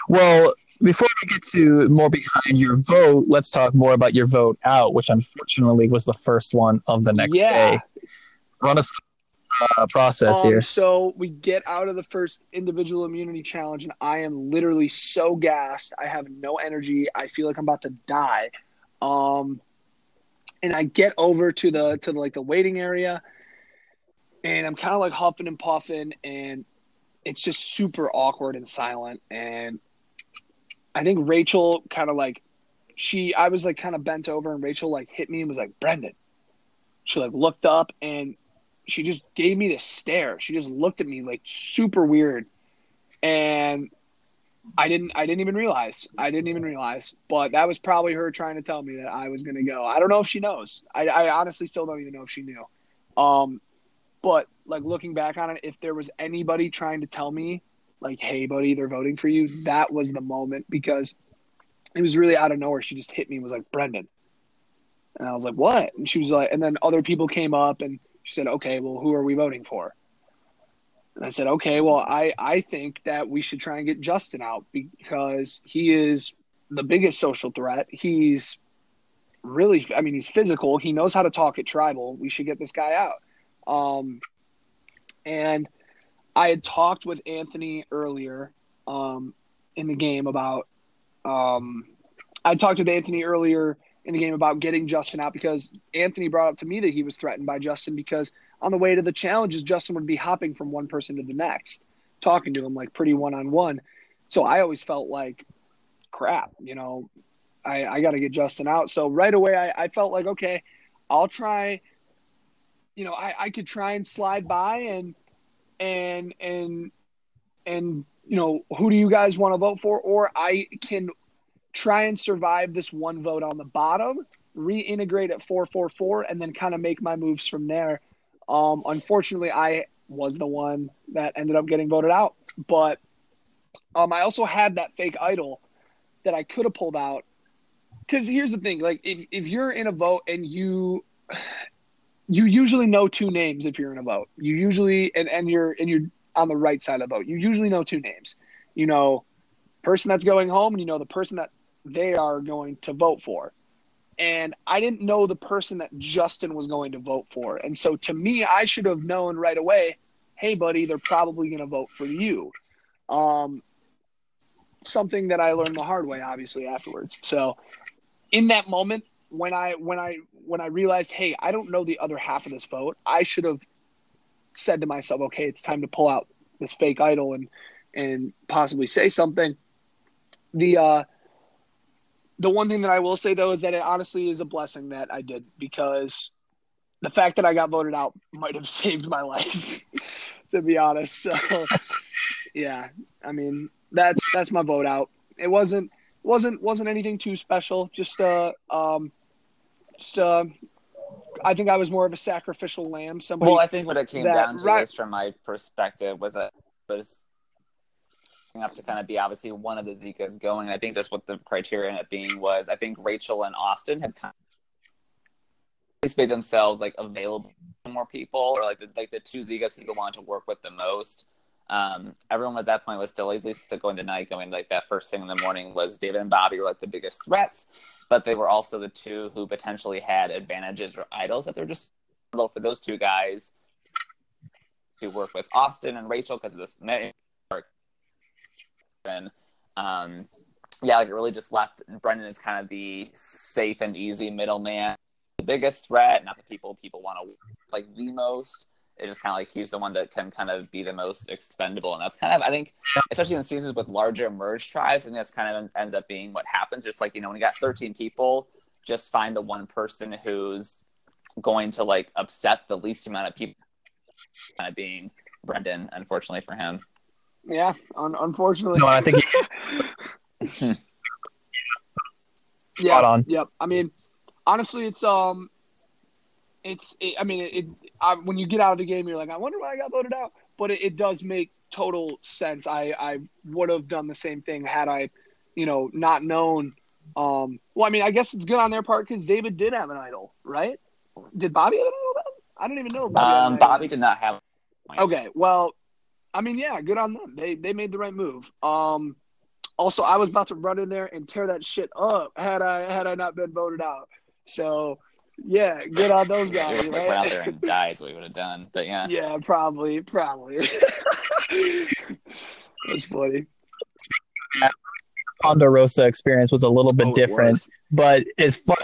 Well, before we get to more behind your vote, let's talk more about your vote out, which unfortunately was the first one of the next Yeah. day. Run us uh, process Um, here. So we get out of the first individual immunity challenge, and I am literally so gassed. I have no energy. I feel like I'm about to die. Um, and I get over to the to the, like the waiting area, and I'm kind of like huffing and puffing, and it's just super awkward and silent. And I think Rachel kind of like she I was like kind of bent over, and Rachel like hit me and was like Brendan. She like looked up and she just gave me this stare. She just looked at me like super weird. And I didn't I didn't even realize. I didn't even realize. But that was probably her trying to tell me that I was gonna go. I don't know if she knows. I, I honestly still don't even know if she knew. Um but like looking back on it, if there was anybody trying to tell me, like, hey buddy, they're voting for you, that was the moment because it was really out of nowhere. She just hit me and was like, Brendan. And I was like, what? And she was like, and then other people came up and she said, okay, well, who are we voting for? And I said, okay, well, I, I think that we should try and get Justin out because he is the biggest social threat. He's really, I mean, he's physical. He knows how to talk at tribal. We should get this guy out. Um, and I had talked with Anthony earlier um, in the game about, um, I talked with Anthony earlier in the game about getting Justin out because Anthony brought up to me that he was threatened by Justin because on the way to the challenges, Justin would be hopping from one person to the next, talking to him like pretty one on one. So I always felt like, crap, you know, I, I got to get Justin out. So right away, I, I felt like, okay, I'll try, you know, I, I could try and slide by and, and, and, and, you know, who do you guys want to vote for? Or I can try and survive this one vote on the bottom, reintegrate at 444, and then kind of make my moves from there. Um, unfortunately, I was the one that ended up getting voted out. But um, I also had that fake idol that I could have pulled out. Because here's the thing: like if, if you're in a vote and you you usually know two names if you're in a vote. You usually and, and you're and you're on the right side of the vote. You usually know two names. You know person that's going home and you know the person that they are going to vote for. And I didn't know the person that Justin was going to vote for. And so to me, I should have known right away, hey, buddy, they're probably going to vote for you. Um, something that I learned the hard way, obviously, afterwards. So in that moment, when I when I when I realized, hey, I don't know the other half of this vote, I should have said to myself, okay, it's time to pull out this fake idol and and possibly say something. The uh the one thing that I will say though is that it honestly is a blessing that I did because the fact that I got voted out (laughs) might have saved my life, (laughs) to be honest. So (laughs) yeah, I mean that's that's my vote out. It wasn't wasn't wasn't anything too special. Just uh um just uh I think I was more of a sacrificial lamb. Somebody Well, I think what it came that- down to, right- least from my perspective, was that was up to kind of be obviously one of the Zekas going. I think that's what the criteria ended up being was. I think Rachel and Austin had kind of made themselves like available to more people, or like the like the two Zekas people wanted to work with the most. Um, everyone at that point was still at least to going tonight, going like that first thing in the morning was David and Bobby were like the biggest threats, but they were also the two who potentially had advantages or idols that they're just for those two guys to work with Austin and Rachel because of this and um, yeah, like it really just left Brendan as kind of the safe and easy middleman, the biggest threat, not the people people want to like the most. It's just kind of like he's the one that can kind of be the most expendable, and that's kind of I think, especially in seasons with larger merged tribes, I think that's kind of ends up being what happens. Just like you know, when you got 13 people, just find the one person who's going to like upset the least amount of people. Kind of being Brendan, unfortunately for him. Yeah, un- unfortunately. No, I think (laughs) (laughs) yeah, spot on. Yep. I mean, honestly, it's um, it's it, I mean, it, it I, when you get out of the game, you're like, I wonder why I got voted out. But it, it does make total sense. I I would have done the same thing had I, you know, not known. Um, well, I mean, I guess it's good on their part because David did have an idol, right? Did Bobby have an idol? Then? I don't even know. Bobby, um, Bobby did not have. Okay, well, I mean, yeah, good on them. They they made the right move. Um, also, I was about to run in there and tear that shit up had I had I not been voted out. So, yeah, good on those guys. Right? Like out there and (laughs) die is what we would have done. But yeah, yeah, probably, probably. (laughs) That's funny. Ponderosa experience was a little bit oh, different, but it's fun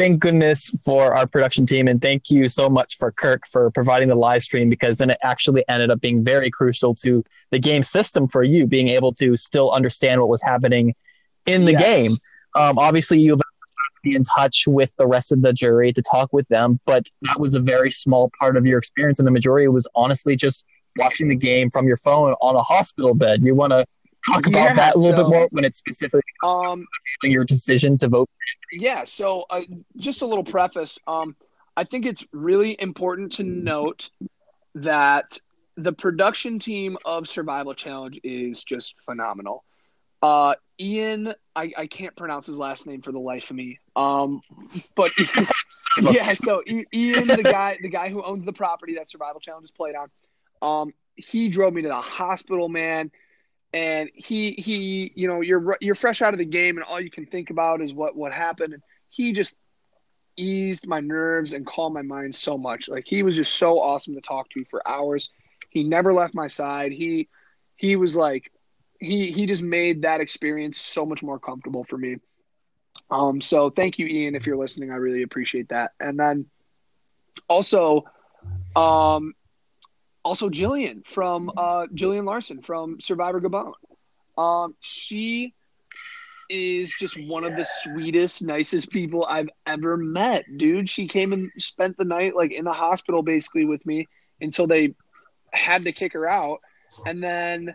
thank goodness for our production team and thank you so much for Kirk for providing the live stream because then it actually ended up being very crucial to the game system for you being able to still understand what was happening in the yes. game. Um, obviously, you've be in touch with the rest of the jury to talk with them, but that was a very small part of your experience, and the majority was honestly just watching the game from your phone on a hospital bed. You want to talk about yeah, that a little so, bit more when it's specifically um, your decision to vote yeah. So, uh, just a little preface. Um, I think it's really important to note that the production team of Survival Challenge is just phenomenal. Uh, Ian, I, I can't pronounce his last name for the life of me. Um, but (laughs) yeah, so Ian, the guy, the guy who owns the property that Survival Challenge is played on, um, he drove me to the hospital, man and he he you know you're you're fresh out of the game and all you can think about is what what happened. And he just eased my nerves and calmed my mind so much. Like he was just so awesome to talk to for hours. He never left my side. He he was like he he just made that experience so much more comfortable for me. Um so thank you Ian if you're listening. I really appreciate that. And then also um also Gillian from uh, Gillian Larson from Survivor Gabon. Um, she is just one of the sweetest, nicest people I've ever met, dude. She came and spent the night like in the hospital basically with me until they had to kick her out, and then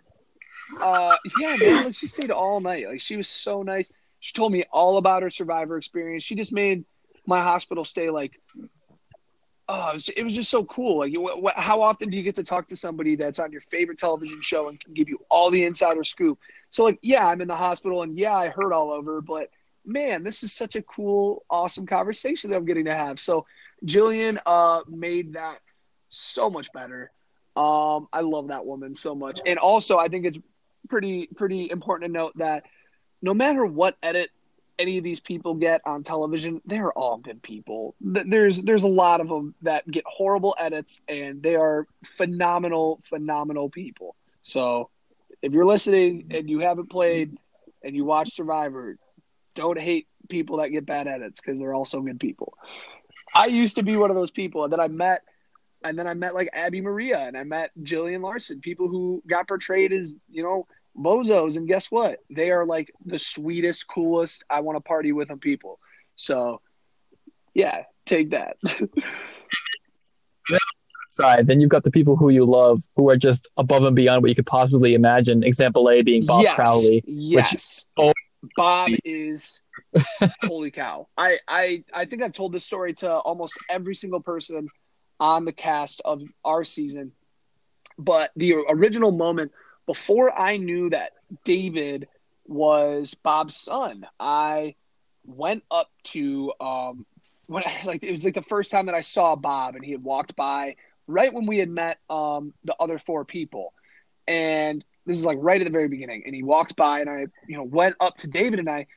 uh, yeah, man, like she stayed all night. Like she was so nice. She told me all about her Survivor experience. She just made my hospital stay like oh, it was, it was just so cool. Like, how often do you get to talk to somebody that's on your favorite television show and can give you all the insider scoop? So, like, yeah, I'm in the hospital and yeah, I hurt all over, but man, this is such a cool, awesome conversation that I'm getting to have. So, Gillian uh, made that so much better. Um, I love that woman so much, and also I think it's pretty pretty important to note that no matter what edit any of these people get on television, they're all good people. There's there's a lot of them that get horrible edits, and they are phenomenal, phenomenal people. So, if you're listening and you haven't played and you watch Survivor, don't hate people that get bad edits because they're also good people. I used to be one of those people, and then I met, and then I met like Abi-Maria, and I met Gillian Larson, people who got portrayed as you know bozos, and guess what? They are like the sweetest, coolest. I want to party with them people. So, yeah, take that. (laughs) side, then you've got the people who you love who are just above and beyond what you could possibly imagine. Example A being Bob yes, Crowley. Yes. Which, oh, Bob is (laughs) holy cow. I, I I think I've told this story to almost every single person on the cast of our season. But the original moment before I knew that David was Bob's son, I went up to um when I, (laughs) like it was like the first time that I saw Bob and he had walked by right when we had met um the other four people. And this is like right at the very beginning and he walks by and I you know went up to David and I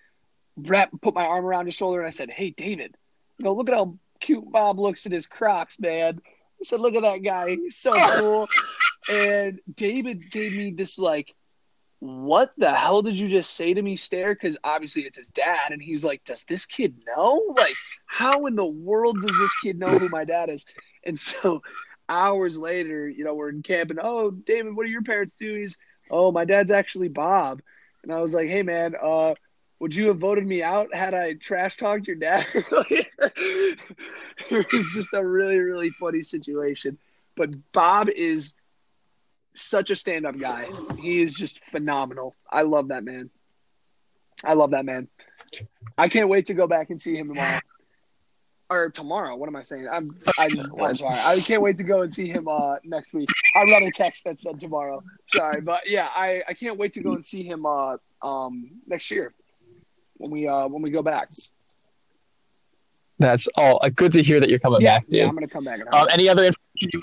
wrap, put my arm around his shoulder and I said, "Hey David, you know look at how cute Bob looks in his Crocs, man." I said, "Look at that guy. He's so (laughs) cool." And David gave me this like, "What the hell did you just say to me?" Stare because obviously it's his dad, and he's like, "Does this kid know? Like, how in the world does this kid know who my dad is?" And so, hours later, you know, we're in camp, and oh, David, what do your parents do? He's, "Oh, my dad's actually Bob," and I was like, "Hey, man, uh." would you have voted me out had I trash talked your dad? (laughs) it was just a really, really funny situation. But Bob is such a stand up guy. He is just phenomenal. I love that man. I love that man. I can't wait to go back and see him tomorrow. Or tomorrow. What am I saying? I'm I'm, I'm sorry. I can't wait to go and see him uh, next week. I read a text that said tomorrow. Sorry, but yeah, I, I can't wait to go and see him uh, um, next year when we uh, when we go back. That's all. Uh, good to hear that you're coming yeah, back, dude. Yeah, I'm gonna come back. Um, any other information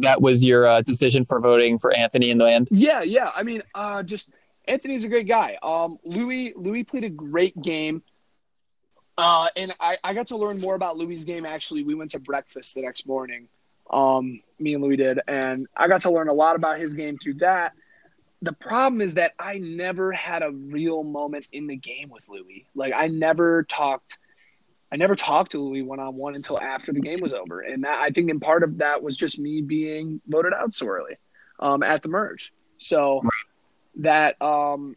that was your uh, decision for voting for Anthony in the end? Yeah, yeah. I mean, uh, just Anthony's a great guy. Um, Louis Louis played a great game. Uh, and I, I got to learn more about Louis' game. Actually, we went to breakfast the next morning. Um, me and Louis did, and I got to learn a lot about his game through that. The problem is that I never had a real moment in the game with Louis. Like I never talked, I never talked to Louis one on one until after the game was over, and that I think in part of that was just me being voted out so early um, at the merge. So that um,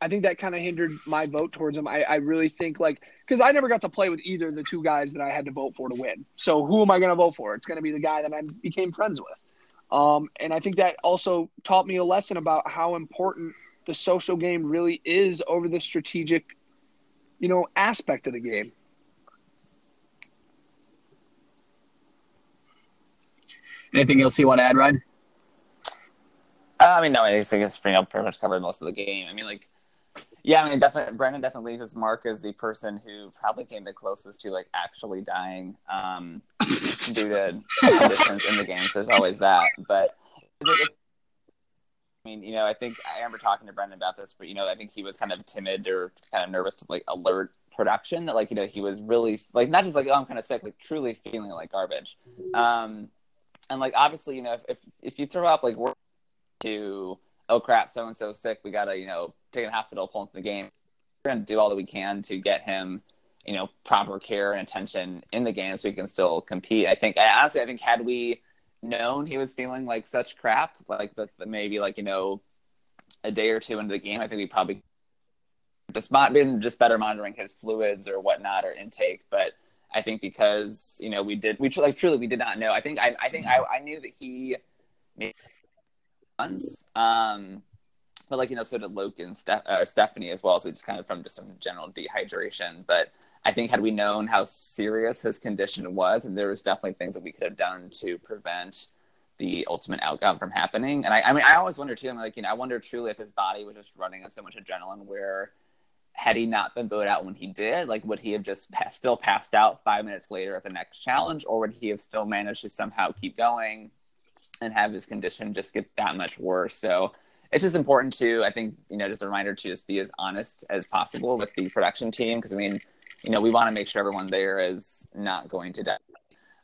I think that kind of hindered my vote towards him. I, I really think like because I never got to play with either of the two guys that I had to vote for to win. So who am I going to vote for? It's going to be the guy that I became friends with. Um, and I think that also taught me a lesson about how important the social game really is over the strategic, you know, aspect of the game. Anything else you want to add, Ryan? Uh, I mean, no, I think it's pretty, pretty much covered most of the game. I mean, like, yeah, I mean, definitely, Brendan definitely leaves his mark as the person who probably came the closest to like actually dying um, due to conditions in the game. So there's always that. But I mean, you know, I think I remember talking to Brendan about this, but you know, I think he was kind of timid or kind of nervous to like alert production that like you know he was really like not just like oh I'm kind of sick, like truly feeling like garbage. Um, and like obviously, you know, if if, if you throw up like work to oh crap, so and so sick, we gotta you know take him to hospital, pull him from the game. We're gonna do all that we can to get him, you know, proper care and attention in the game so he can still compete. I think I, honestly, I think had we known he was feeling like such crap, like the, maybe like you know a day or two into the game, I think we probably just been just better monitoring his fluids or whatnot or intake, but. I think because you know we did we like truly we did not know. I think I I think I, I knew that he made um, but like you know, so did Luke and Steph- uh, Stephanie as well. So just kind of from just some general dehydration. But I think had we known how serious his condition was, and there was definitely things that we could have done to prevent the ultimate outcome from happening. And I, I mean, I always wonder too. I'm like, you know, I wonder truly if his body was just running on so much adrenaline, where had he not been booed out when he did, like would he have just (laughs) still passed out five minutes later at the next challenge, or would he have still managed to somehow keep going? and have his condition just get that much worse. So it's just important to, I think, you know, just a reminder to just be as honest as possible with the production team because I mean, you know, we want to make sure everyone there is not going to die.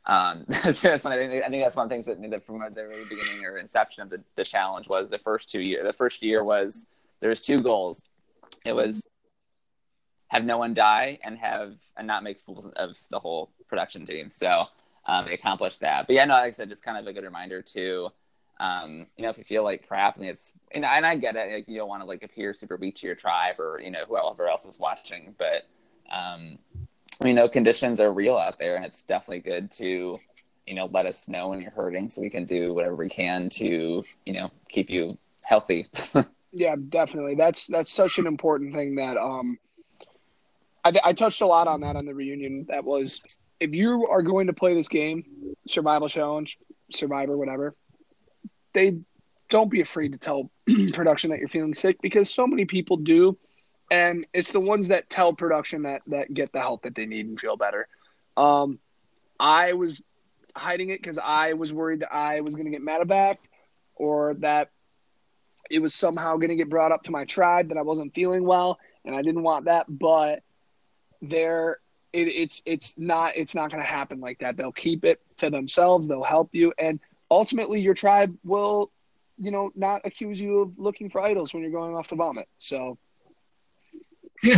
Um, (laughs) that's one, I, think, I think that's one of the things that, that from the very beginning or inception of the, the challenge was the first two year. The first year was there's two goals. It was have no one die and have and not make fools of the whole production team. So um, they accomplished that. But yeah, no, like I said, just kind of a good reminder to, um, you know, if you feel like crap, and it's, and, and I get it, like you don't want to like appear super weak to your tribe or you know whoever else is watching, but um, we know conditions are real out there, and it's definitely good to, you know, let us know when you're hurting, so we can do whatever we can to, you know, keep you healthy. (laughs) yeah, definitely. That's that's such an important thing that um, I, I touched a lot on that on the reunion. That was if you are going to play this game, survival challenge, survivor, whatever, they don't be afraid to tell (clears throat) production that you're feeling sick because so many people do, and it's the ones that tell production that that get the help that they need and feel better. Um, I was hiding it because I was worried that I was going to get medevac or that it was somehow going to get brought up to my tribe that I wasn't feeling well, and I didn't want that. But there it, it's it's not it's not going to happen like that. They'll keep it to themselves. They'll help you, and ultimately, your tribe will, you know, not accuse you of looking for idols when you're going off to vomit. So, (laughs)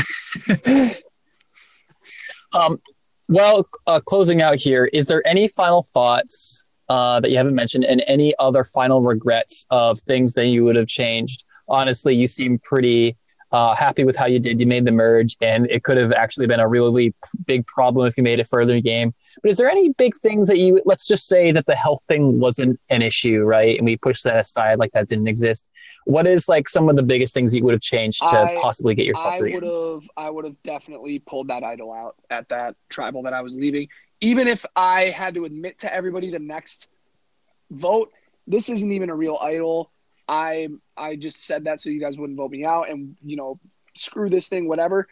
um, well, uh, closing out here, is there any final thoughts uh, that you haven't mentioned, and any other final regrets of things that you would have changed? Honestly, you seem pretty uh, happy with how you did. You made the merge, and it could have actually been a really big problem if you made it further in the game. But is there any big things that you? Let's just say that the health thing wasn't an issue, right? And we pushed that aside like that didn't exist. What is like some of the biggest things you would have changed to I, possibly get yourself I to the would have. I would have definitely pulled that idol out at that tribal that I was leaving. Even if I had to admit to everybody the next vote, this isn't even a real idol I I just said that so you guys wouldn't vote me out and you know screw this thing whatever.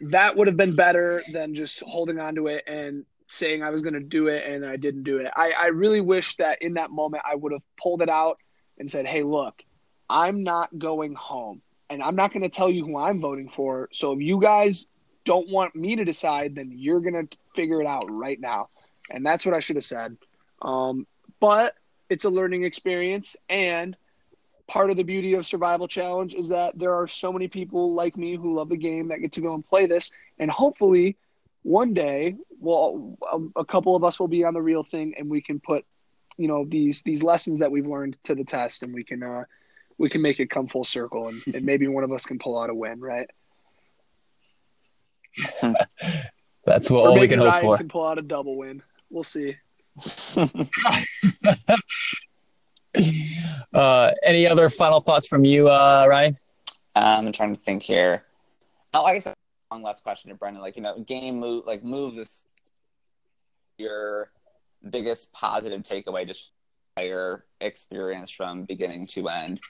that would have been better than just holding on to it and saying I was going to do it and I didn't do it. I, I really wish that in that moment I would have pulled it out and said, hey, look, I'm not going home and I'm not going to tell you who I'm voting for. So if you guys don't want me to decide, then you're going to figure it out right now. And that's what I should have said. Um, but it's a learning experience. And part of the beauty of Survival Challenge is that there are so many people like me who love the game that get to go and play this. And hopefully, one day, well, a couple of us will be on the real thing, and we can put, you know, these these lessons that we've learned to the test, and we can uh, we can make it come full circle, and, and maybe one of us can pull out a win, right? (laughs) That's what all we can Ryan hope for. Can pull out a double win. We'll see. (laughs) (laughs) uh, any other final thoughts from you, uh, Ryan? Um, I'm trying to think here. Oh, I guess one last question to Brendan. Like, you know, game move, like moves is your biggest positive takeaway, just player experience from beginning to end.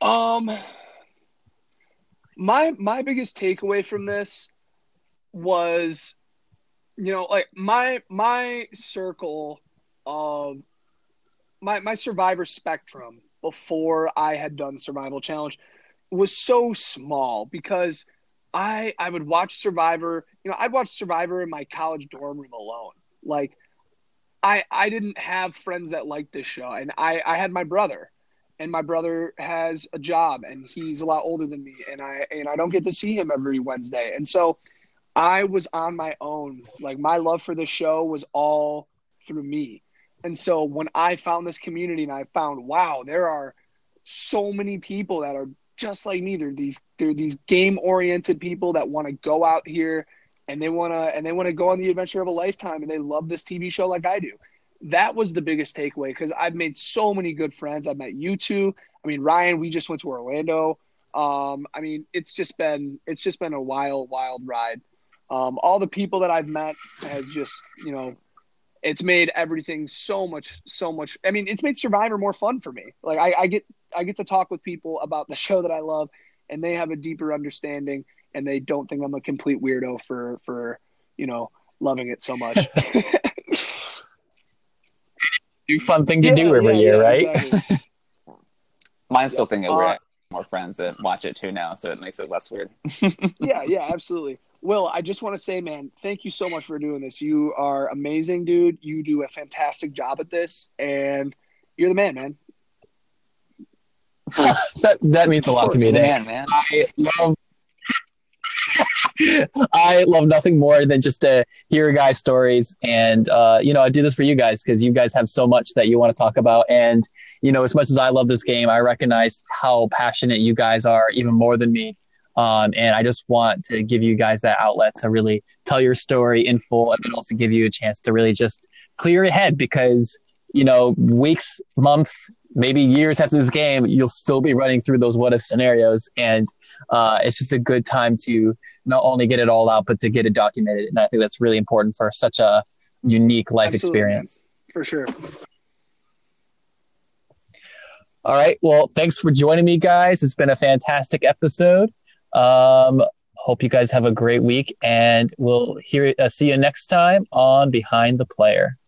Um, my my biggest takeaway from this was, you know, like my my circle of my my survivor spectrum before I had done survival challenge was so small because I I would watch Survivor, you know, I'd watch Survivor in my college dorm room alone. Like I I didn't have friends that liked this show and I I had my brother and my brother has a job and he's a lot older than me and I and I don't get to see him every Wednesday. And so I was on my own. Like my love for the show was all through me. And so when I found this community and I found, wow, there are so many people that are just like me. They're these they're these game oriented people that want to go out here and they want to and they want to go on the adventure of a lifetime and they love this TV show like I do. That was the biggest takeaway because I've made so many good friends. I've met you two. I mean, Ryan, we just went to Orlando. Um, I mean, it's just been it's just been a wild, wild ride. Um, all the people that I've met has just you know it's made everything so much so much i mean it's made survivor more fun for me. Like I, I, get i get to talk with people about the (laughs) show that i love and they have a deeper understanding and they don't think i'm a complete weirdo for for you know loving it so much. (laughs) (laughs) Do fun thing to yeah, do every yeah, year yeah, right? exactly. mine's still thinking uh, we're more friends that watch it too now so it makes it less weird. Yeah yeah absolutely Will, I just want to say, man, thank you so much for doing this. You are amazing, dude. You do a fantastic job at this, and you're the man, man. (laughs) that that means a lot to me. Man, man. I love. (laughs) I love nothing more than just to hear guys' stories, and uh, you know, I do this for you guys because you guys have so much that you want to talk about, and you know, as much as I love this game, I recognize how passionate you guys are, even more than me. Um, and I just want to give you guys that outlet to really tell your story in full and then also give you a chance to really just clear your head because, you know, weeks, months, maybe years after this game, you'll still be running through those what if scenarios. And uh, it's just a good time to not only get it all out, but to get it documented. And I think that's really important for such a unique life Absolutely. experience. For sure. All right. Well, thanks for joining me, guys. It's been a fantastic episode. Um, hope you guys have a great week, and we'll hear uh, see you next time on Behind the Player.